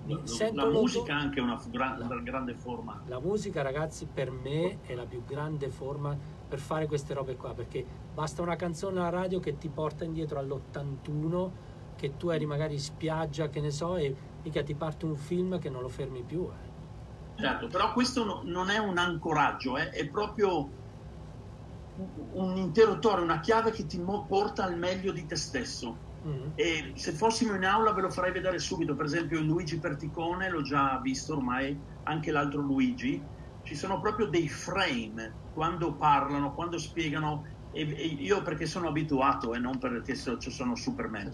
la, la musica è anche una, una la, grande forma. La musica, ragazzi, per me è la più grande forma per fare queste robe qua, perché basta una canzone alla radio che ti porta indietro all'81, che tu eri magari in spiaggia, che ne so, e mica ti parte un film che non lo fermi più. Eh. Certo, però questo no, non è un ancoraggio, eh, è proprio un interruttore, una chiave che ti porta al meglio di te stesso. Mm-hmm. E se fossimo in aula ve lo farei vedere subito, per esempio Luigi Perticone, l'ho già visto ormai, anche l'altro Luigi, ci sono proprio dei frame quando parlano, quando spiegano, e, e io perché sono abituato e non perché so, sono Superman,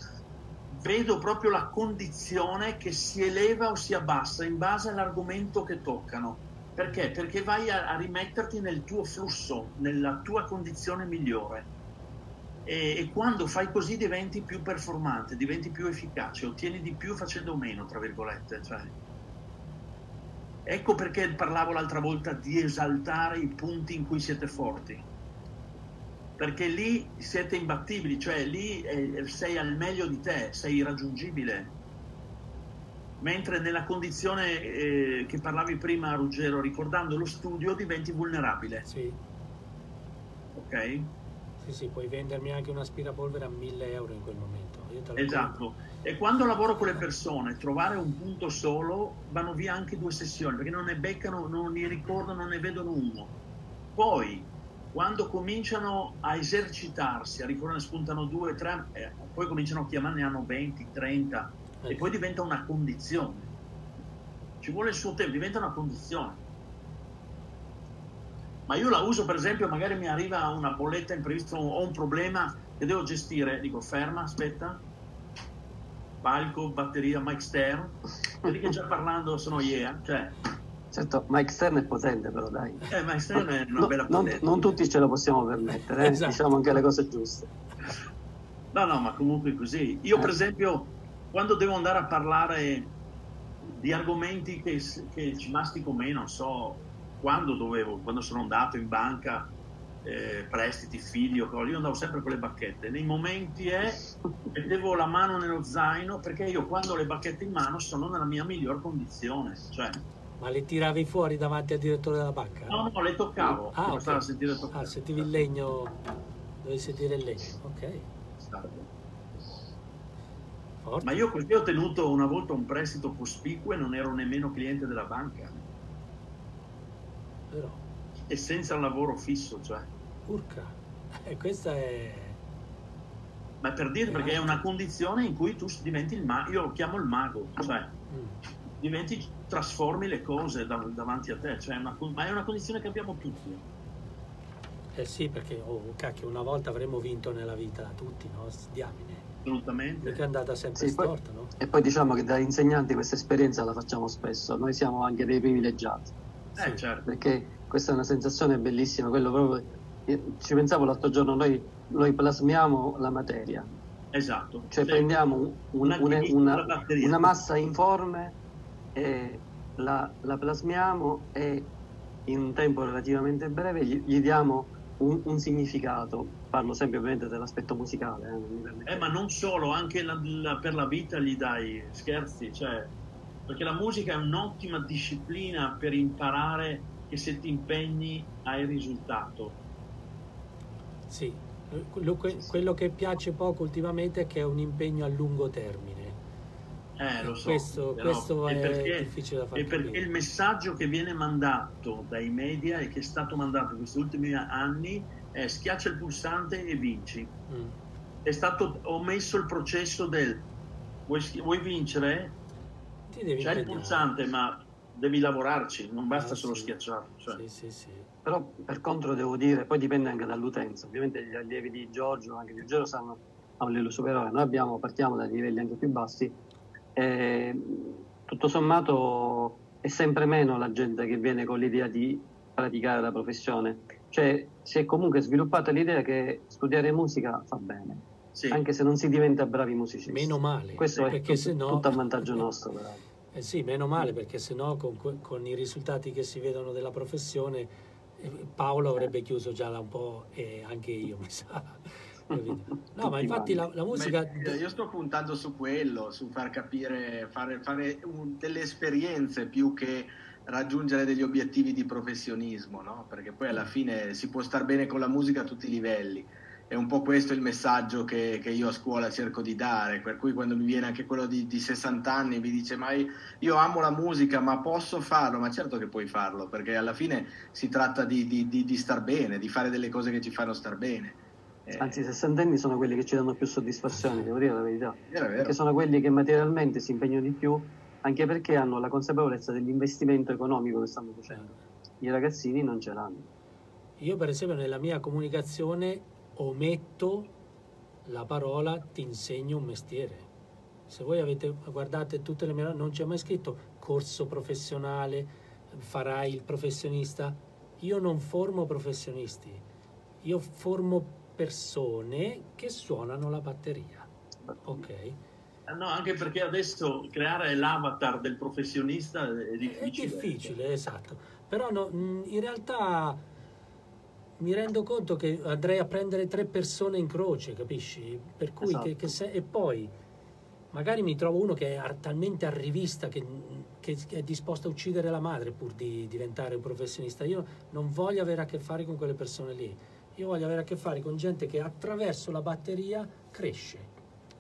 vedo proprio la condizione che si eleva o si abbassa in base all'argomento che toccano. Perché? Perché vai a, a rimetterti nel tuo flusso, nella tua condizione migliore. E, e, quando fai così diventi più performante, diventi più efficace, ottieni di più facendo meno, tra virgolette. Cioè. Ecco perché parlavo l'altra volta di esaltare i punti in cui siete forti. Perché lì siete imbattibili, cioè lì eh, sei al meglio di te, sei irraggiungibile. Mentre nella condizione eh, che parlavi prima Ruggero, ricordando lo studio, diventi vulnerabile. Sì, Ok? sì, sì, puoi vendermi anche un aspirapolvere a 1000 euro in quel momento. Esatto. E quando lavoro con le persone, trovare un punto solo, vanno via anche due sessioni, perché non ne beccano, non ne ricordano, non ne vedono uno. Poi, quando cominciano a esercitarsi, a ricordare, spuntano due, tre, eh, poi cominciano a chiamare, ne hanno 20, 30, e poi diventa una condizione. Ci vuole il suo tempo, diventa una condizione. Ma io la uso, per esempio, magari mi arriva una bolletta imprevista o un problema che devo gestire, dico ferma, aspetta, palco, batteria, mic Stern, quelli che già parlando sono yeah, cioè, Certo, Mike Stern è potente però dai. eh, mic Stern è una No, bella non, potente. non tutti ce lo possiamo permettere, eh? Esatto. diciamo anche le cose giuste. No, no, ma comunque così. Io, per Eh. esempio, quando devo andare a parlare di argomenti che, che ci mastico meno, non so, quando dovevo, quando sono andato in banca, eh, prestiti, figli o cose, io andavo sempre con le bacchette. Nei momenti è, mettevo la mano nello zaino, perché io quando ho le bacchette in mano sono nella mia miglior condizione. Cioè, Ma le tiravi fuori davanti al direttore della banca? no, no, le toccavo. Ah, per ok. farla sentire toccare. Ah, sentivi il legno, dovevi sentire il legno, ok. Forte. Ma io così ho tenuto una volta un prestito cospicuo e non ero nemmeno cliente della banca. Però, e senza un lavoro fisso, cioè. urca, eh, questa è... Ma per dire perché è una condizione in cui tu diventi il mago, io lo chiamo il mago, cioè mm, diventi, trasformi le cose dav- davanti a te, cioè è una, ma è una condizione che abbiamo tutti. Eh sì, perché, oh, cacchio, una volta avremmo vinto nella vita tutti, no? Diamine. Assolutamente. Mica è andata sempre Sì, poi- storta, no? E poi diciamo che da insegnanti questa esperienza la facciamo spesso, noi siamo anche dei privilegiati, Eh, Sì. certo. perché questa è una sensazione bellissima, quello proprio, io ci pensavo l'altro giorno, noi, noi plasmiamo la materia, Esatto. cioè Sì. prendiamo un- Un una, una- una massa informe e la, la plasmiamo e in un tempo relativamente breve gli, gli diamo un, un significato, parlo sempre ovviamente dell'aspetto musicale. eh, Eh, ma non solo, anche la- la- per la vita gli dai scherzi, cioè, perché la musica è un'ottima disciplina per imparare che se ti impegni hai risultato. Sì, quello, que- quello che piace poco ultimamente è che è un impegno a lungo termine. Eh, lo so. Questo- però questo è perché- difficile da far E perché il messaggio che viene mandato dai media e che è stato mandato in questi ultimi anni è schiaccia il pulsante e vinci. Mm. È stato omesso il processo del vuoi, vuoi vincere? Ti devi C'è il impegnare. pulsante, ma devi lavorarci, non basta Ah, solo sì. schiacciarlo. cioè. Sì, sì, sì. Però per contro devo dire, poi dipende anche dall'utenza, ovviamente gli allievi di Giorgio, anche di Giorgio stanno a un livello superiore, noi abbiamo, partiamo dai livelli anche più bassi e tutto sommato è sempre meno la gente che viene con l'idea di praticare la professione, cioè si è comunque sviluppata l'idea che studiare musica fa bene, Sì. anche se non si diventa bravi musicisti. Meno male, Questo è tut- se no... tutto a vantaggio nostro. però. Eh sì, meno male, perché sennò con, con i risultati che si vedono della professione eh, Paolo avrebbe chiuso già da un po' e anche io, mi sa. No, ma infatti la, la musica... Ma io sto puntando su quello, su far capire, fare, fare un- delle esperienze più che raggiungere degli obiettivi di professionismo, no? Perché poi alla fine si può star bene con la musica a tutti i livelli. È un po' questo il messaggio che, che io a scuola cerco di dare, per cui quando mi viene anche quello di, di 60 anni mi dice ma io amo la musica ma posso farlo? Ma certo che puoi farlo, perché alla fine si tratta di, di- di- di star bene, di fare delle cose che ci fanno star bene. Eh, Anzi, i sessantenni sono quelli che ci danno più soddisfazioni, devo dire la verità. perché sono quelli che materialmente si impegnano di più, anche perché hanno la consapevolezza dell'investimento economico che stanno facendo. I ragazzini non ce l'hanno. Io per esempio nella mia comunicazione ometto la parola ti insegno un mestiere. Se voi avete, guardate tutte le mie non c'è mai scritto corso professionale, farai il professionista. Io non formo professionisti, io formo persone che suonano la batteria. Ok? No, anche perché adesso creare l'avatar del professionista è È difficile. difficile, esatto. Però no, in realtà mi rendo conto che andrei a prendere tre persone in croce, capisci? Per cui Esatto. che, che se- e poi magari mi trovo uno che è talmente arrivista che, che- che è disposto a uccidere la madre pur di diventare un professionista. Io non voglio avere a che fare con quelle persone lì. Io voglio avere a che fare con gente che attraverso la batteria cresce.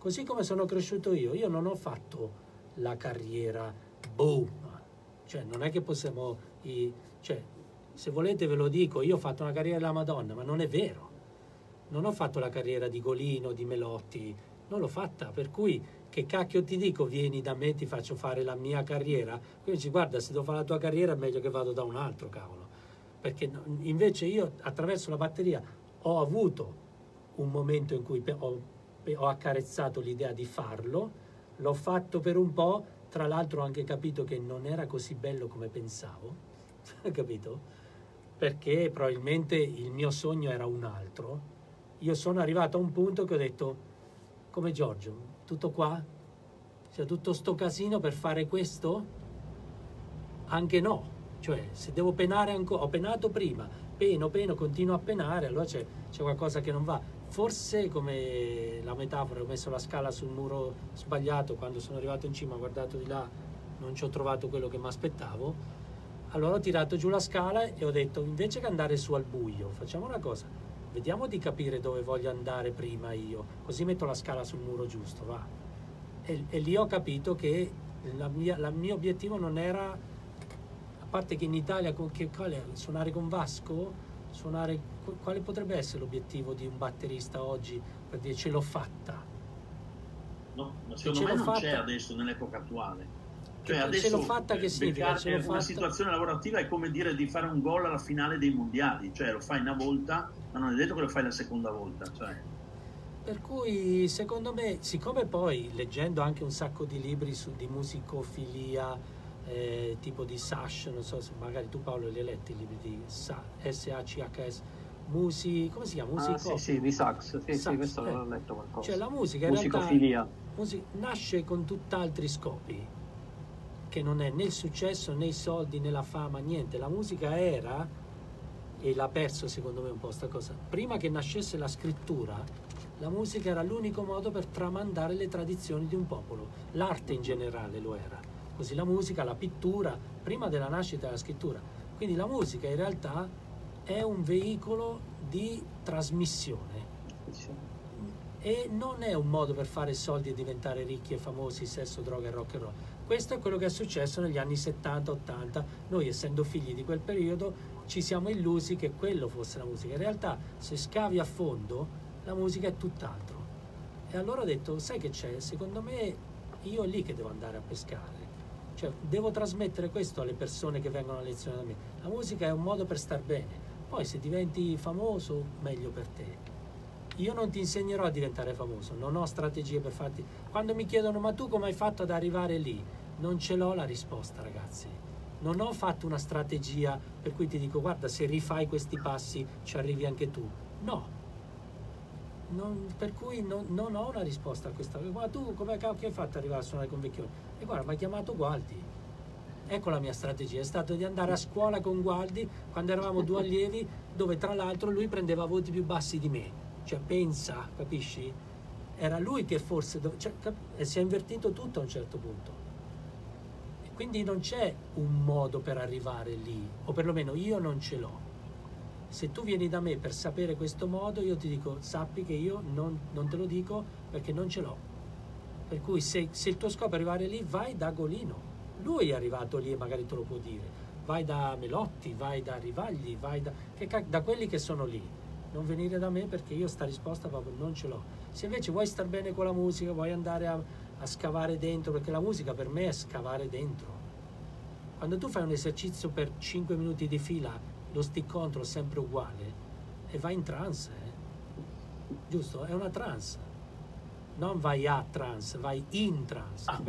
Così come sono cresciuto io. Io non ho fatto la carriera boom. Cioè, non è che possiamo... i- cioè, se volete ve lo dico, io ho fatto una carriera della Madonna, ma non è vero. Non ho fatto la carriera di Golino, di Melotti, non l'ho fatta, per cui che cacchio ti dico, vieni da me, ti faccio fare la mia carriera. Quindi dici, guarda, se devo fare la tua carriera è meglio che vado da un altro, cavolo. Perché invece io attraverso la batteria ho avuto un momento in cui ho, ho accarezzato l'idea di farlo, l'ho fatto per un po', tra l'altro ho anche capito che non era così bello come pensavo, capito? Perché probabilmente il mio sogno era un altro. Io sono arrivato a un punto che ho detto, come Giorgio, tutto qua? Cioè tutto sto casino per fare questo? Anche no. Cioè, se devo penare ancora, ho penato prima, peno, peno, continuo a penare, allora c'è, c'è qualcosa che non va. Forse, come la metafora, ho messo la scala sul muro sbagliato, quando sono arrivato in cima, ho guardato di là, non ci ho trovato quello che mi aspettavo. Allora ho tirato giù la scala e ho detto, invece che andare su al buio, facciamo una cosa, vediamo di capire dove voglio andare prima io, così metto la scala sul muro giusto, va. E, e lì ho capito che il mio obiettivo non era, a parte che in Italia, con che, suonare con Vasco, suonare, qu- quale potrebbe essere l'obiettivo di un batterista oggi per dire ce l'ho fatta? No, ma Ce secondo me l'ho non c'è fatta. adesso nell'epoca attuale. Cioè, Ce adesso l'ho fatta che significa? Ce l'ho una fatta? situazione lavorativa è come dire di fare un gol alla finale dei mondiali, cioè lo fai una volta, ma non è detto che lo fai la seconda volta. Cioè. Per cui secondo me, siccome poi leggendo anche un sacco di libri su, di musicofilia, eh, tipo di Sash, non so se magari tu Paolo li hai letti i libri di Sa- S-A-C-H-S, Musi, come si chiama? Ah, Musico- sì, sì, di sax. Sì, Sax, sì, questo eh. l'ho letto qualcosa. Cioè la musica in realtà Musicofilia. musi- nasce con tutt'altri scopi, che non è né il successo né i soldi né la fama, niente. La musica era, e l'ha perso secondo me un po' sta cosa, prima che nascesse la scrittura, la musica era l'unico modo per tramandare le tradizioni di un popolo, l'arte in generale lo era. Così la musica, la pittura, prima della nascita della scrittura. Quindi la musica in realtà è un veicolo di trasmissione e non è un modo per fare soldi e diventare ricchi e famosi, sesso, droga e rock and roll. Questo è quello che è successo negli anni 70-80. Noi, essendo figli di quel periodo, ci siamo illusi che quello fosse la musica. In realtà, se scavi a fondo, la musica è tutt'altro. E allora ho detto, sai che c'è? Secondo me io è lì che devo andare a pescare. Cioè, devo trasmettere questo alle persone che vengono a lezione da me. La musica è un modo per star bene. Poi se diventi famoso, meglio per te. Io non ti insegnerò a diventare famoso, non ho strategie per farti. Quando mi chiedono ma tu come hai fatto ad arrivare lì? Non ce l'ho la risposta, ragazzi. Non ho fatto una strategia per cui ti dico guarda se rifai questi passi ci arrivi anche tu. No. Non- per cui non, non ho una risposta a questa. Ma tu come cacchio hai fatto ad arrivare a suonare con Vecchioni? E guarda, mi ha chiamato Gualdi. Ecco la mia strategia, è stato di andare a scuola con Gualdi quando eravamo due allievi, dove tra l'altro lui prendeva voti più bassi di me. Cioè, pensa, capisci? Era lui che forse... cioè, cap- si è invertito tutto a un certo punto. E quindi non c'è un modo per arrivare lì, o perlomeno io non ce l'ho. Se tu vieni da me per sapere questo modo, io ti dico, sappi che io non, non te lo dico perché non ce l'ho. Per cui se, se il tuo scopo è arrivare lì, vai da Golino. Lui è arrivato lì e magari te lo può dire. Vai da Melotti, vai da Rivagli, vai da, che da quelli che sono lì. Non venire da me perché io sta risposta proprio non ce l'ho. Se invece vuoi star bene con la musica, vuoi andare a, a scavare dentro, perché la musica per me è scavare dentro. Quando tu fai un esercizio per 5 minuti di fila, lo stick control sempre uguale, e vai in trance, eh? giusto? È una trance. Non vai a trance, vai in trance. Ah,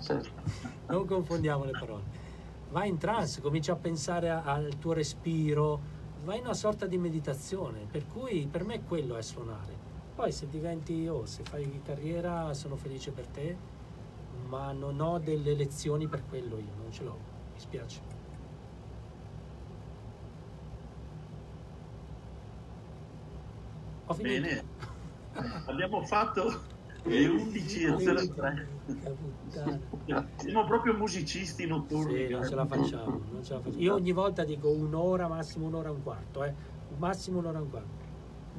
certo. non confondiamo le parole. Vai in trance, cominci a pensare a- al tuo respiro, vai in una sorta di meditazione, per cui per me quello è suonare. Poi se diventi, oh, se fai carriera sono felice per te, ma non ho delle lezioni per quello io, non ce l'ho, mi spiace. Ho finito. Bene, abbiamo fatto e 11 a 03. Porca puttana. Siamo proprio musicisti notturni. Sì, non ce la facciamo, non ce la facciamo. Io ogni volta dico un'ora, massimo un'ora e un quarto, eh. Massimo un'ora e un quarto.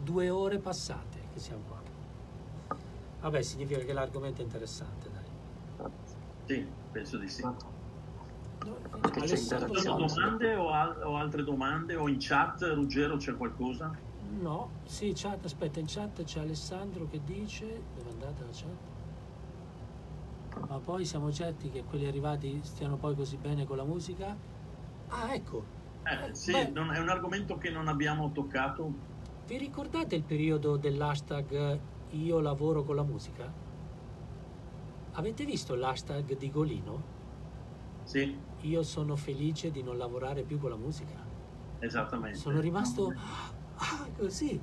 Due ore passate che siamo qua. Vabbè, significa che l'argomento è interessante, dai. Sì, penso di sì. Alessandro Ci sono domande o, al- o altre domande? O in chat, Ruggero, c'è qualcosa? No, sì, chat, aspetta, in chat c'è Alessandro che dice, dove è andata la chat? Ma poi siamo certi che quelli arrivati stiano poi così bene con la musica? Ah, ecco, Eh, sì, Beh. non- è un argomento che non abbiamo toccato. vi ricordate il periodo dell'hashtag io lavoro con la musica? Avete visto l'hashtag di Golino? Sì, Io sono felice di non lavorare più con la musica. esattamente. Sono rimasto ah, così.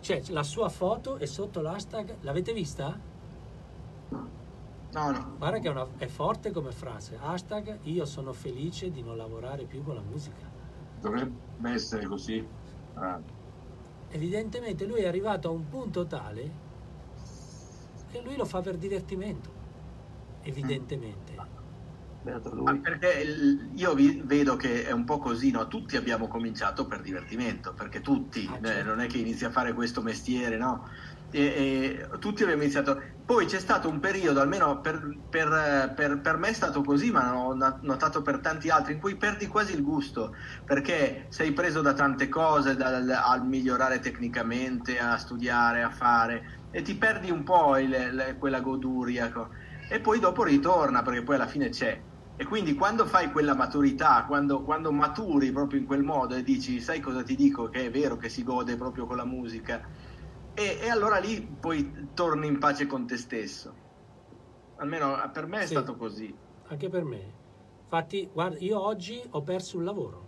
Cioè, la sua foto è sotto l'hashtag, l'avete vista? No, no. Guarda che è, una- è forte come frase. Hashtag io sono felice di non lavorare più con la musica. Dovrebbe essere così. Ah, Evidentemente lui è arrivato a un punto tale che lui lo fa per divertimento. Evidentemente. Beato Ma lui. perché io vi- vedo che è un po' così, no? Tutti abbiamo cominciato per divertimento, perché tutti, Ah, eh, certo. non è che inizi a fare questo mestiere, no? E, e tutti abbiamo iniziato. Poi c'è stato un periodo, almeno per, per- per- per me è stato così, ma ho notato per tanti altri, in cui perdi quasi il gusto, perché sei preso da tante cose, dal, al migliorare tecnicamente, a studiare, a fare, e ti perdi un po' il- il- quella goduria. E poi dopo ritorna, perché poi alla fine c'è. E quindi quando fai quella maturità, quando, quando maturi proprio in quel modo e dici, sai cosa ti dico, che è vero che si gode proprio con la musica, e, e allora lì poi torni in pace con te stesso. Almeno per me è Sì. stato così. Anche per me. Infatti, guarda, io oggi ho perso un lavoro.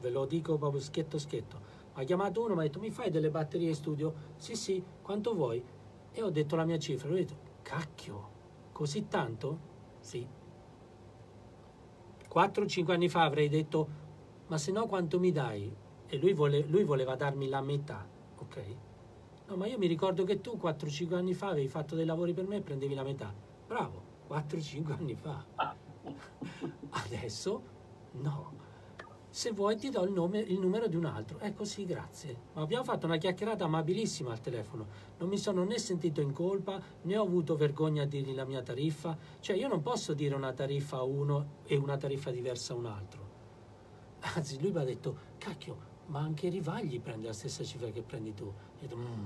Ve lo dico proprio schietto schietto. Mi ha chiamato uno, mi ha detto mi fai delle batterie in studio? Sì, sì, quanto vuoi? E ho detto la mia cifra. Lui ha detto, cacchio, così tanto? Sì. 4-5 anni fa avrei detto, ma se no quanto mi dai? E lui, vole- lui voleva darmi la metà, ok? No, ma io mi ricordo che tu 4-5 anni fa avevi fatto dei lavori per me e prendevi la metà. Bravo, 4-5 anni fa. Adesso no. Se vuoi ti do il, nome, il numero di un altro. Ecco sì, grazie. Ma abbiamo fatto una chiacchierata amabilissima al telefono. Non mi sono né sentito in colpa, né ho avuto vergogna a dirgli la mia tariffa. Cioè io non posso dire una tariffa a uno e una tariffa diversa a un altro. Anzi, lui mi ha detto, cacchio, ma anche Rivagli prende la stessa cifra che prendi tu. Io ho detto, "Mm,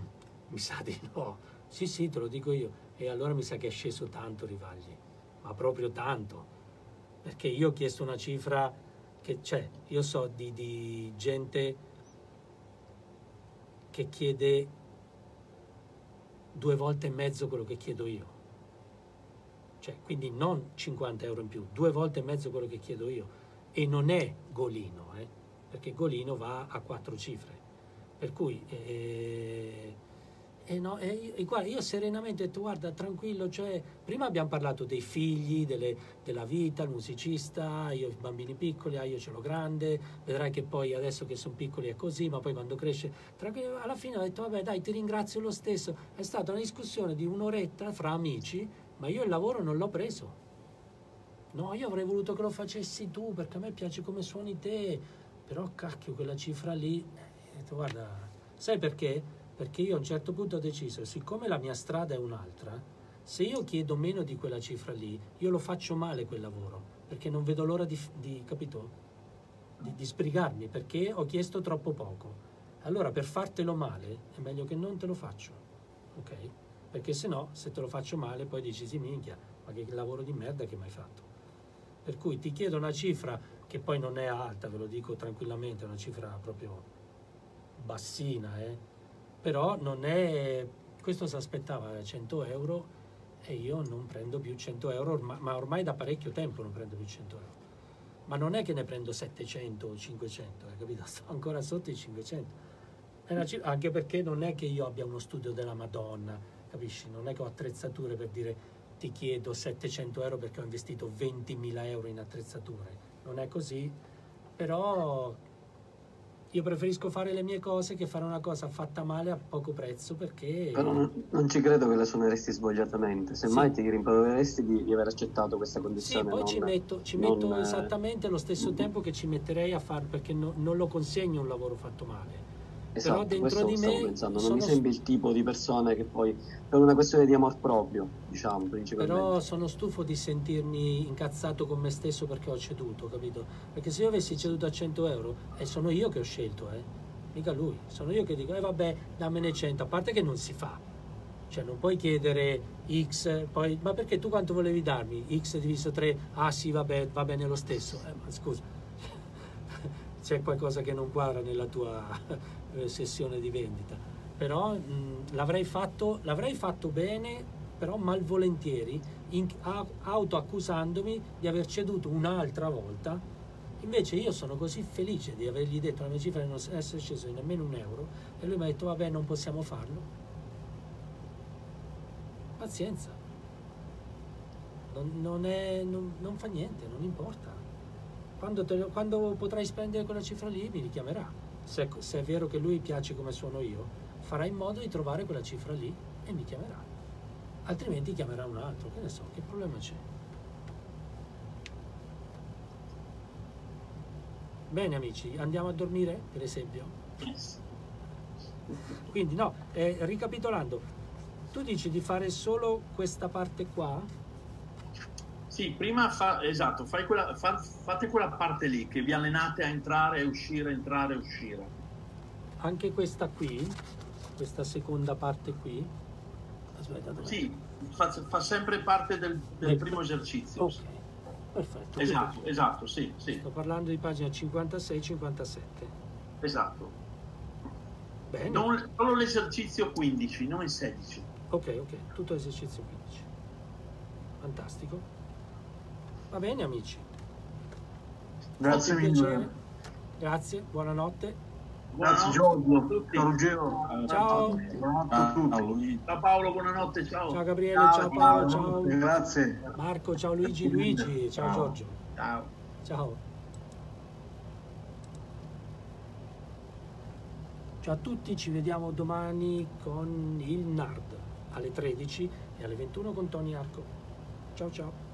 mi sa di no. Sì, sì, te lo dico io. E allora mi sa che è sceso tanto Rivagli, ma proprio tanto. Perché io ho chiesto una cifra che c'è, io so di, di gente che chiede due volte e mezzo quello che chiedo io. Cioè, quindi non 50 euro in più, due volte e mezzo quello che chiedo io. E non è Golino, eh, perché Golino va a quattro cifre. Per cui, eh, eh no, io- e guarda, io serenamente ho detto, guarda, tranquillo, cioè, prima abbiamo parlato dei figli, delle- della vita, il musicista, io i bambini piccoli, ah, io ce l'ho grande, vedrai che poi adesso che sono piccoli è così, ma poi quando cresce, tranquillo, alla fine ho detto, vabbè dai, ti ringrazio lo stesso, è stata una discussione di un'oretta fra amici, ma io il lavoro non l'ho preso. No, io avrei voluto che lo facessi tu perché a me piace come suoni te, però cacchio, quella cifra lì, eh, ho detto, guarda, sai perché? Perché io a un certo punto ho deciso, siccome la mia strada è un'altra, se io chiedo meno di quella cifra lì, io lo faccio male quel lavoro, perché non vedo l'ora di, di capito? Di, di sbrigarmi, perché ho chiesto troppo poco. Allora per fartelo male è meglio che non te lo faccio, ok? Perché se no, se te lo faccio male, poi dici sì minchia, ma che lavoro di merda che mi hai fatto. Per cui ti chiedo una cifra che poi non è alta, ve lo dico tranquillamente, è una cifra proprio bassina, eh? Però non è... Questo si aspettava 100 euro e io non prendo più 100 euro, orma- ma ormai da parecchio tempo non prendo più 100 euro. Ma non è che ne prendo 700 o 500, hai capito? Sto ancora sotto i 500. È una cifra- anche perché non è che io abbia uno studio della Madonna, capisci? Non è che ho attrezzature per dire ti chiedo 700 euro perché ho investito 20.000 euro in attrezzature. Non è così, però Io preferisco fare le mie cose che fare una cosa fatta male a poco prezzo perché... Però non, non ci credo che la suoneresti svogliatamente, semmai Sì. ti rimproveresti di, di aver accettato questa Sì, condizione. poi non- ci metto, ci non, metto eh, esattamente lo stesso tempo che ci metterei a fare perché no- non lo consegno un lavoro fatto male. Esatto, Però dentro di me pensando, non sono- mi sembri il tipo di persone che poi, per una questione di amor proprio, diciamo, principalmente. Però sono stufo di sentirmi incazzato con me stesso perché ho ceduto, capito? Perché se io avessi ceduto a 100 euro, e sono io che ho scelto, eh, mica lui, sono io che dico, eh vabbè, dammene 100, a parte che non si fa. Cioè non puoi chiedere X, poi, ma perché tu quanto volevi darmi? X diviso 3, ah sì, vabbè, va bene lo stesso. Eh, ma scusa, c'è qualcosa che non quadra nella tua eh, sessione di vendita. Però mh, l'avrei, fatto, l'avrei fatto bene, però malvolentieri, in- autoaccusandomi di aver ceduto un'altra volta. Invece io sono così felice di avergli detto la mia cifra di non essere sceso di nemmeno un euro e lui mi ha detto vabbè non possiamo farlo. Pazienza. Non, non è- non- non fa niente, non importa. Quando, te quando potrai spendere quella cifra lì mi richiamerà. Se, se è vero che lui piace come suono io, farà in modo di trovare quella cifra lì e mi chiamerà. Altrimenti chiamerà un altro, che ne so, che problema c'è? Bene amici, andiamo a dormire per esempio? Quindi no, eh, ricapitolando, tu dici di fare solo questa parte qua? Sì, prima fa, esatto, fai quella, fa- fate quella parte lì che vi allenate a entrare e uscire, entrare e uscire. Anche questa qui, questa seconda parte qui. Aspetta? Sì, fa, fa sempre parte del, del primo esercizio. Ok, perfetto. Esatto, Quindi esatto, sì, sì, Sto parlando di pagina 56-57. esatto. Bene. Non, solo l'esercizio 15, non il 16. Ok, ok, tutto esercizio 15. Fantastico. Va bene amici. Grazie mille. Grazie, buonanotte. Grazie Giorgio. Ciao Ruggero. Ciao. Buonanotte a tutti. Ciao Paolo, buonanotte, ciao. Ciao Gabriele, Ciao, ciao Paolo, ciao Grazie. Marco, ciao Luigi, Luigi, ciao Ciao. Giorgio. Ciao. Ciao. Ciao a tutti, ci vediamo domani con il NARD alle 13 e alle 21 con Tony Arco. Ciao ciao.